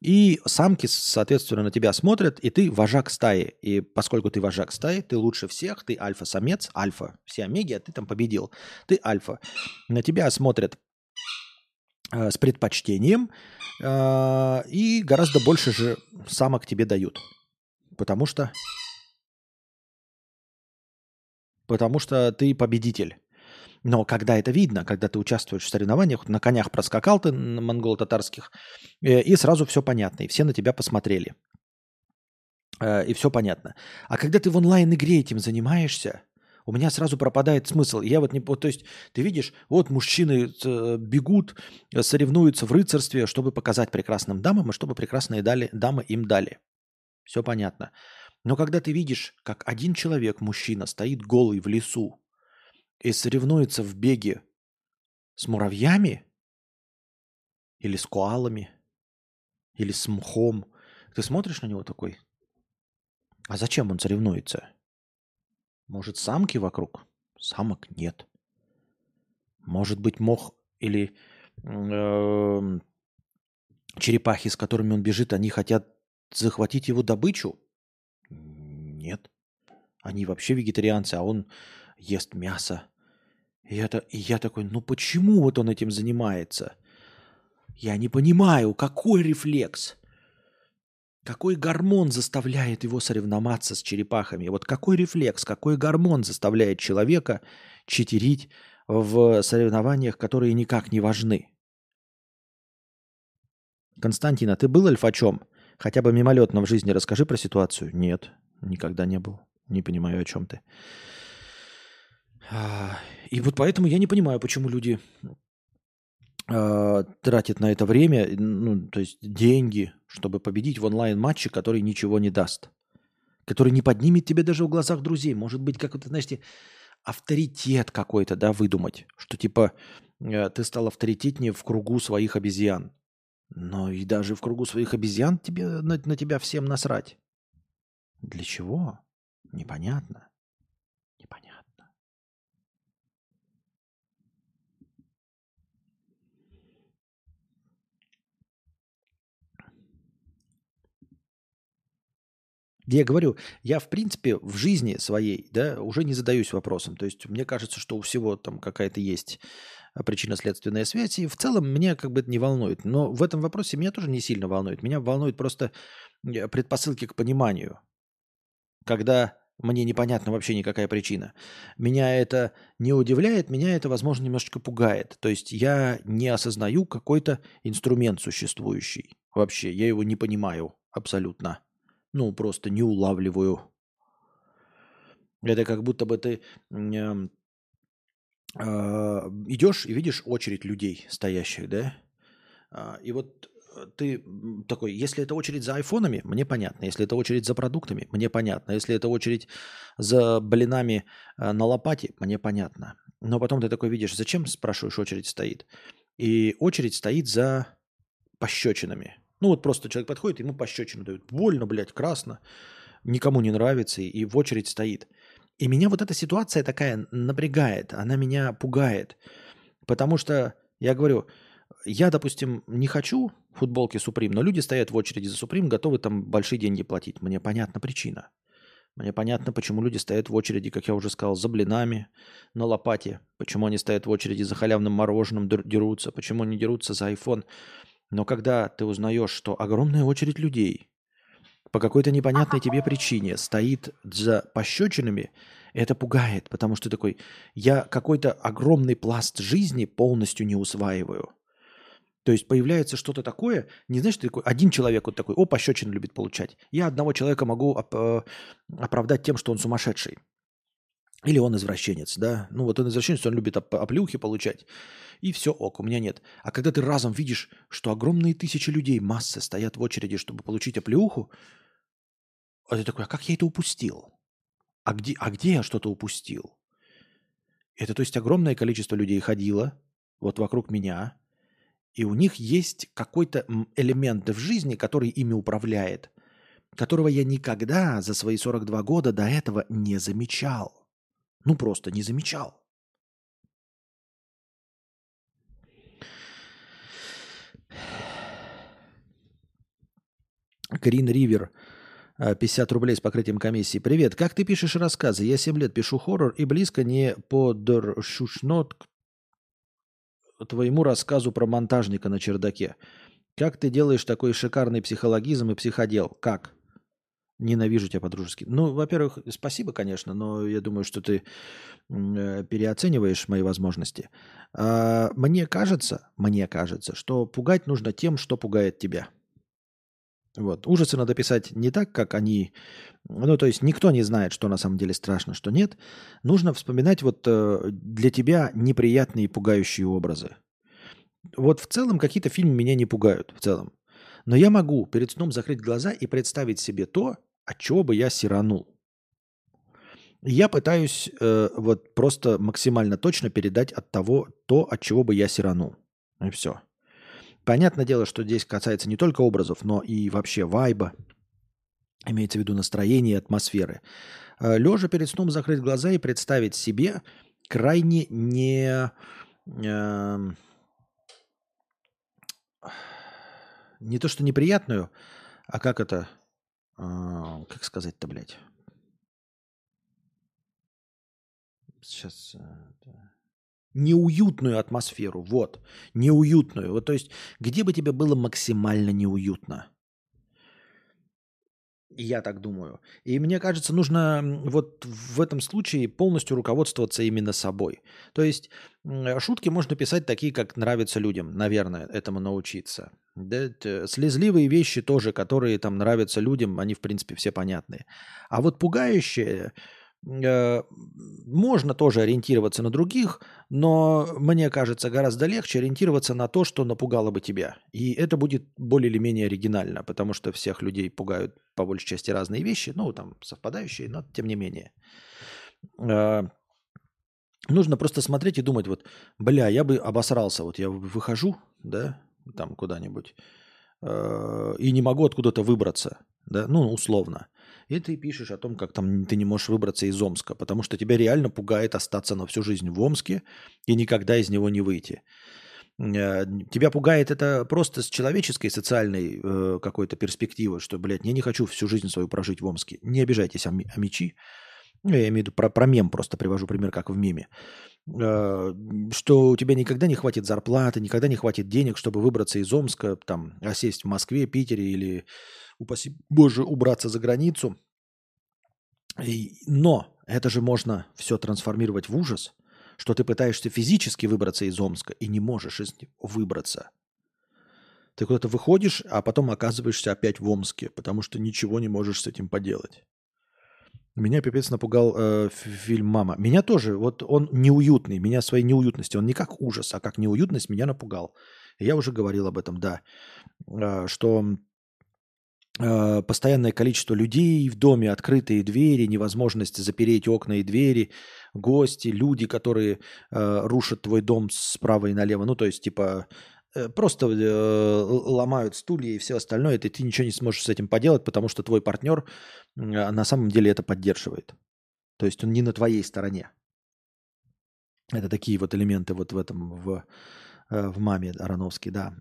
и самки, соответственно, на тебя смотрят, и ты вожак стаи. И поскольку ты вожак стаи, ты лучше всех, ты альфа-самец, альфа, все омеги, а ты там победил. Ты альфа. На тебя смотрят э, с предпочтением, э, и гораздо больше же самок тебе дают. Потому что потому что ты победитель. Но когда это видно, когда ты участвуешь в соревнованиях, на конях проскакал ты на монголо-татарских, э, и сразу все понятно, и все на тебя посмотрели. Э, и все понятно. А когда ты в онлайн-игре этим занимаешься, у меня сразу пропадает смысл. Я вот не... То есть ты видишь, вот мужчины бегут, соревнуются в рыцарстве, чтобы показать прекрасным дамам, и чтобы прекрасные дали, дамы им дали. Все понятно. Но когда ты видишь, как один человек, мужчина, стоит голый в лесу и соревнуется в беге с муравьями или с коалами или с мхом, ты смотришь на него такой, а зачем он соревнуется? Может, самки вокруг? Самок нет. Может быть, мох или э, черепахи, с которыми он бежит, они хотят захватить его добычу? Нет. Они вообще вегетарианцы, а он ест мясо. И, это, и я такой, ну почему вот он этим занимается? Я не понимаю, какой рефлекс? Какой гормон заставляет его соревноваться с черепахами? Вот какой рефлекс, какой гормон заставляет человека читерить в соревнованиях, которые никак не важны? Константин, а ты был альфачом? Хотя бы мимолетно в жизни расскажи про ситуацию. Нет, никогда не был. Не понимаю, о чем ты. А, и вот поэтому я не понимаю, почему люди э, тратят на это время, ну, то есть деньги, чтобы победить в онлайн-матче, который ничего не даст. который не поднимет тебе даже в глазах друзей. Может быть, как вот, знаете, авторитет какой-то, да, выдумать, что типа э, ты стал авторитетнее в кругу своих обезьян. Но и даже в кругу своих обезьян тебе, на, на тебя всем насрать. Для чего? Непонятно. Я говорю, я в принципе в жизни своей, да, уже не задаюсь вопросом. То есть мне кажется, что у всего там какая-то есть причинно-следственная связь, и в целом меня как бы это не волнует. Но в этом вопросе меня тоже не сильно волнует. Меня волнует просто э, предпосылки к пониманию. Когда мне непонятна вообще никакая причина. Меня это не удивляет, меня это, возможно, немножечко пугает. То есть я не осознаю какой-то инструмент существующий. Вообще, я его не понимаю абсолютно. Ну, просто не улавливаю. Это как будто бы ты э, а, идешь и видишь очередь людей стоящих, да? А, и вот э, ты такой, если это очередь за айфонами, мне понятно. Если это очередь за продуктами, мне понятно. Если это очередь за блинами э, на лопате, мне понятно. Но потом ты такой видишь, зачем, спрашиваешь, очередь стоит? И очередь стоит за пощечинами. Ну вот просто человек подходит, ему пощечину дают. Больно, блядь, красно. Никому не нравится, и в очередь стоит. И меня вот эта ситуация такая напрягает, она меня пугает. Потому что, я говорю, я, допустим, не хочу футболки Supreme, но люди стоят в очереди за Supreme, готовы там большие деньги платить. Мне понятна причина. Мне понятно, почему люди стоят в очереди, как я уже сказал, за блинами на лопате. Почему они стоят в очереди за халявным мороженым, дерутся. Почему они дерутся за iPhone. Но когда ты узнаешь, что огромная очередь людей по какой-то непонятной тебе причине стоит за пощечинами, это пугает, потому что такой, я какой-то огромный пласт жизни полностью не усваиваю. То есть появляется что-то такое, не знаешь, ты такой, один человек вот такой, о, пощечину любит получать. Я одного человека могу оп- э, оправдать тем, что он сумасшедший. Или он извращенец, да? Ну вот он извращенец, он любит оп- оплюхи получать. И все, ок, у меня нет. А когда ты разом видишь, что огромные тысячи людей, массы стоят в очереди, чтобы получить оплюху, а ты такой, а как я это упустил? А где, а где я что-то упустил? Это то есть огромное количество людей ходило вот вокруг меня, и у них есть какой-то элемент в жизни, который ими управляет, которого я никогда за свои 42 года до этого не замечал. Ну просто не замечал. Крин Ривер 50 э, рублей с покрытием комиссии. Привет, как ты пишешь рассказы? Я 7 лет пишу хоррор и близко не подшушнот к твоему рассказу про монтажника на чердаке. Как ты делаешь такой шикарный психологизм и психодел? Как? Ненавижу тебя по-дружески. Ну, во-первых, спасибо, конечно, но я думаю, что ты э, переоцениваешь мои возможности. А, мне кажется, мне кажется, что пугать нужно тем, что пугает тебя. Вот. Ужасы надо писать не так, как они... Ну, то есть никто не знает, что на самом деле страшно, что нет. Нужно вспоминать вот э, для тебя неприятные и пугающие образы. Вот в целом какие-то фильмы меня не пугают, в целом. Но я могу перед сном закрыть глаза и представить себе то, от чего бы я сиранул. Я пытаюсь э, вот просто максимально точно передать от того то, от чего бы я сиранул. И все. Понятное дело, что здесь касается не только образов, но и вообще вайба, имеется в виду настроение, атмосферы. Э, Лежа перед сном закрыть глаза и представить себе крайне не... Э, не то, что неприятную, а как это... Э, как сказать-то, блядь? Сейчас... Э, неуютную атмосферу. Вот, неуютную. Вот, то есть, где бы тебе было максимально неуютно? Я так думаю. И мне кажется, нужно вот в этом случае полностью руководствоваться именно собой. То есть шутки можно писать такие, как нравятся людям, наверное, этому научиться. Да, слезливые вещи тоже, которые там нравятся людям, они в принципе все понятные. А вот пугающие, можно тоже ориентироваться на других, но мне кажется, гораздо легче ориентироваться на то, что напугало бы тебя. И это будет более или менее оригинально, потому что всех людей пугают по большей части разные вещи, ну, там, совпадающие, но тем не менее. Э, нужно просто смотреть и думать, вот, бля, я бы обосрался, вот я выхожу, да, там куда-нибудь, э, и не могу откуда-то выбраться, да, ну, условно. И ты пишешь о том, как там ты не можешь выбраться из Омска, потому что тебя реально пугает остаться на всю жизнь в Омске и никогда из него не выйти. Э, тебя пугает это просто с человеческой, социальной э, какой-то перспективы, что, блядь, я не хочу всю жизнь свою прожить в Омске. Не обижайтесь, ами- амичи. Ну, я имею в виду про, про мем просто привожу пример, как в меме. Э, что у тебя никогда не хватит зарплаты, никогда не хватит денег, чтобы выбраться из Омска, там, осесть в Москве, Питере или, упаси Боже, убраться за границу. И, но это же можно все трансформировать в ужас, что ты пытаешься физически выбраться из Омска и не можешь из него выбраться. Ты куда-то выходишь, а потом оказываешься опять в Омске, потому что ничего не можешь с этим поделать. Меня пипец напугал э, фильм «Мама». Меня тоже, вот он неуютный, меня своей неуютностью, он не как ужас, а как неуютность меня напугал. Я уже говорил об этом, да, э, что э, постоянное количество людей в доме, открытые двери, невозможность запереть окна и двери, гости, люди, которые э, рушат твой дом справа и налево, ну то есть типа просто э, ломают стулья и все остальное, и ты ничего не сможешь с этим поделать, потому что твой партнер а, на самом деле это поддерживает. То есть он не на твоей стороне. Это такие вот элементы вот в этом, в, э, в маме Ароновский, да.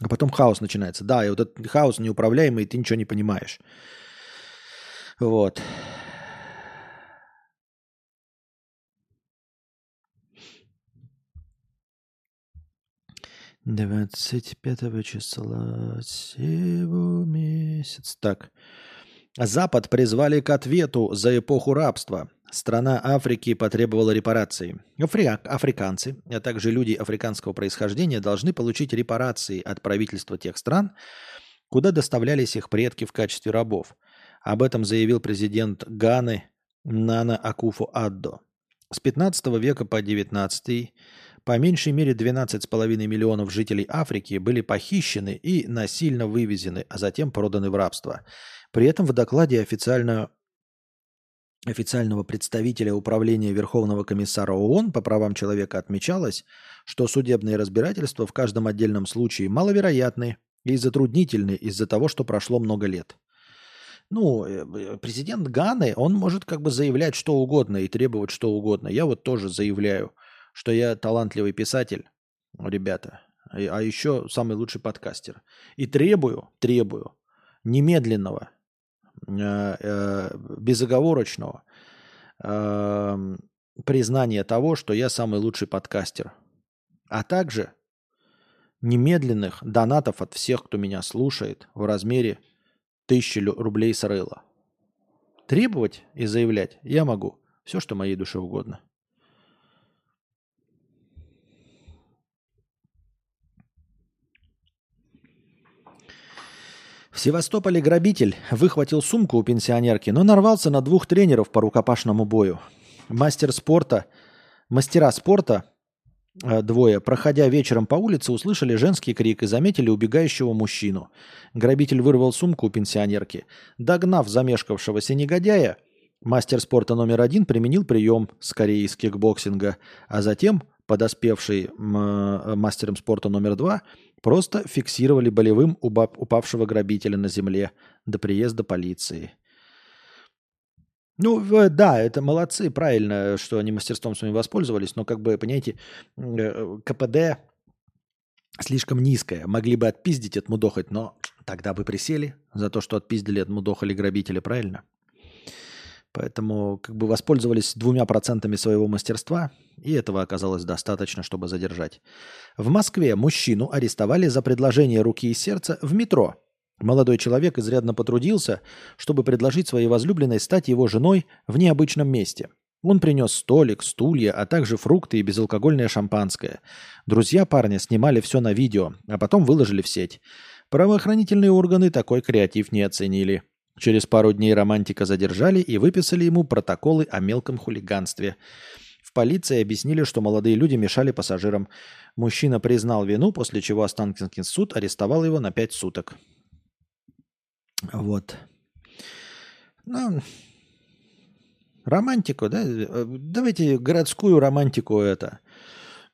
А потом хаос начинается. Да, и вот этот хаос неуправляемый, и ты ничего не понимаешь. Вот. 25 числа сего месяц. Так. Запад призвали к ответу за эпоху рабства. Страна Африки потребовала репарации. Афри... Африканцы, а также люди африканского происхождения должны получить репарации от правительства тех стран, куда доставлялись их предки в качестве рабов. Об этом заявил президент Ганы Нана Акуфо Аддо. С 15 века по 19 по меньшей мере 12,5 миллионов жителей Африки были похищены и насильно вывезены, а затем проданы в рабство. При этом в докладе официально официального представителя Управления Верховного комиссара ООН по правам человека отмечалось, что судебные разбирательства в каждом отдельном случае маловероятны и затруднительны из-за того, что прошло много лет. Ну, э, э, президент Ганы, он может как бы заявлять что угодно и требовать что угодно. Я вот тоже заявляю – что я талантливый писатель, ребята, а еще самый лучший подкастер. И требую, требую немедленного, э, э, безоговорочного эм, признания того, что я самый лучший подкастер. А также немедленных донатов от всех, кто меня слушает в размере тысячи рублей с рыла. Требовать и заявлять я могу все, что моей душе угодно. В Севастополе грабитель выхватил сумку у пенсионерки, но нарвался на двух тренеров по рукопашному бою. Мастер спорта, мастера спорта э, двое, проходя вечером по улице, услышали женский крик и заметили убегающего мужчину. Грабитель вырвал сумку у пенсионерки. Догнав замешкавшегося негодяя, мастер спорта номер один применил прием, скорее из кикбоксинга, а затем подоспевший э, мастером спорта номер два – Просто фиксировали болевым упавшего грабителя на земле до приезда полиции. Ну, да, это молодцы, правильно, что они мастерством своим воспользовались, но, как бы, понимаете, э, КПД слишком низкое. Могли бы отпиздить, отмудохать, но тогда бы присели за то, что отпиздили, отмудохали грабители, правильно? Поэтому как бы воспользовались двумя процентами своего мастерства, и этого оказалось достаточно, чтобы задержать. В Москве мужчину арестовали за предложение руки и сердца в метро. Молодой человек изрядно потрудился, чтобы предложить своей возлюбленной стать его женой в необычном месте. Он принес столик, стулья, а также фрукты и безалкогольное шампанское. Друзья парня снимали все на видео, а потом выложили в сеть. Правоохранительные органы такой креатив не оценили. Через пару дней романтика задержали и выписали ему протоколы о мелком хулиганстве. В полиции объяснили, что молодые люди мешали пассажирам. Мужчина признал вину, после чего Останкинский суд арестовал его на 5 суток. Вот. Ну, романтику, да? Давайте городскую романтику это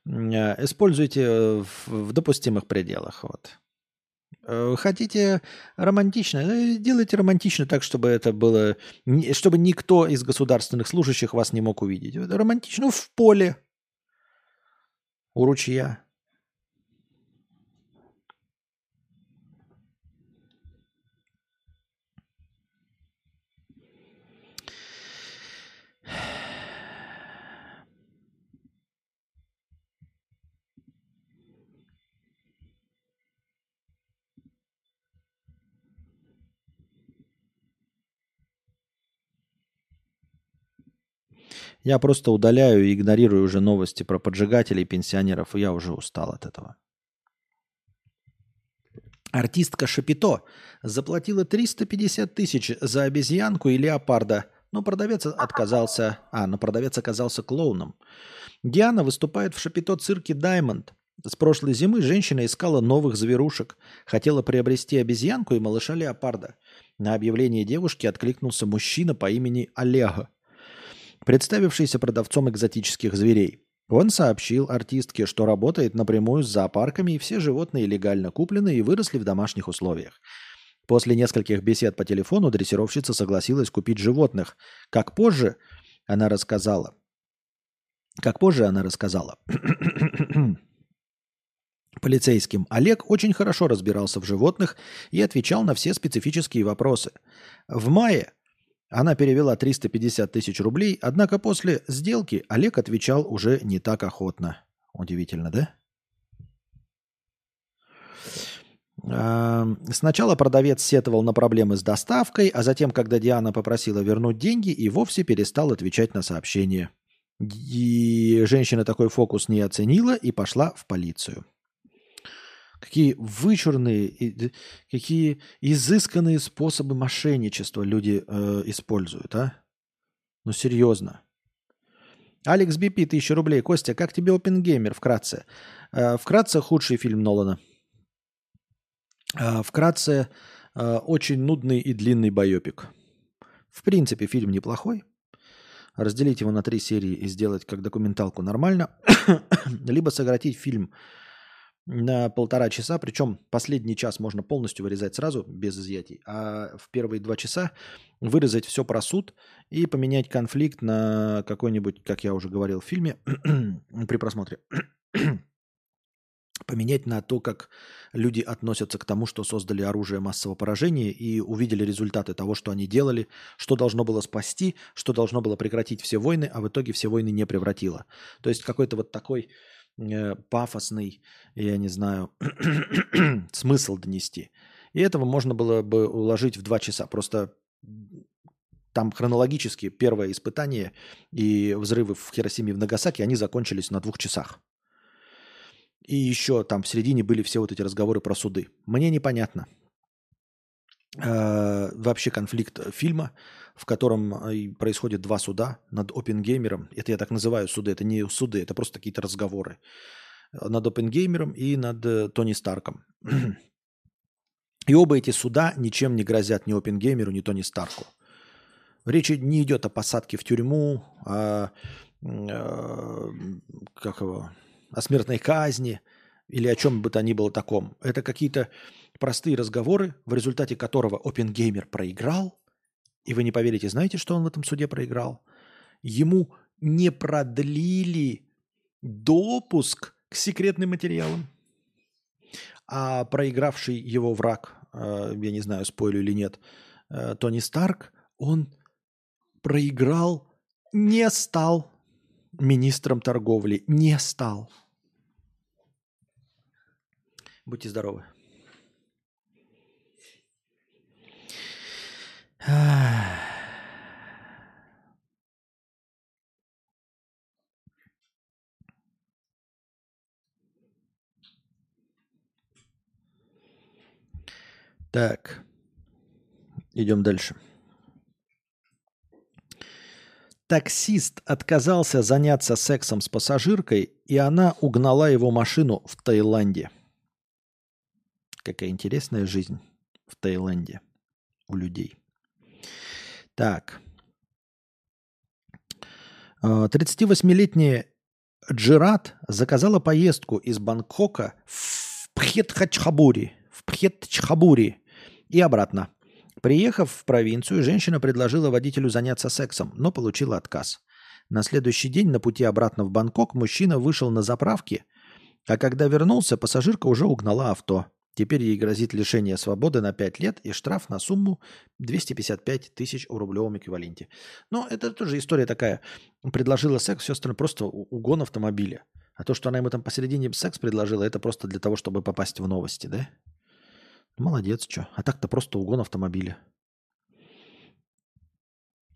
э, используйте в допустимых пределах. Вот. Э, хотите романтично? Э, делайте романтично так, чтобы это было, чтобы никто из государственных служащих вас не мог увидеть. Романтично в поле, у ручья. Я просто удаляю и игнорирую уже новости про поджигателей, пенсионеров, и я уже устал от этого. Артистка Шапито заплатила 350 тысяч за обезьянку и леопарда, но продавец отказался. А, но продавец оказался клоуном. Диана выступает в Шапито цирке Даймонд. С прошлой зимы женщина искала новых зверушек. Хотела приобрести обезьянку и малыша леопарда. На объявление девушки откликнулся мужчина по имени Олега представившийся продавцом экзотических зверей. Он сообщил артистке, что работает напрямую с зоопарками, и все животные легально куплены и выросли в домашних условиях. После нескольких бесед по телефону дрессировщица согласилась купить животных. Как позже она рассказала. Как позже она рассказала. [clears throat] Полицейским Олег очень хорошо разбирался в животных и отвечал на все специфические вопросы. В мае она перевела 350 тысяч рублей, однако после сделки Олег отвечал уже не так охотно. Удивительно, да? Сначала продавец сетовал на проблемы с доставкой, а затем, когда Диана попросила вернуть деньги, и вовсе перестал отвечать на сообщения. И женщина такой фокус не оценила и пошла в полицию. Какие вычурные, какие изысканные способы мошенничества люди э, используют, а? Ну, серьезно. Алекс Бипи, тысяча рублей. Костя, как тебе Опенгеймер вкратце? Э, вкратце худший фильм Нолана. Э, вкратце э, очень нудный и длинный байопик. В принципе, фильм неплохой. Разделить его на три серии и сделать как документалку нормально. [coughs] Либо сократить фильм на полтора часа, причем последний час можно полностью вырезать сразу, без изъятий, а в первые два часа вырезать все про суд и поменять конфликт на какой-нибудь, как я уже говорил в фильме, [clears throat] при просмотре, [clears throat] поменять на то, как люди относятся к тому, что создали оружие массового поражения и увидели результаты того, что они делали, что должно было спасти, что должно было прекратить все войны, а в итоге все войны не превратило. То есть какой-то вот такой Э, пафосный, я не знаю, [clears throat] смысл донести. И этого можно было бы уложить в два часа. Просто там хронологически первое испытание и взрывы в Хиросиме и в Нагасаки, они закончились на двух часах. И еще там в середине были все вот эти разговоры про суды. Мне непонятно вообще конфликт фильма в котором э, происходит два суда над Опенгеймером. Это я так называю суды, это не суды, это просто какие-то разговоры. Э, над Опенгеймером и над э, Тони Старком. [clears throat] И оба эти суда ничем не грозят ни Опенгеймеру, ни Тони Старку. Речь не идет о посадке в тюрьму, о, как его, о смертной казни или о чем бы то ни было таком. Это какие-то простые разговоры, в результате которого Опенгеймер проиграл, и вы не поверите, знаете, что он в этом суде проиграл? Ему не продлили допуск к секретным материалам. А проигравший его враг, э, я не знаю, спойлю или нет, э, Тони Старк, он проиграл, не стал министром торговли, не стал. Будьте здоровы. [sighs] Так. Идем дальше. Таксист отказался заняться сексом с пассажиркой, и она угнала его машину в Таиланде. Какая интересная жизнь в Таиланде у людей. Так. 38-летняя а, Джират заказала поездку из Бангкока в Пхетхачхабури, в Пхетчхабури и обратно. Приехав в провинцию, женщина предложила водителю заняться сексом, но получила отказ. На следующий день на пути обратно в Бангкок мужчина вышел на заправке, а когда вернулся, пассажирка уже угнала авто. Теперь ей грозит лишение свободы на 5 лет и штраф на сумму 255 тысяч в рублевом эквиваленте. Но это тоже история такая. Предложила секс, все остальное просто угон автомобиля. А то, что она ему там посередине секс предложила, это просто для того, чтобы попасть в новости, да? Молодец, что. А так-то просто угон автомобиля.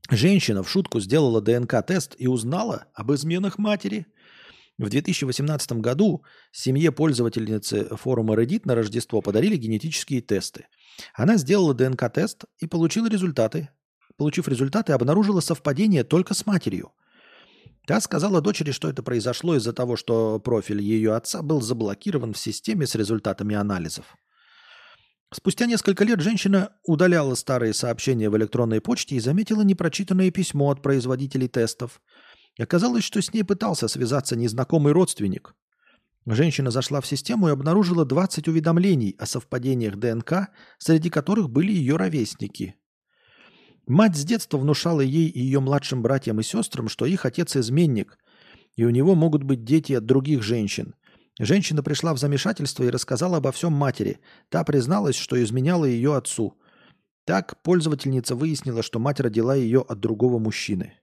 Женщина в шутку сделала ДНК-тест и узнала об изменах матери. В 2018 году семье пользовательницы форума Reddit на Рождество подарили генетические тесты. Она сделала ДНК-тест и получила результаты. Получив результаты, обнаружила совпадение только с матерью. Та сказала дочери, что это произошло из-за того, что профиль ее отца был заблокирован в системе с результатами анализов. Спустя несколько лет женщина удаляла старые сообщения в электронной почте и заметила непрочитанное письмо от производителей тестов. Оказалось, что с ней пытался связаться незнакомый родственник. Женщина зашла в систему и обнаружила 20 уведомлений о совпадениях ДНК, среди которых были ее ровесники. Мать с детства внушала ей и ее младшим братьям и сестрам, что их отец изменник, и у него могут быть дети от других женщин. Женщина пришла в замешательство и рассказала обо всем матери. Та призналась, что изменяла ее отцу. Так пользовательница выяснила, что мать родила ее от другого мужчины.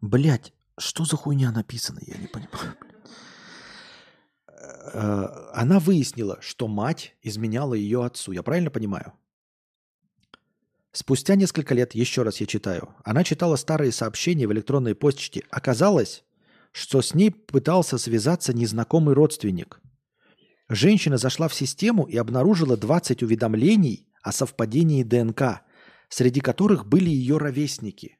Блять, что за хуйня написана, я не понимаю. Э, она выяснила, что мать изменяла ее отцу. Я правильно понимаю? Спустя несколько лет, еще раз я читаю, она читала старые сообщения в электронной почте. Оказалось, что с ней пытался связаться незнакомый родственник. Женщина зашла в систему и обнаружила 20 уведомлений о совпадении ДНК, среди которых были ее ровесники.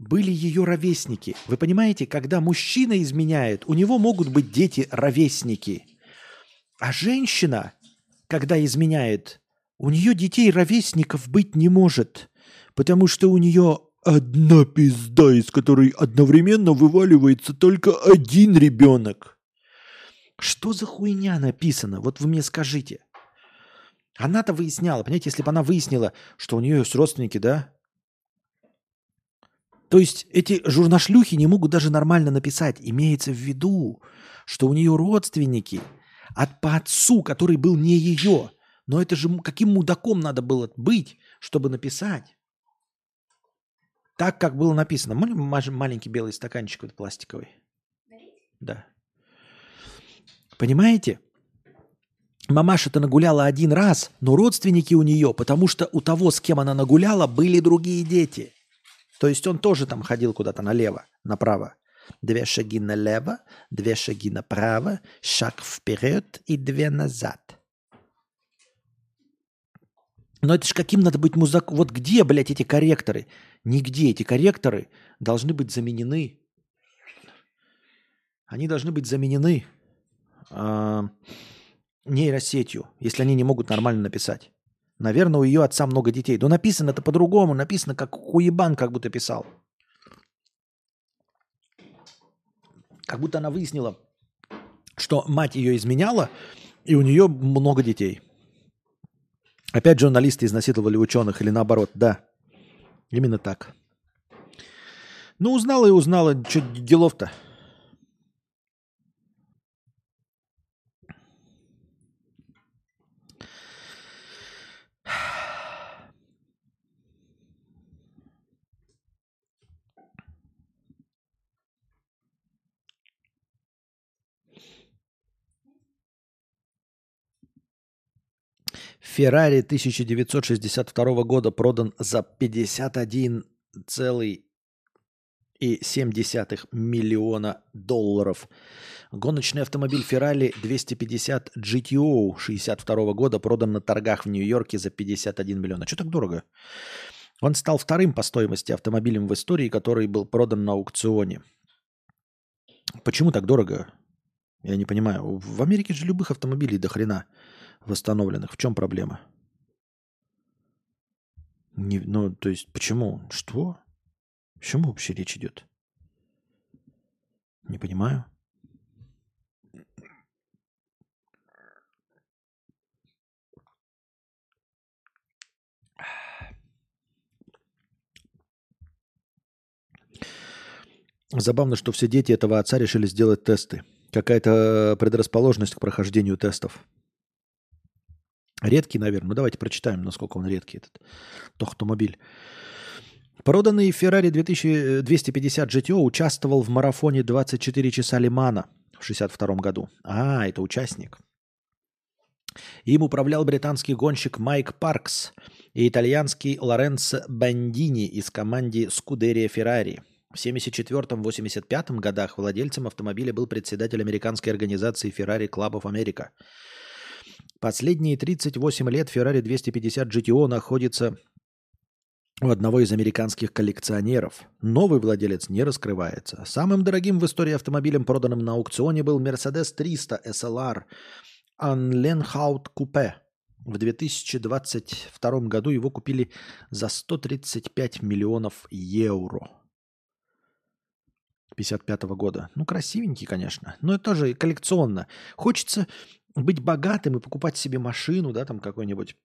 Были ее ровесники. Вы понимаете, когда мужчина изменяет, у него могут быть дети-ровесники. А женщина, когда изменяет, у нее детей ровесников быть не может, потому что у нее одна пизда, из которой одновременно вываливается только один ребенок. Что за хуйня написано? Вот вы мне скажите. Она-то выясняла, понимаете, если бы она выяснила, что у нее есть родственники, да? То есть эти журнашлюхи не могут даже нормально написать. Имеется в виду, что у нее родственники от по отцу, который был не ее. Но это же каким мудаком надо было быть, чтобы написать? Так, как было написано. Маленький белый стаканчик вот пластиковый. Да. Понимаете? Мамаша-то нагуляла один раз, но родственники у нее, потому что у того, с кем она нагуляла, были другие дети. То есть он тоже там ходил куда-то налево, направо. Две шаги налево, две шаги направо, шаг вперед и две назад. Но это же каким надо быть музыком? Вот где, блядь, эти корректоры? Нигде эти корректоры должны быть заменены. Они должны быть заменены э, нейросетью, если они не могут нормально написать. Наверное, у ее отца много детей. Но написано это по-другому. Написано, как хуебан как будто писал. Как будто она выяснила, что мать ее изменяла, и у нее много детей. Опять журналисты изнасиловали ученых или наоборот? Да, именно так. Ну, узнала и узнала. Что делов-то? Феррари 1962 года продан за 51 целый 2,7 миллиона долларов. Гоночный автомобиль Ferrari 250 GTO 62 года продан на торгах в Нью-Йорке за 51 миллион. А что так дорого? Он стал вторым по стоимости автомобилем в истории, который был продан на аукционе. Почему так дорого? Я не понимаю. В Америке же любых автомобилей до хрена восстановленных. В чем проблема? Не, ну, то есть, почему? Что? О чем вообще речь идет? Не понимаю. Забавно, что все дети этого отца решили сделать тесты. Какая-то предрасположенность к прохождению тестов. Редкий, наверное. Ну, давайте прочитаем, насколько он редкий, этот тохтомобиль. Проданный Ferrari 2250 GTO участвовал в марафоне 24 часа Лимана в 1962 году. А, это участник. Им управлял британский гонщик Майк Паркс и итальянский Лоренцо Бандини из команды Скудерия Ferrari. В 1974-1985 годах владельцем автомобиля был председатель американской организации Ferrari Club of America. Последние 38 лет Ferrari 250 GTO находится у одного из американских коллекционеров. Новый владелец не раскрывается. Самым дорогим в истории автомобилем, проданным на аукционе, был Mercedes 300 SLR Unlenhaut Coupe. В 2022 году его купили за 135 миллионов евро. 55 года. Ну, красивенький, конечно. Но это тоже коллекционно. Хочется быть богатым и покупать себе машину, да, там какой-нибудь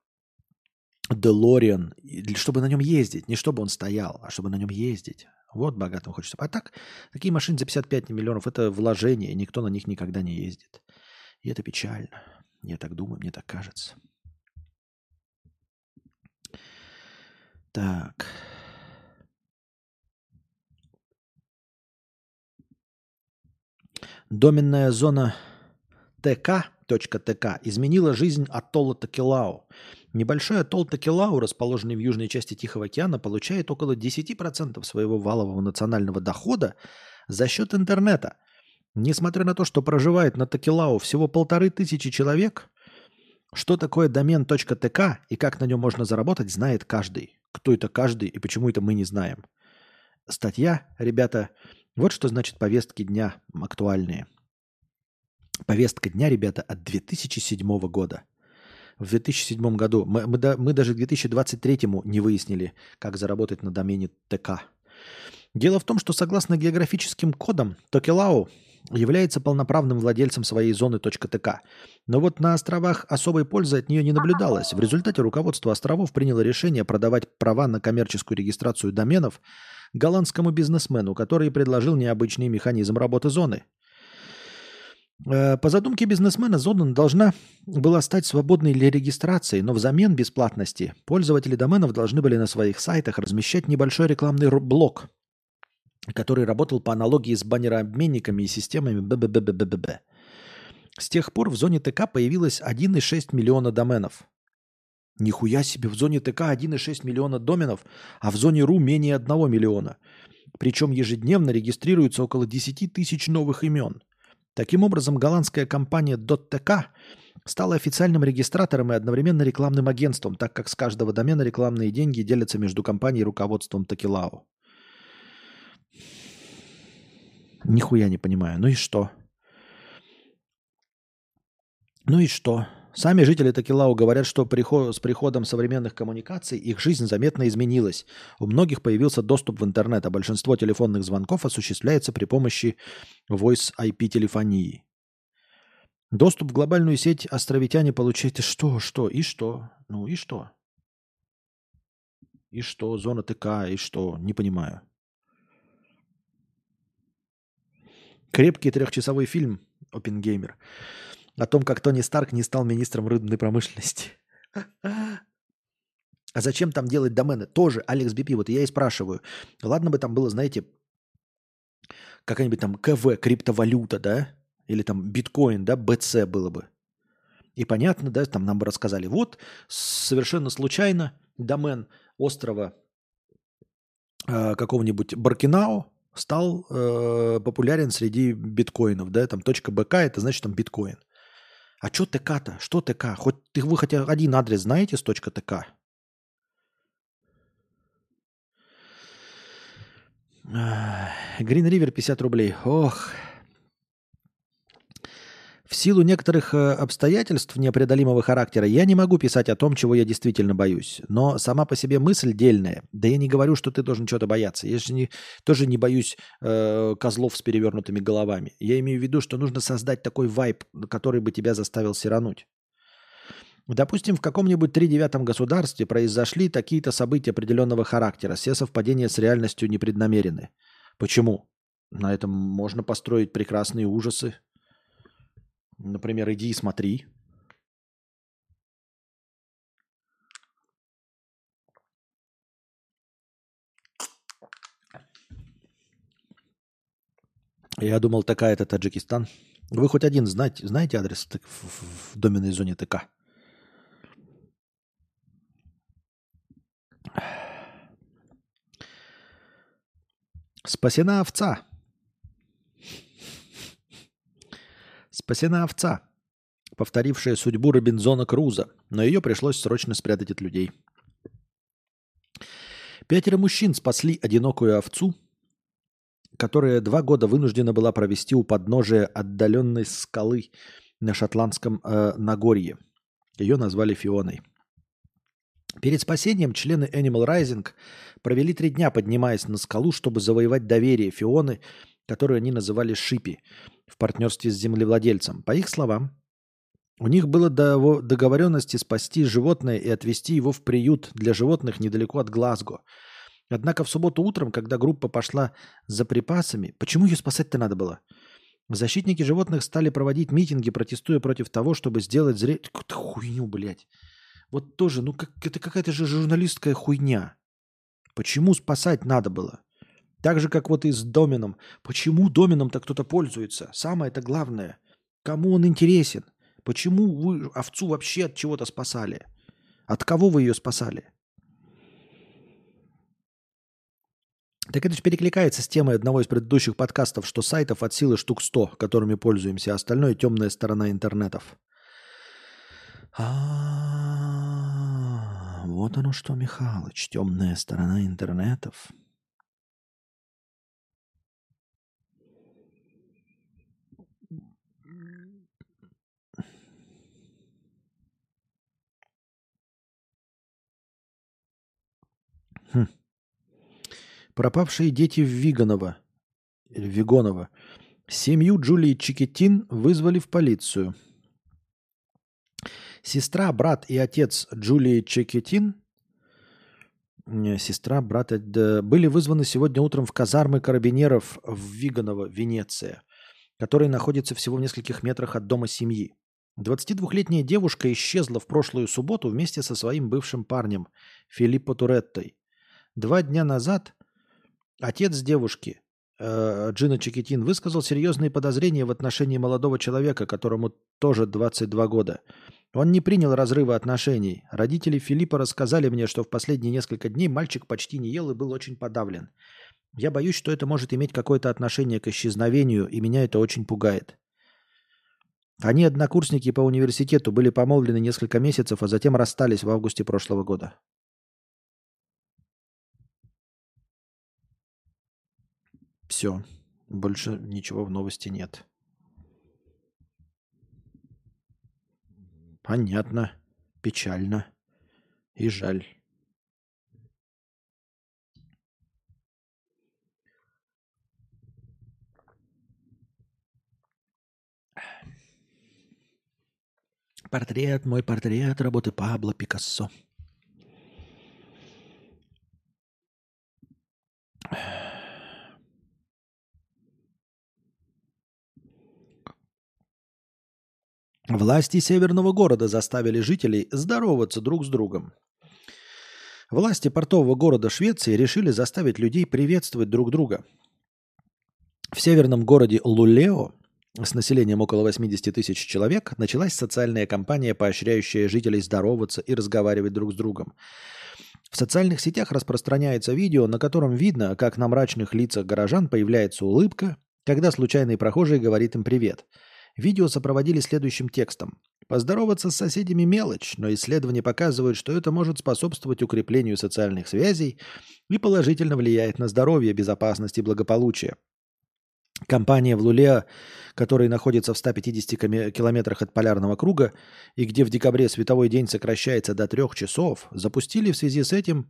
Делориан, чтобы на нем ездить. Не чтобы он стоял, а чтобы на нем ездить. Вот богатым хочется. А так, такие машины за 55 миллионов – это вложение, и никто на них никогда не ездит. И это печально. Я так думаю, мне так кажется. Так. Доменная зона ТК, .ТК изменила жизнь атолла Токелау. Небольшой атолл Токелау, расположенный в южной части Тихого океана, получает около 10% своего валового национального дохода за счет интернета. Несмотря на то, что проживает на Токелау всего полторы тысячи человек, что такое домен .тк и как на нем можно заработать, знает каждый. Кто это каждый и почему это мы не знаем. Статья, ребята, вот что значит повестки дня актуальные. Повестка дня, ребята, от 2007 года. В 2007 году мы, мы, мы даже к 2023 не выяснили, как заработать на домене ТК. Дело в том, что согласно географическим кодам, Токелау является полноправным владельцем своей зоны .тк. Но вот на островах особой пользы от нее не наблюдалось. В результате руководство островов приняло решение продавать права на коммерческую регистрацию доменов голландскому бизнесмену, который предложил необычный механизм работы зоны. Э, по задумке бизнесмена, зона должна была стать свободной для регистрации, но взамен бесплатности пользователи доменов должны были на своих сайтах размещать небольшой рекламный блок, который работал по аналогии с баннерообменниками и системами ББББББ. С тех пор в зоне ТК появилось 1,6 миллиона доменов. Нихуя себе, в зоне ТК 1,6 миллиона доменов, а в зоне РУ менее 1 миллиона. Причем ежедневно регистрируется около 10 тысяч новых имен. Таким образом, голландская компания .tk стала официальным регистратором и одновременно рекламным агентством, так как с каждого домена рекламные деньги делятся между компанией и руководством Токилау. Нихуя не понимаю. Ну и что? Ну и что? Сами жители Такилау говорят, что с приходом современных коммуникаций их жизнь заметно изменилась. У многих появился доступ в интернет, а большинство телефонных звонков осуществляется при помощи Voice IP телефонии. Доступ в глобальную сеть островитяне получаете что, что и что? Ну и что? И что? Зона ТК, и что? Не понимаю. Крепкий трехчасовой фильм «Опенгеймер» о том, как Тони Старк не стал министром рыбной промышленности. А зачем там делать домены? Тоже Алекс Бипи. Вот я и спрашиваю. Ладно бы там было, знаете, какая-нибудь там КВ, криптовалюта, да? Или там биткоин, да, БЦ было бы. И понятно, да, там нам бы рассказали. Вот совершенно случайно домен острова э, какого-нибудь Баркинау стал э, популярен среди биткоинов, да, там БК это значит там биткоин. А что ТК-то? Что ТК? Хоть ты вы хотя один адрес знаете с точка ТК? Green River 50 рублей. Ох, в силу некоторых э, обстоятельств непреодолимого характера я не могу писать о том, чего я действительно боюсь. Но сама по себе мысль дельная. Да я не говорю, что ты должен чего-то бояться. Я же не, тоже не боюсь э, козлов с перевернутыми головами. Я имею в виду, что нужно создать такой вайб, который бы тебя заставил сирануть. Допустим, в каком-нибудь тридевятом государстве произошли такие-то события определенного характера. Все совпадения с реальностью непреднамерены. Почему? На этом можно построить прекрасные ужасы, Например, иди и смотри. Я думал, такая это Таджикистан. Вы хоть один знаете, знаете адрес в, в доменной зоне ТК? Спасена овца. Спасена овца, повторившая судьбу Робинзона Круза, но ее пришлось срочно спрятать от людей. Пятеро мужчин спасли одинокую овцу, которая два года вынуждена была провести у подножия отдаленной скалы на шотландском э, Нагорье. Ее назвали Фионой. Перед спасением члены Animal Rising провели три дня, поднимаясь на скалу, чтобы завоевать доверие Фионы, которую они называли Шипи – в партнерстве с землевладельцем. По их словам, у них было договоренности спасти животное и отвезти его в приют для животных недалеко от Глазго. Однако в субботу утром, когда группа пошла за припасами, почему ее спасать-то надо было? Защитники животных стали проводить митинги, протестуя против того, чтобы сделать зрение... Какую-то хуйню, блядь. Вот тоже, ну как, это какая-то же журналистская хуйня. Почему спасать надо было? Так же, как вот и с доменом. Почему доменом-то кто-то пользуется? Самое это главное. Кому он интересен? Почему вы овцу вообще от чего-то спасали? От кого вы ее спасали? Так это же перекликается с темой одного из предыдущих подкастов, что сайтов от силы штук 100, которыми пользуемся, а остальное темная сторона интернетов. А, вот оно что, Михалыч, темная сторона интернетов. Пропавшие дети в Виганово, или Вигоново. Семью Джулии Чикетин вызвали в полицию. Сестра, брат и отец Джулии Чикетин, сестра, брат, были вызваны сегодня утром в казармы карабинеров в Виганово, Венеция, который находится всего в нескольких метрах от дома семьи. 22-летняя девушка исчезла в прошлую субботу вместе со своим бывшим парнем Филиппо Туреттой. Два дня назад отец девушки, э, Джина Чекетин, высказал серьезные подозрения в отношении молодого человека, которому тоже 22 года. Он не принял разрыва отношений. Родители Филиппа рассказали мне, что в последние несколько дней мальчик почти не ел и был очень подавлен. Я боюсь, что это может иметь какое-то отношение к исчезновению, и меня это очень пугает. Они однокурсники по университету, были помолвлены несколько месяцев, а затем расстались в августе прошлого года. Все. Больше ничего в новости нет. Понятно. Печально. И жаль. Портрет, мой портрет работы Пабло Пикассо. Власти северного города заставили жителей здороваться друг с другом. Власти портового города Швеции решили заставить людей приветствовать друг друга. В северном городе Лулео с населением около 80 тысяч человек началась социальная кампания, поощряющая жителей здороваться и разговаривать друг с другом. В социальных сетях распространяется видео, на котором видно, как на мрачных лицах горожан появляется улыбка, когда случайный прохожий говорит им «привет». Видео сопроводили следующим текстом. Поздороваться с соседями мелочь, но исследования показывают, что это может способствовать укреплению социальных связей и положительно влияет на здоровье, безопасность и благополучие. Компания в Луле, которая находится в 150 километрах от полярного круга и где в декабре световой день сокращается до трех часов, запустили в связи с этим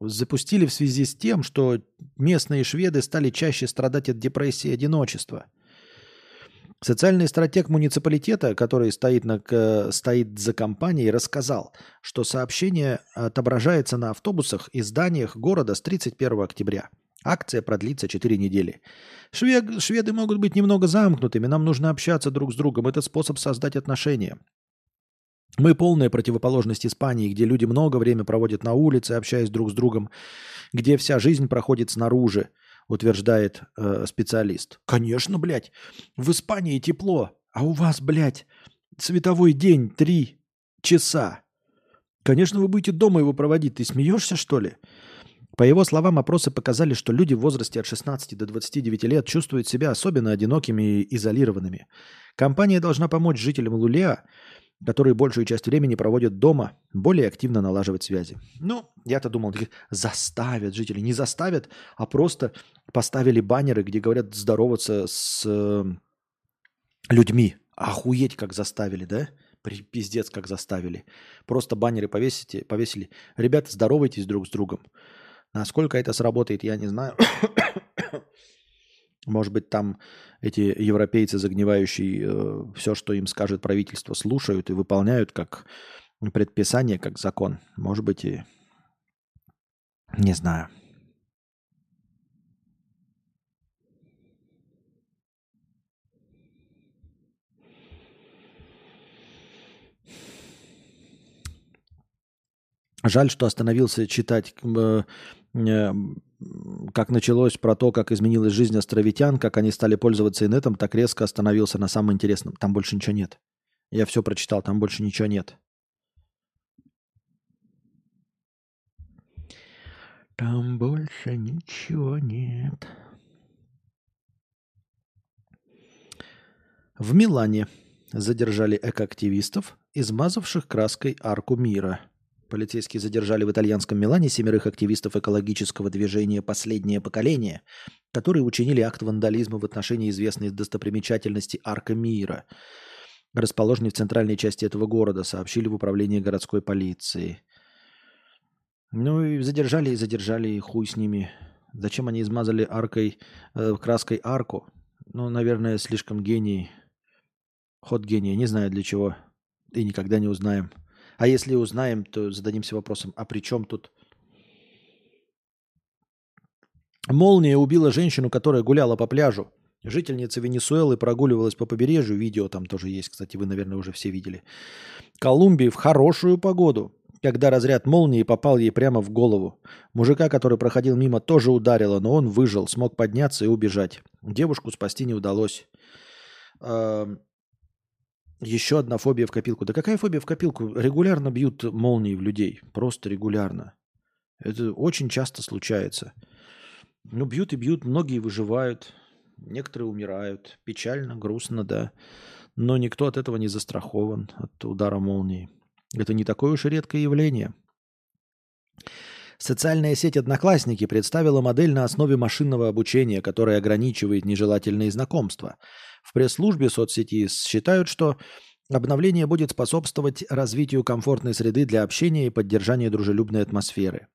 запустили в связи с тем, что местные шведы стали чаще страдать от депрессии и одиночества. Социальный стратег муниципалитета, который стоит, на, стоит за компанией, рассказал, что сообщение отображается на автобусах и зданиях города с 31 октября. Акция продлится 4 недели. Швед, шведы могут быть немного замкнутыми, нам нужно общаться друг с другом. Это способ создать отношения. Мы полная противоположность Испании, где люди много времени проводят на улице, общаясь друг с другом, где вся жизнь проходит снаружи, утверждает э, специалист. Конечно, блядь, в Испании тепло, а у вас, блядь, световой день три часа. Конечно, вы будете дома его проводить. Ты смеешься, что ли? По его словам, опросы показали, что люди в возрасте от 16 до 29 лет чувствуют себя особенно одинокими и изолированными. Компания должна помочь жителям Лулеа которые большую часть времени проводят дома, более активно налаживать связи. Ну, я-то думал, заставят жители. Не заставят, а просто поставили баннеры, где говорят здороваться с э, людьми. Охуеть, как заставили, да? Пиздец, как заставили. Просто баннеры повесите, повесили. Ребята, здоровайтесь друг с другом. Насколько это сработает, я не знаю. Может быть, там эти европейцы, загнивающие э, все, что им скажет правительство, слушают и выполняют как предписание, как закон. Может быть, и не знаю. Жаль, что остановился читать э, э, как началось про то, как изменилась жизнь островитян, как они стали пользоваться инетом, так резко остановился на самом интересном. Там больше ничего нет. Я все прочитал, там больше ничего нет. Там больше ничего нет. В Милане задержали экоактивистов, измазавших краской арку мира – Полицейские задержали в итальянском Милане семерых активистов экологического движения «Последнее поколение», которые учинили акт вандализма в отношении известной достопримечательности Арка Мира, расположенной в центральной части этого города, сообщили в управлении городской полиции. Ну и задержали и задержали, и хуй с ними. Зачем они измазали аркой, э, краской арку? Ну, наверное, слишком гений. Ход гения, не знаю для чего. И никогда не узнаем. А если узнаем, то зададимся вопросом, а при чем тут? Молния убила женщину, которая гуляла по пляжу. Жительница Венесуэлы прогуливалась по побережью. Видео там тоже есть, кстати, вы, наверное, уже все видели. Колумбии в хорошую погоду, когда разряд молнии попал ей прямо в голову. Мужика, который проходил мимо, тоже ударило, но он выжил, смог подняться и убежать. Девушку спасти не удалось. Еще одна фобия в копилку. Да какая фобия в копилку? Регулярно бьют молнии в людей. Просто регулярно. Это очень часто случается. Ну, бьют и бьют, многие выживают, некоторые умирают. Печально, грустно, да. Но никто от этого не застрахован, от удара молнии. Это не такое уж и редкое явление. Социальная сеть «Одноклассники» представила модель на основе машинного обучения, которая ограничивает нежелательные знакомства – в пресс-службе соцсети считают, что обновление будет способствовать развитию комфортной среды для общения и поддержания дружелюбной атмосферы.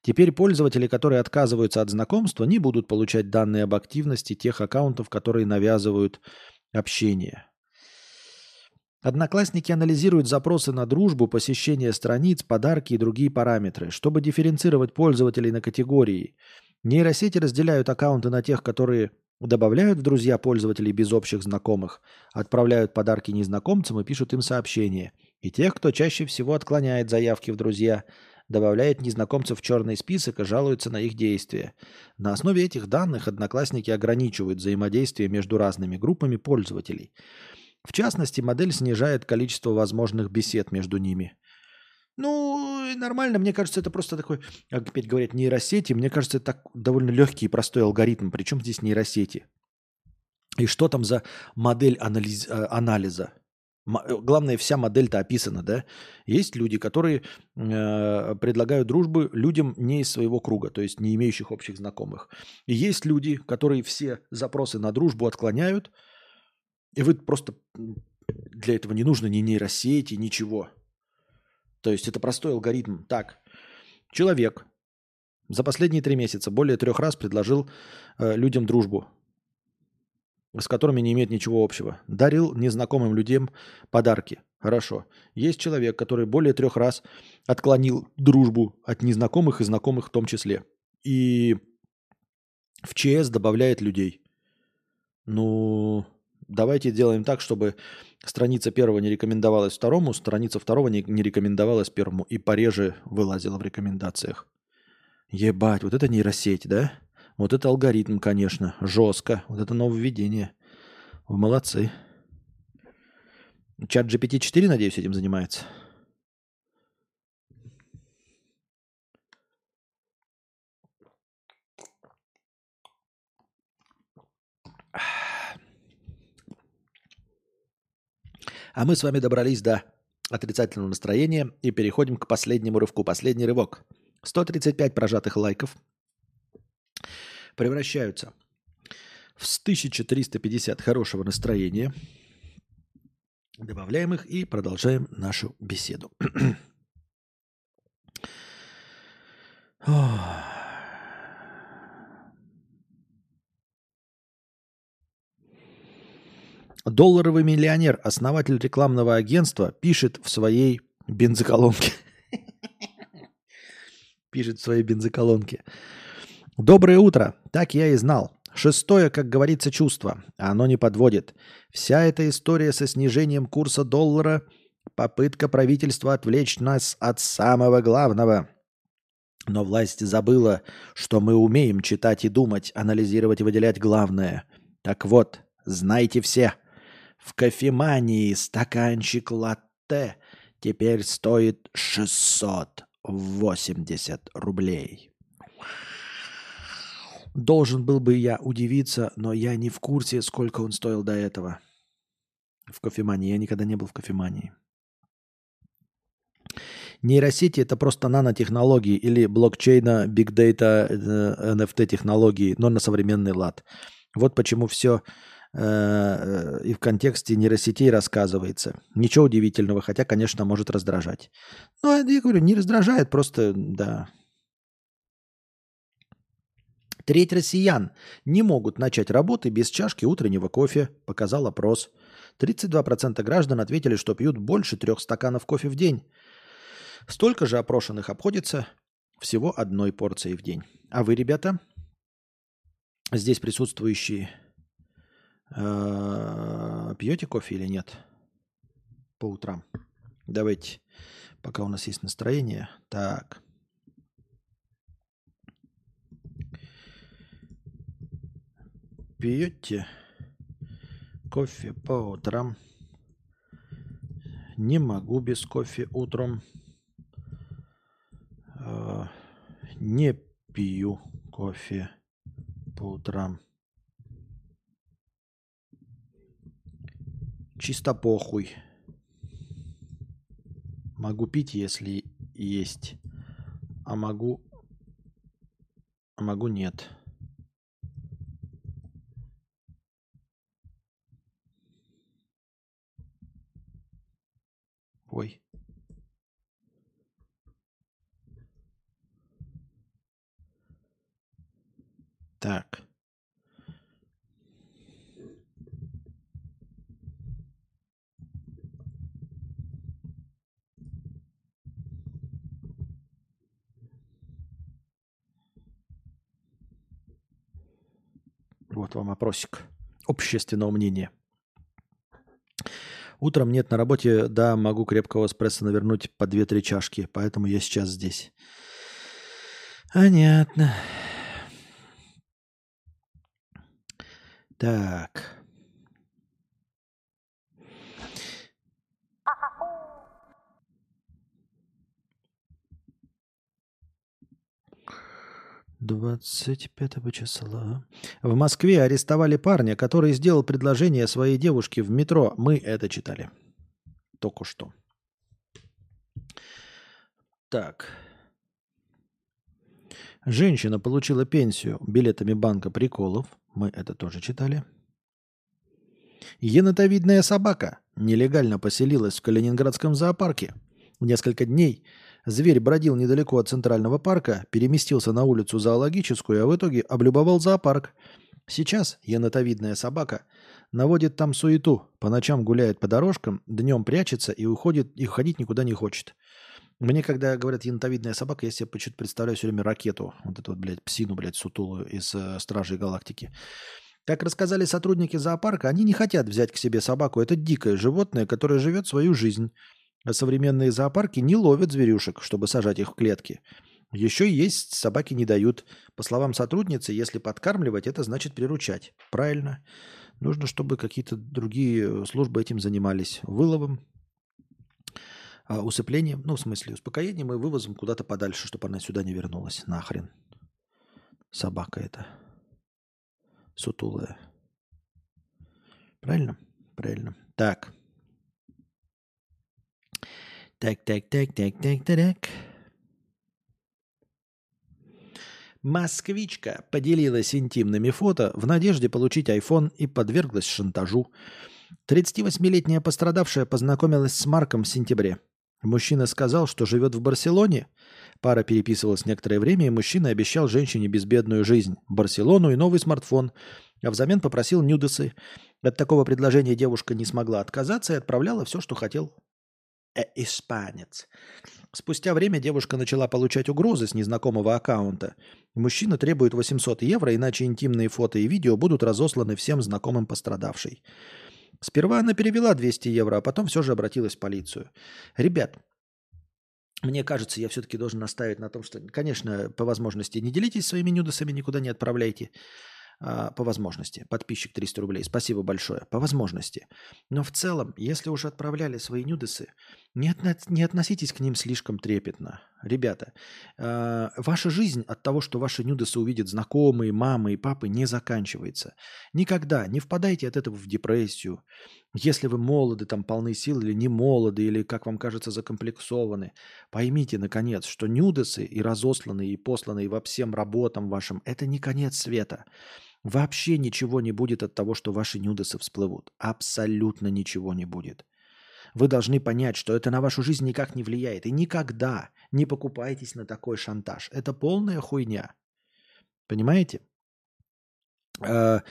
Теперь пользователи, которые отказываются от знакомства, не будут получать данные об активности тех аккаунтов, которые навязывают общение. Одноклассники анализируют запросы на дружбу, посещение страниц, подарки и другие параметры. Чтобы дифференцировать пользователей на категории, нейросети разделяют аккаунты на тех, которые Добавляют в друзья пользователей без общих знакомых, отправляют подарки незнакомцам и пишут им сообщения. И тех, кто чаще всего отклоняет заявки в друзья, добавляет незнакомцев в черный список и жалуется на их действия. На основе этих данных одноклассники ограничивают взаимодействие между разными группами пользователей. В частности, модель снижает количество возможных бесед между ними. Ну, нормально. Мне кажется, это просто такой, опять говорят, нейросети. Мне кажется, это так довольно легкий и простой алгоритм. Причем здесь нейросети? И что там за модель анализ, э, анализа? Э, главное, вся модель-то описана, да? Есть люди, которые э, предлагают дружбу людям не из своего круга, то есть не имеющих общих знакомых. И есть люди, которые все запросы на дружбу отклоняют, и вы просто для этого не нужно ни нейросети, ничего. То есть это простой алгоритм. Так, человек за последние три месяца более трех раз предложил э, людям дружбу с которыми не имеет ничего общего. Дарил незнакомым людям подарки. Хорошо. Есть человек, который более трех раз отклонил дружбу от незнакомых и знакомых в том числе. И в ЧС добавляет людей. Ну, давайте сделаем так, чтобы страница первого не рекомендовалась второму, страница второго не, не рекомендовалась первому и пореже вылазила в рекомендациях. Ебать, вот это нейросеть, да? Вот это алгоритм, конечно, жестко. Вот это нововведение. Вы молодцы. Чат GPT-4, надеюсь, этим занимается. А мы с вами добрались до отрицательного настроения и переходим к последнему рывку. Последний рывок. 135 прожатых лайков – превращаются в 1350 хорошего настроения. Добавляем их и продолжаем нашу беседу. [clears throat] Долларовый миллионер, основатель рекламного агентства, пишет в своей бензоколонке. [laughs] Пишет в своей бензоколонке. Доброе утро. Так я и знал. Шестое, как говорится, чувство. Оно не подводит. Вся эта история со снижением курса доллара – попытка правительства отвлечь нас от самого главного. Но власть забыла, что мы умеем читать и думать, анализировать и выделять главное. Так вот, знайте все, в кофемании стаканчик латте теперь стоит 680 рублей. Должен был бы я удивиться, но я не в курсе, сколько он стоил до этого. В кофемании. Я никогда не был в кофемании. Нейросети это просто нанотехнологии или блокчейна, бигдейта, NFT э, но на современный лад. Вот почему все э, и в контексте нейросетей рассказывается. Ничего удивительного, хотя, конечно, может раздражать. Но я говорю, не раздражает, просто, да, Треть россиян не могут начать работы без чашки утреннего кофе, показал опрос. 32% граждан ответили, что пьют больше трех стаканов кофе в день. Столько же опрошенных обходится всего одной порцией в день. А вы, ребята, здесь присутствующие, пьете кофе или нет по утрам? Давайте, пока у нас есть настроение. Так. пьете кофе по утрам. Не могу без кофе утром. А, не пью кофе по утрам. Чисто похуй. Могу пить, если есть. А могу... А могу нет. Ой. Так. Вот вам опросик общественного мнения. Утром нет на работе, да, могу крепкого эспрессо навернуть по 2-3 чашки, поэтому я сейчас здесь. Понятно. Так. 25 числа. В Москве арестовали парня, который сделал предложение своей девушке в метро. Мы это читали. Только что. Так. Женщина получила пенсию билетами банка приколов. Мы это тоже читали. Енотовидная собака нелегально поселилась в Калининградском зоопарке. Несколько дней зверь бродил недалеко от Центрального парка, переместился на улицу Зоологическую, а в итоге облюбовал зоопарк. Сейчас енотовидная собака наводит там суету, по ночам гуляет по дорожкам, днем прячется и уходит, и уходить никуда не хочет. Мне, когда говорят янтовидная собака, я себе почему-то представляю все время ракету, вот эту вот, блядь, псину, блядь, сутулую из э, Стражей Галактики. Как рассказали сотрудники зоопарка, они не хотят взять к себе собаку. Это дикое животное, которое живет свою жизнь. Современные зоопарки не ловят зверюшек, чтобы сажать их в клетки. Еще есть собаки не дают. По словам сотрудницы, если подкармливать, это значит приручать. Правильно. Нужно, чтобы какие-то другие службы этим занимались. Выловом, а, усыплением, ну, в смысле, успокоением и вывозом куда-то подальше, чтобы она сюда не вернулась. Нахрен. Собака это. Сутулая. Правильно? Правильно. Так. Так, так, так, так, так, так. Москвичка поделилась интимными фото в надежде получить iPhone и подверглась шантажу. 38-летняя пострадавшая познакомилась с Марком в сентябре. Мужчина сказал, что живет в Барселоне. Пара переписывалась некоторое время, и мужчина обещал женщине безбедную жизнь, Барселону и новый смартфон, а взамен попросил нюдесы. От такого предложения девушка не смогла отказаться и отправляла все, что хотел испанец. Спустя время девушка начала получать угрозы с незнакомого аккаунта. Мужчина требует 800 евро, иначе интимные фото и видео будут разосланы всем знакомым пострадавшей. Сперва она перевела 200 евро, а потом все же обратилась в полицию. Ребят, мне кажется, я все-таки должен наставить на том, что, конечно, по возможности не делитесь своими нюдосами, никуда не отправляйте. А, по возможности. Подписчик 300 рублей. Спасибо большое. По возможности. Но в целом, если уже отправляли свои нюдесы, не, отно- не относитесь к ним слишком трепетно. Ребята, э- ваша жизнь от того, что ваши нюдесы увидят знакомые, мамы и папы, не заканчивается. Никогда не впадайте от этого в депрессию. Если вы молоды, там полны сил, или не молоды, или, как вам кажется, закомплексованы, поймите, наконец, что нюдесы и разосланные, и посланные во всем работам вашим – это не конец света. Вообще ничего не будет от того, что ваши нюдесы всплывут. Абсолютно ничего не будет. Вы должны понять, что это на вашу жизнь никак не влияет. И никогда не покупайтесь на такой шантаж. Это полная хуйня. Понимаете? А,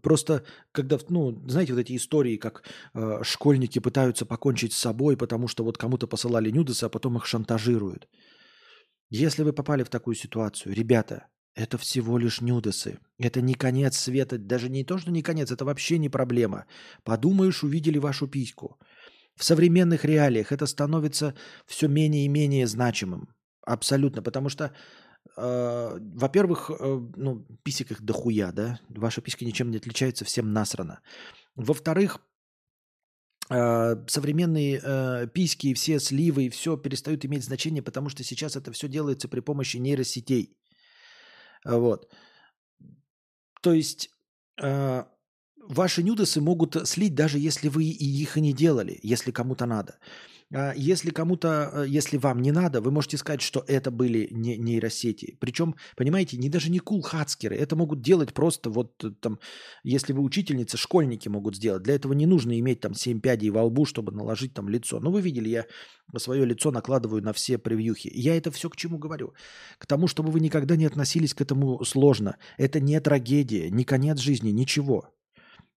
просто, когда, ну, знаете, вот эти истории, как э, школьники пытаются покончить с собой, потому что вот кому-то посылали нюдесы, а потом их шантажируют. Если вы попали в такую ситуацию, ребята, это всего лишь нюдесы. Это не конец света. Даже не то, что не конец, это вообще не проблема. Подумаешь, увидели вашу письку. В современных реалиях это становится все менее и менее значимым. Абсолютно. Потому что, э, во-первых, э, ну, писек их дохуя, да? Ваша писька ничем не отличается, всем насрано. Во-вторых, э, современные э, письки все сливы и все перестают иметь значение, потому что сейчас это все делается при помощи нейросетей. Вот. То есть э, ваши нюдосы могут слить, даже если вы и их и не делали, если кому-то надо. А если кому-то, э, если вам не надо, вы можете сказать, что это были не нейросети. Причем, понимаете, не даже не кул-хацкеры. Это могут делать просто вот э, там, если вы учительница, школьники могут сделать. Для этого не нужно иметь там 7 пядей во лбу, чтобы наложить там лицо. Ну, вы видели, я свое лицо накладываю на все превьюхи. Я это все к чему говорю? К тому, чтобы вы никогда не относились к этому сложно. Это не трагедия, не конец жизни, ничего.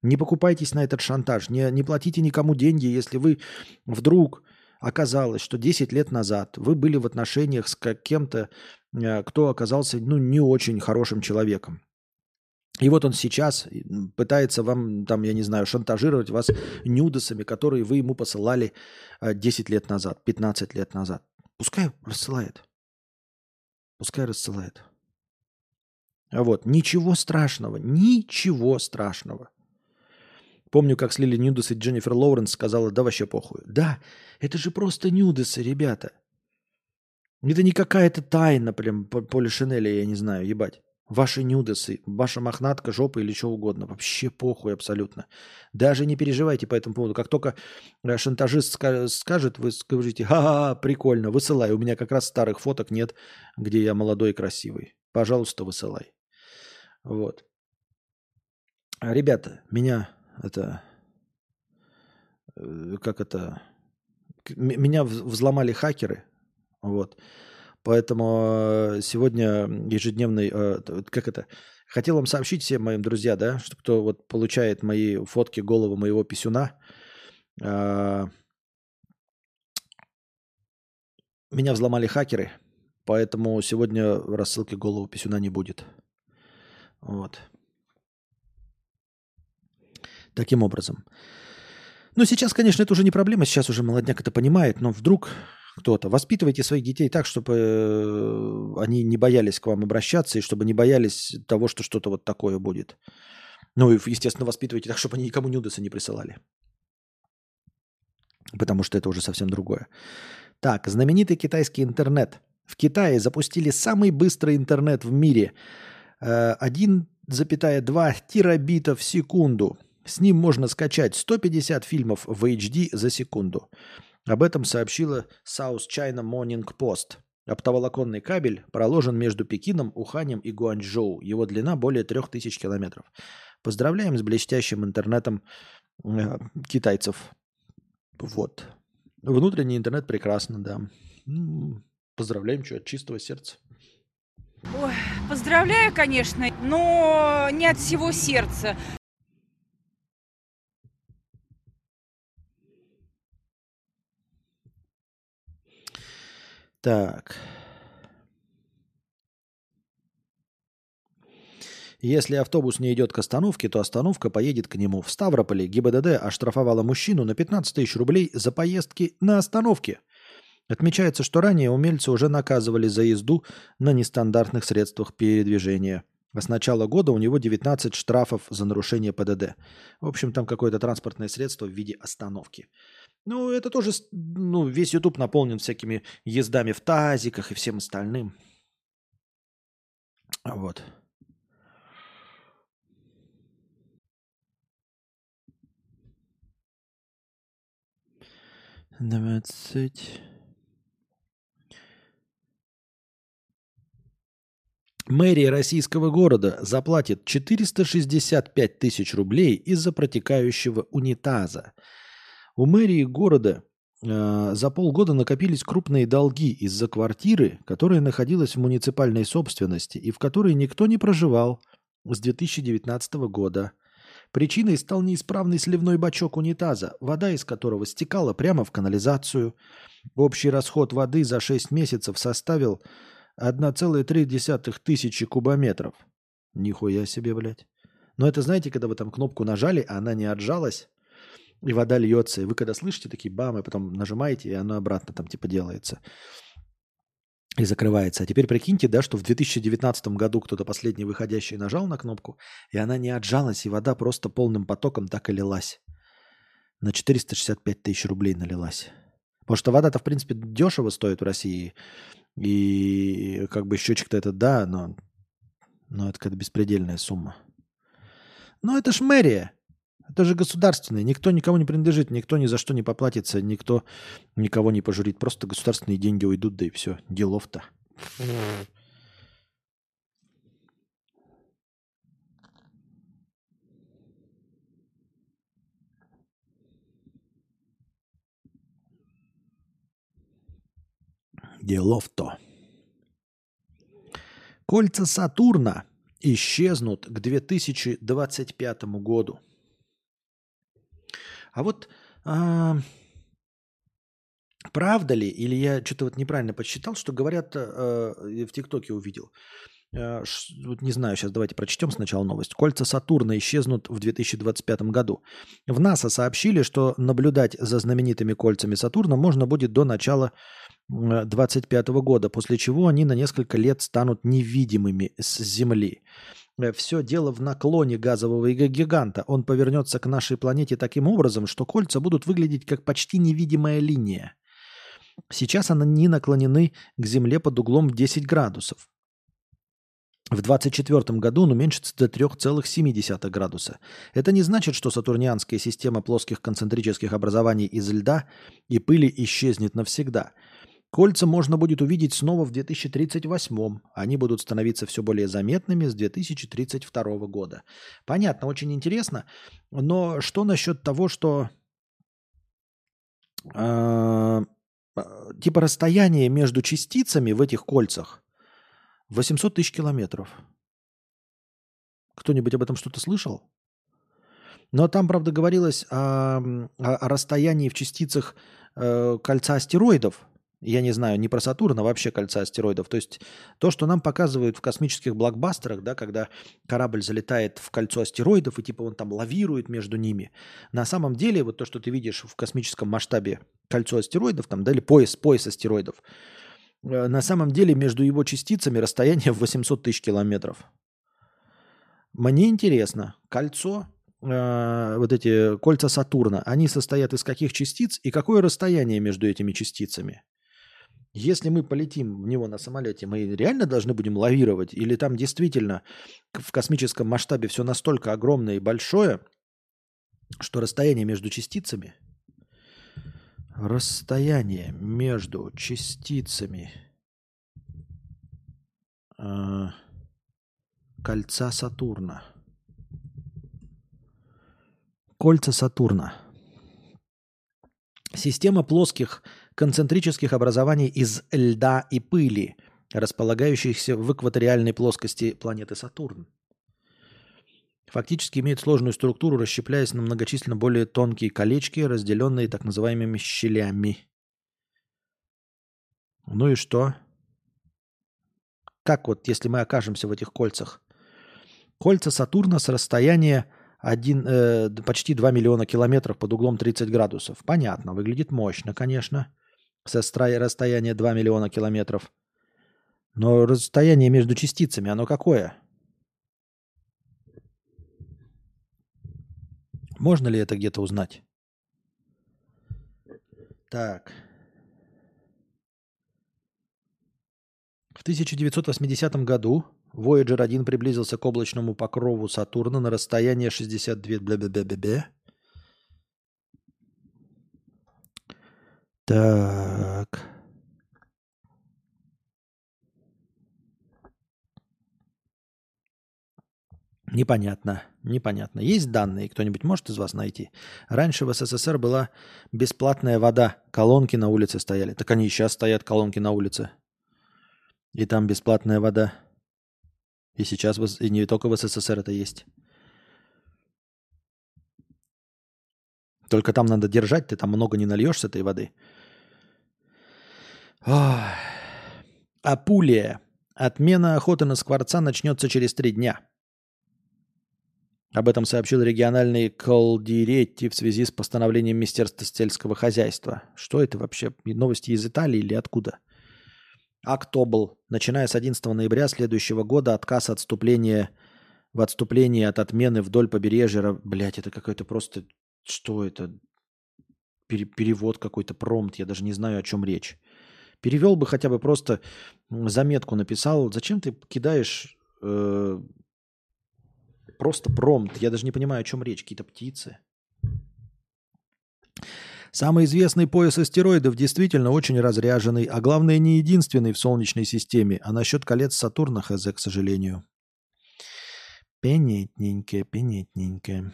Не покупайтесь на этот шантаж, не, не платите никому деньги, если вы вдруг Оказалось, что 10 лет назад вы были в отношениях с кем-то, э, кто оказался ну, не очень хорошим человеком. И вот он сейчас пытается вам, там, я не знаю, шантажировать вас нюдосами, которые вы ему посылали 10 э, лет назад, 15 лет назад. Пускай рассылает. Пускай рассылает. Вот, ничего страшного, ничего страшного. Помню, как слили нюдесы Дженнифер Лоуренс сказала, да вообще похуй. Да, это же просто нюдесы, ребята. Это не какая-то тайна, прям поле Шинели, я не знаю, ебать. Ваши нюдесы, ваша мохнатка, жопа или что угодно. Вообще похуй абсолютно. Даже не переживайте по этому поводу. Как только э, шантажист скажет, вы скажите, ха-ха, прикольно, высылай. У меня как раз старых фоток нет, где я молодой и красивый. Пожалуйста, высылай. Вот. Ребята, меня это... Э, как это... Меня взломали хакеры. Вот. Поэтому э, сегодня ежедневный, э, как это, хотел вам сообщить всем моим друзьям, да, что кто вот получает мои фотки головы моего писюна, меня взломали хакеры, поэтому сегодня рассылки голову писюна не будет. Вот. Таким образом. Ну, сейчас, конечно, это уже не проблема, сейчас уже молодняк это понимает, но вдруг кто-то. Воспитывайте своих детей так, чтобы э, они не боялись к вам обращаться и чтобы не боялись того, что что-то вот такое будет. Ну и, естественно, воспитывайте так, чтобы они никому нюдесы не присылали. Потому что это уже совсем другое. Так, знаменитый китайский интернет. В Китае запустили самый быстрый интернет в мире. 1,2 э, терабита в секунду. С ним можно скачать 150 фильмов в HD за секунду. Об этом сообщила South China Morning Post. Оптоволоконный кабель проложен между Пекином, Уханем и Гуанчжоу. Его длина более 3000 километров. Поздравляем с блестящим интернетом э, китайцев. Вот. Внутренний интернет прекрасно, да. Поздравляем, что от чистого сердца. Ой, поздравляю, конечно, но не от всего сердца. Так. Если автобус не идет к остановке, то остановка поедет к нему. В Ставрополе ГИБДД оштрафовала мужчину на 15 тысяч рублей за поездки на остановке. Отмечается, что ранее умельцы уже наказывали за езду на нестандартных средствах передвижения. А с начала года у него 19 штрафов за нарушение ПДД. В общем, там какое-то транспортное средство в виде остановки. Ну, это тоже, ну, весь YouTube наполнен всякими ездами в тазиках и всем остальным. Вот. Двадцать. Мэрия российского города заплатит 465 тысяч рублей из-за протекающего унитаза. У мэрии города э, за полгода накопились крупные долги из-за квартиры, которая находилась в муниципальной собственности и в которой никто не проживал с 2019 года. Причиной стал неисправный сливной бачок унитаза, вода из которого стекала прямо в канализацию. Общий расход воды за 6 месяцев составил 1,3 тысячи кубометров. Нихуя себе, блядь. Но это знаете, когда вы там кнопку нажали, а она не отжалась, и вода льется. И вы когда слышите такие бамы, потом нажимаете, и оно обратно там типа делается. И закрывается. А теперь прикиньте, да, что в 2019 году кто-то последний выходящий нажал на кнопку, и она не отжалась, и вода просто полным потоком так и лилась. На 465 тысяч рублей налилась. Потому что вода-то, в принципе, дешево стоит в России. И как бы счетчик-то это да, но, но это какая-то беспредельная сумма. Но это ж мэрия. Это же государственное. Никто никому не принадлежит, никто ни за что не поплатится, никто никого не пожурит. Просто государственные деньги уйдут, да и все. Делов-то. Делов-то. Кольца Сатурна исчезнут к 2025 году. А вот а, правда ли, или я что-то вот неправильно подсчитал, что говорят, а, в ТикТоке увидел, а, вот не знаю, сейчас давайте прочтем сначала новость. Кольца Сатурна исчезнут в 2025 году. В НАСА сообщили, что наблюдать за знаменитыми кольцами Сатурна можно будет до начала 2025 года, после чего они на несколько лет станут невидимыми с Земли. Э, Все дело в наклоне газового гиганта. Он повернется к нашей планете таким образом, что кольца будут выглядеть как почти невидимая линия. Сейчас они наклонены к Земле под углом в 10 градусов. В 2024 году он уменьшится до 3,7 градуса. Это не значит, что сатурнианская система плоских концентрических образований из льда и пыли исчезнет навсегда. Кольца можно будет увидеть снова в 2038. Они будут становиться все более заметными с 2032 года. Понятно, очень интересно. Но что насчет того, что э, типа расстояние между частицами в этих кольцах 800 тысяч километров. Кто-нибудь об этом что-то слышал? Но там, правда, говорилось о, о, расстоянии в частицах э, кольца астероидов. Я не знаю, не про Сатурн, а вообще кольца астероидов. То есть то, что нам показывают в космических блокбастерах, да, когда корабль залетает в кольцо астероидов и типа он там лавирует между ними. На самом деле вот то, что ты видишь в космическом масштабе кольцо астероидов, там, да, или пояс, пояс астероидов, э, на самом деле между его частицами расстояние в 800 тысяч километров. Мне интересно, кольцо э, вот эти кольца Сатурна, они состоят из каких частиц и какое расстояние между этими частицами? Если мы полетим в него на самолете, мы реально должны будем лавировать? Или там действительно в космическом масштабе все настолько огромное и большое, что расстояние между частицами... Расстояние между частицами э, кольца Сатурна. Кольца Сатурна. Система плоских концентрических образований из льда и пыли, располагающихся в экваториальной плоскости планеты Сатурн. Фактически имеет сложную структуру, расщепляясь на многочисленно более тонкие колечки, разделенные так называемыми щелями. Ну и что? Как вот, если мы окажемся в этих кольцах? Кольца Сатурна с расстояния 1, э, почти 2 миллиона километров под углом 30 градусов. Понятно, выглядит мощно, конечно со расстояния 2 миллиона километров. Но расстояние между частицами, оно какое? Можно ли это где-то узнать? Так. В 1980 году Voyager 1 приблизился к облачному покрову Сатурна на расстояние 62 бля бля бля бля Так. Непонятно, непонятно. Есть данные, кто-нибудь может из вас найти? Раньше в СССР была бесплатная вода, колонки на улице стояли. Так они и сейчас стоят, колонки на улице. И там бесплатная вода. И сейчас, и не только в СССР это есть. Только там надо держать, ты там много не нальешь с этой воды. Апулия. Отмена охоты на скворца начнется через три дня. Об этом сообщил региональный Колдиретти в связи с постановлением Министерства сельского хозяйства. Что это вообще? Новости из Италии или откуда? Актобл. Начиная с 11 ноября следующего года отказ отступления в отступлении от отмены вдоль побережья. Блять, это какой-то просто... Что это? Перевод какой-то, промпт. Я даже не знаю, о чем речь. Перевел бы хотя бы просто заметку написал. Зачем ты кидаешь э, просто промпт? Я даже не понимаю, о чем речь. Какие-то птицы. Самый известный пояс астероидов действительно очень разряженный, а главное не единственный в Солнечной системе, а насчет колец Сатурна хз, к сожалению. Пенетненько, пенетненько.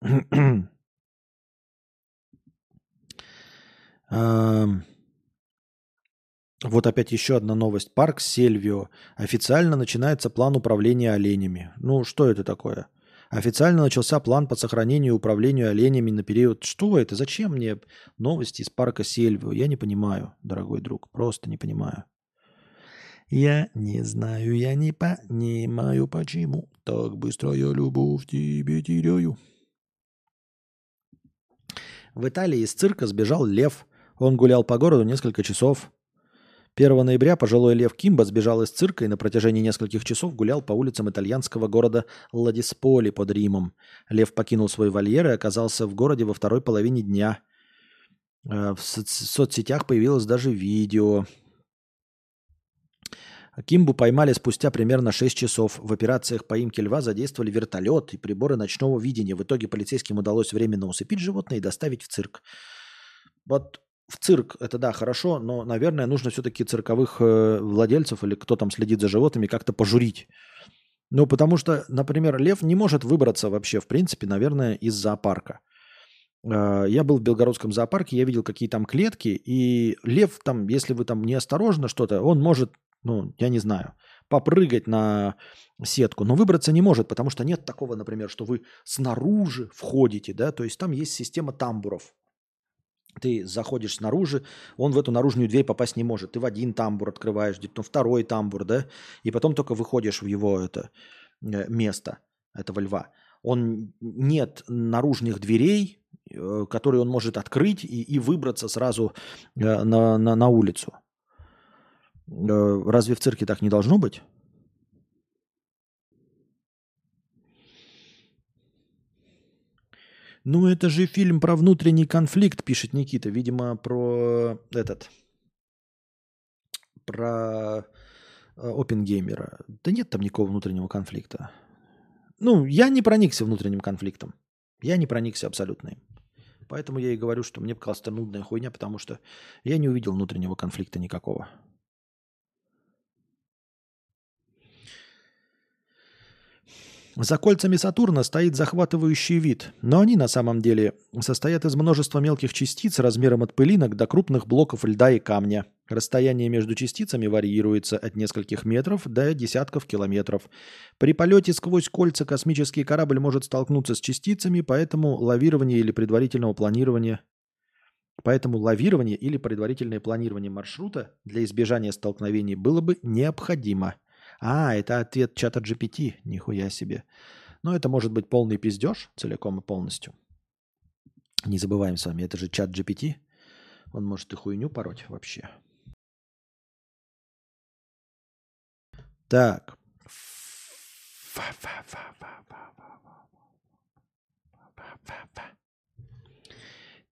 [clears throat] Вот опять еще одна новость. Парк Сельвио. Официально начинается план управления оленями. Ну, что это такое? Официально начался план по сохранению и управлению оленями на период... Что это? Зачем мне новости из парка Сельвио? Я не понимаю, дорогой друг. Просто не понимаю. Я не знаю, я не понимаю, почему так быстро я любовь тебе теряю. В Италии из цирка сбежал лев. Он гулял по городу несколько часов. 1 ноября пожилой Лев Кимба сбежал из цирка и на протяжении нескольких часов гулял по улицам итальянского города Ладисполи под Римом. Лев покинул свой вольер и оказался в городе во второй половине дня. Э, в соцсетях появилось даже видео. Кимбу поймали спустя примерно 6 часов. В операциях поимки льва задействовали вертолет и приборы ночного видения. В итоге полицейским удалось временно усыпить животное и доставить в цирк. Вот в цирк это да, хорошо, но, наверное, нужно все-таки цирковых э, владельцев или кто там следит за животными как-то пожурить. Ну, потому что, например, лев не может выбраться вообще, в принципе, наверное, из зоопарка. Э, я был в Белгородском зоопарке, я видел, какие там клетки, и лев там, если вы там неосторожно что-то, он может, ну, я не знаю, попрыгать на сетку, но выбраться не может, потому что нет такого, например, что вы снаружи входите, да, то есть там есть система тамбуров. Ты заходишь снаружи, он в эту наружную дверь попасть не может. Ты в один тамбур открываешь, где-то второй тамбур, да, и потом только выходишь в его это э, место этого льва. Он нет наружных дверей, э, которые он может открыть и, и выбраться сразу э, на, на, на улицу. Разве в цирке так не должно быть? Ну, это же фильм про внутренний конфликт, пишет Никита. Видимо, про этот... Про э, Опенгеймера. Да нет там никакого внутреннего конфликта. Ну, я не проникся внутренним конфликтом. Я не проникся абсолютно. Поэтому я и говорю, что мне показалась это нудная хуйня, потому что я не увидел внутреннего конфликта никакого. За кольцами Сатурна стоит захватывающий вид, но они на самом деле состоят из множества мелких частиц размером от пылинок до крупных блоков льда и камня. Расстояние между частицами варьируется от нескольких метров до десятков километров. При полете сквозь кольца космический корабль может столкнуться с частицами, поэтому лавирование или предварительного планирования Поэтому лавирование или предварительное планирование маршрута для избежания столкновений было бы необходимо – а, это ответ чата GPT. Нихуя себе. Но это может быть полный пиздеж целиком и полностью. Не забываем с вами, это же чат GPT. Он может и хуйню пороть вообще. Так.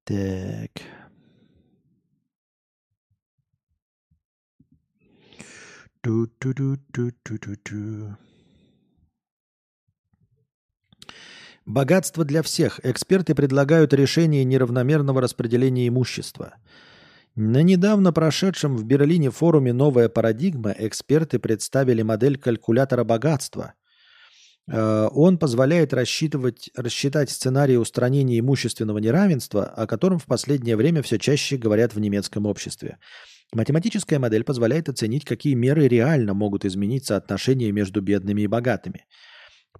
Так. -ду. Богатство для всех. Эксперты предлагают решение неравномерного распределения имущества. На недавно прошедшем в Берлине форуме «Новая парадигма» эксперты представили модель калькулятора богатства. Э, он позволяет рассчитывать, рассчитать сценарии устранения имущественного неравенства, о котором в последнее время все чаще говорят в немецком обществе. Математическая модель позволяет оценить, какие меры реально могут изменить соотношение между бедными и богатыми.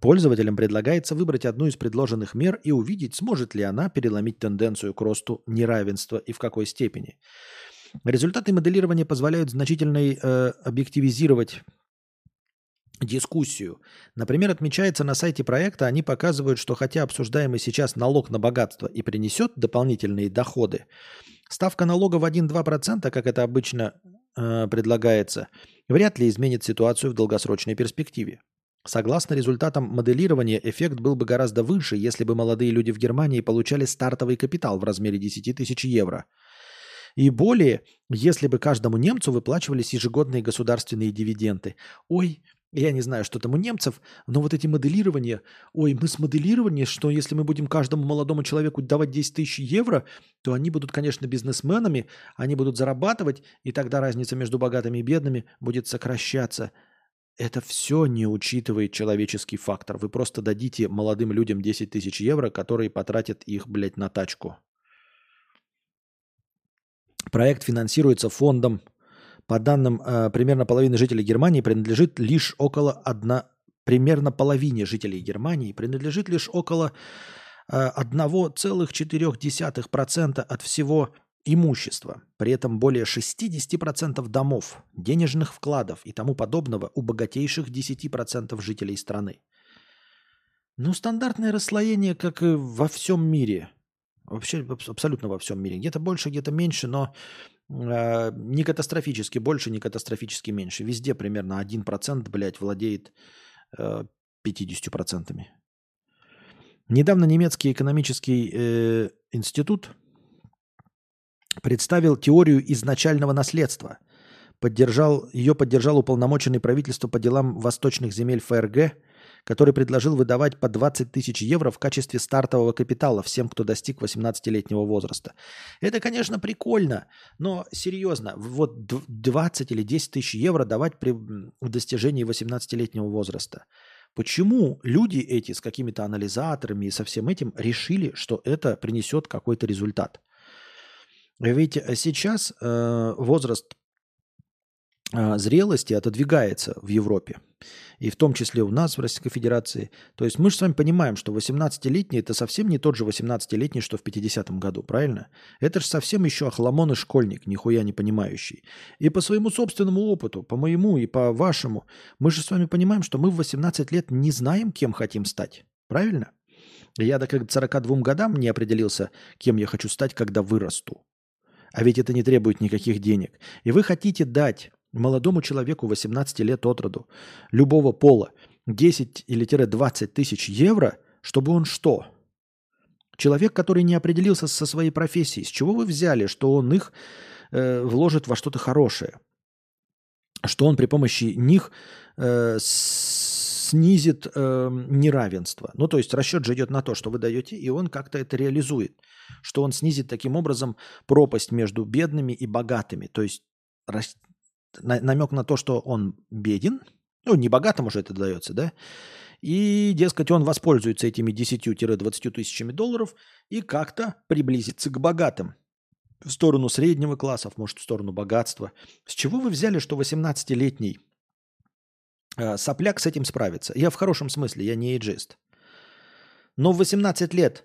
Пользователям предлагается выбрать одну из предложенных мер и увидеть, сможет ли она переломить тенденцию к росту неравенства и в какой степени. Результаты моделирования позволяют значительно э, объективизировать дискуссию. Например, отмечается на сайте проекта, они показывают, что хотя обсуждаемый сейчас налог на богатство и принесет дополнительные доходы, ставка налога в 1-2%, как это обычно э, предлагается, вряд ли изменит ситуацию в долгосрочной перспективе. Согласно результатам моделирования, эффект был бы гораздо выше, если бы молодые люди в Германии получали стартовый капитал в размере 10 тысяч евро. И более, если бы каждому немцу выплачивались ежегодные государственные дивиденды. Ой, я не знаю, что там у немцев, но вот эти моделирования, ой, мы смоделировали, что если мы будем каждому молодому человеку давать 10 тысяч евро, то они будут, конечно, бизнесменами, они будут зарабатывать, и тогда разница между богатыми и бедными будет сокращаться. Это все не учитывает человеческий фактор. Вы просто дадите молодым людям 10 тысяч евро, которые потратят их, блядь, на тачку. Проект финансируется фондом по данным, э, примерно половины жителей Германии принадлежит лишь около одна, примерно половине жителей Германии принадлежит лишь около 1,4% э, от всего имущества. При этом более 60% домов, денежных вкладов и тому подобного у богатейших 10% жителей страны. Ну, стандартное расслоение, как и во всем мире. Вообще абсолютно во всем мире. Где-то больше, где-то меньше, но не катастрофически больше, не катастрофически меньше. Везде примерно 1%, блядь, владеет э, 50%. Недавно немецкий экономический э, институт представил теорию изначального наследства. Поддержал, ее поддержал уполномоченный правительство по делам восточных земель ФРГ, который предложил выдавать по 20 тысяч евро в качестве стартового капитала всем, кто достиг 18-летнего возраста. Это, конечно, прикольно, но серьезно, вот 20 или 10 тысяч евро давать при достижении 18-летнего возраста. Почему люди эти с какими-то анализаторами и со всем этим решили, что это принесет какой-то результат? Ведь э, сейчас э, возраст э, зрелости отодвигается в Европе. И в том числе у нас в Российской Федерации. То есть мы же с вами понимаем, что 18-летний это совсем не тот же 18-летний, что в 50-м году, правильно? Это же совсем еще охламон и школьник, нихуя не понимающий. И по своему собственному опыту, по моему и по вашему, мы же с вами понимаем, что мы в 18 лет не знаем, кем хотим стать. Правильно? Я до 42 годам не определился, кем я хочу стать, когда вырасту. А ведь это не требует никаких денег. И вы хотите дать молодому человеку 18 лет от роду, любого пола, 10 или 20 тысяч евро, чтобы он что? Человек, который не определился со своей профессией, с чего вы взяли, что он их э, вложит во что-то хорошее? Что он при помощи них э, снизит э, неравенство. Ну, то есть расчет же идет на то, что вы даете, и он как-то это реализует. Что он снизит таким образом пропасть между бедными и богатыми. То есть. На, намек на то, что он беден, ну, не богатым уже это дается, да, и, дескать, он воспользуется этими 10-20 тысячами долларов и как-то приблизится к богатым в сторону среднего класса, может, в сторону богатства. С чего вы взяли, что 18-летний Э, сопляк с этим справится. Я в хорошем смысле, я не эйджист. Но в 18 лет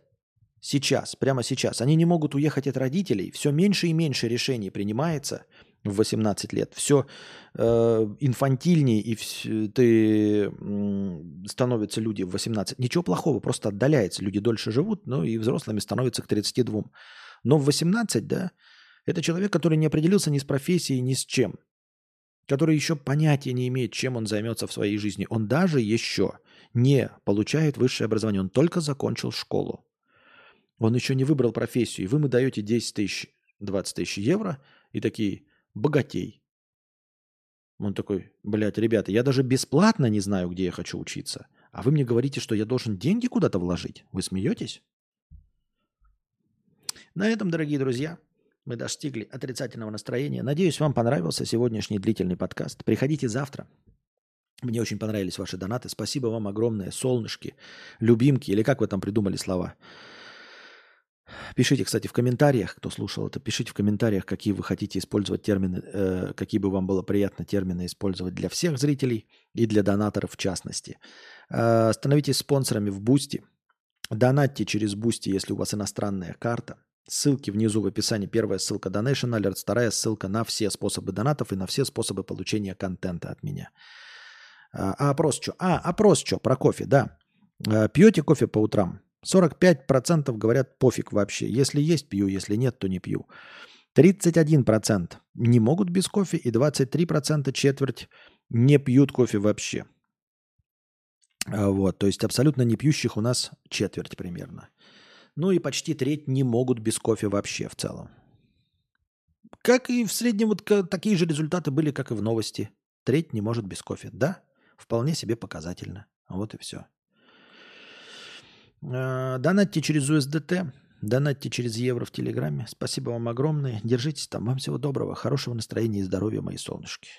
сейчас, прямо сейчас, они не могут уехать от родителей. Все меньше и меньше решений принимается в 18 лет. Все э, инфантильнее, и вс- ты э, становятся люди в 18. Ничего плохого, просто отдаляется. Люди дольше живут, ну и взрослыми становятся к 32. Но в 18, да, это человек, который не определился ни с профессией, ни с чем который еще понятия не имеет, чем он займется в своей жизни. Он даже еще не получает высшее образование, он только закончил школу. Он еще не выбрал профессию, и вы ему даете 10 тысяч, 20 тысяч евро, и такие, богатей. Он такой, блядь, ребята, я даже бесплатно не знаю, где я хочу учиться. А вы мне говорите, что я должен деньги куда-то вложить? Вы смеетесь? На этом, дорогие друзья, мы достигли отрицательного настроения. Надеюсь, вам понравился сегодняшний длительный подкаст. Приходите завтра. Мне очень понравились ваши донаты. Спасибо вам огромное. Солнышки, любимки, или как вы там придумали слова. Пишите, кстати, в комментариях, кто слушал это, пишите в комментариях, какие вы хотите использовать термины, э, какие бы вам было приятно термины использовать для всех зрителей и для донаторов в частности. Э, становитесь спонсорами в Boosty. Донатьте через Boosty, если у вас иностранная карта. Ссылки внизу в описании. Первая ссылка Donation Alert, вторая ссылка на все способы донатов и на все способы получения контента от меня. А, а опрос что? А, опрос что? Про кофе, да. А, пьете кофе по утрам? 45% говорят пофиг вообще. Если есть, пью, если нет, то не пью. 31% не могут без кофе и 23% четверть не пьют кофе вообще. А, вот, то есть абсолютно не пьющих у нас четверть примерно. Ну и почти треть не могут без кофе вообще в целом. Как и в среднем вот такие же результаты были, как и в новости. Треть не может без кофе. Да, вполне себе показательно. Вот и все. А, донатьте через USDT, донатьте через евро в Телеграме. Спасибо вам огромное. Держитесь там. Вам всего доброго, хорошего настроения и здоровья, мои солнышки.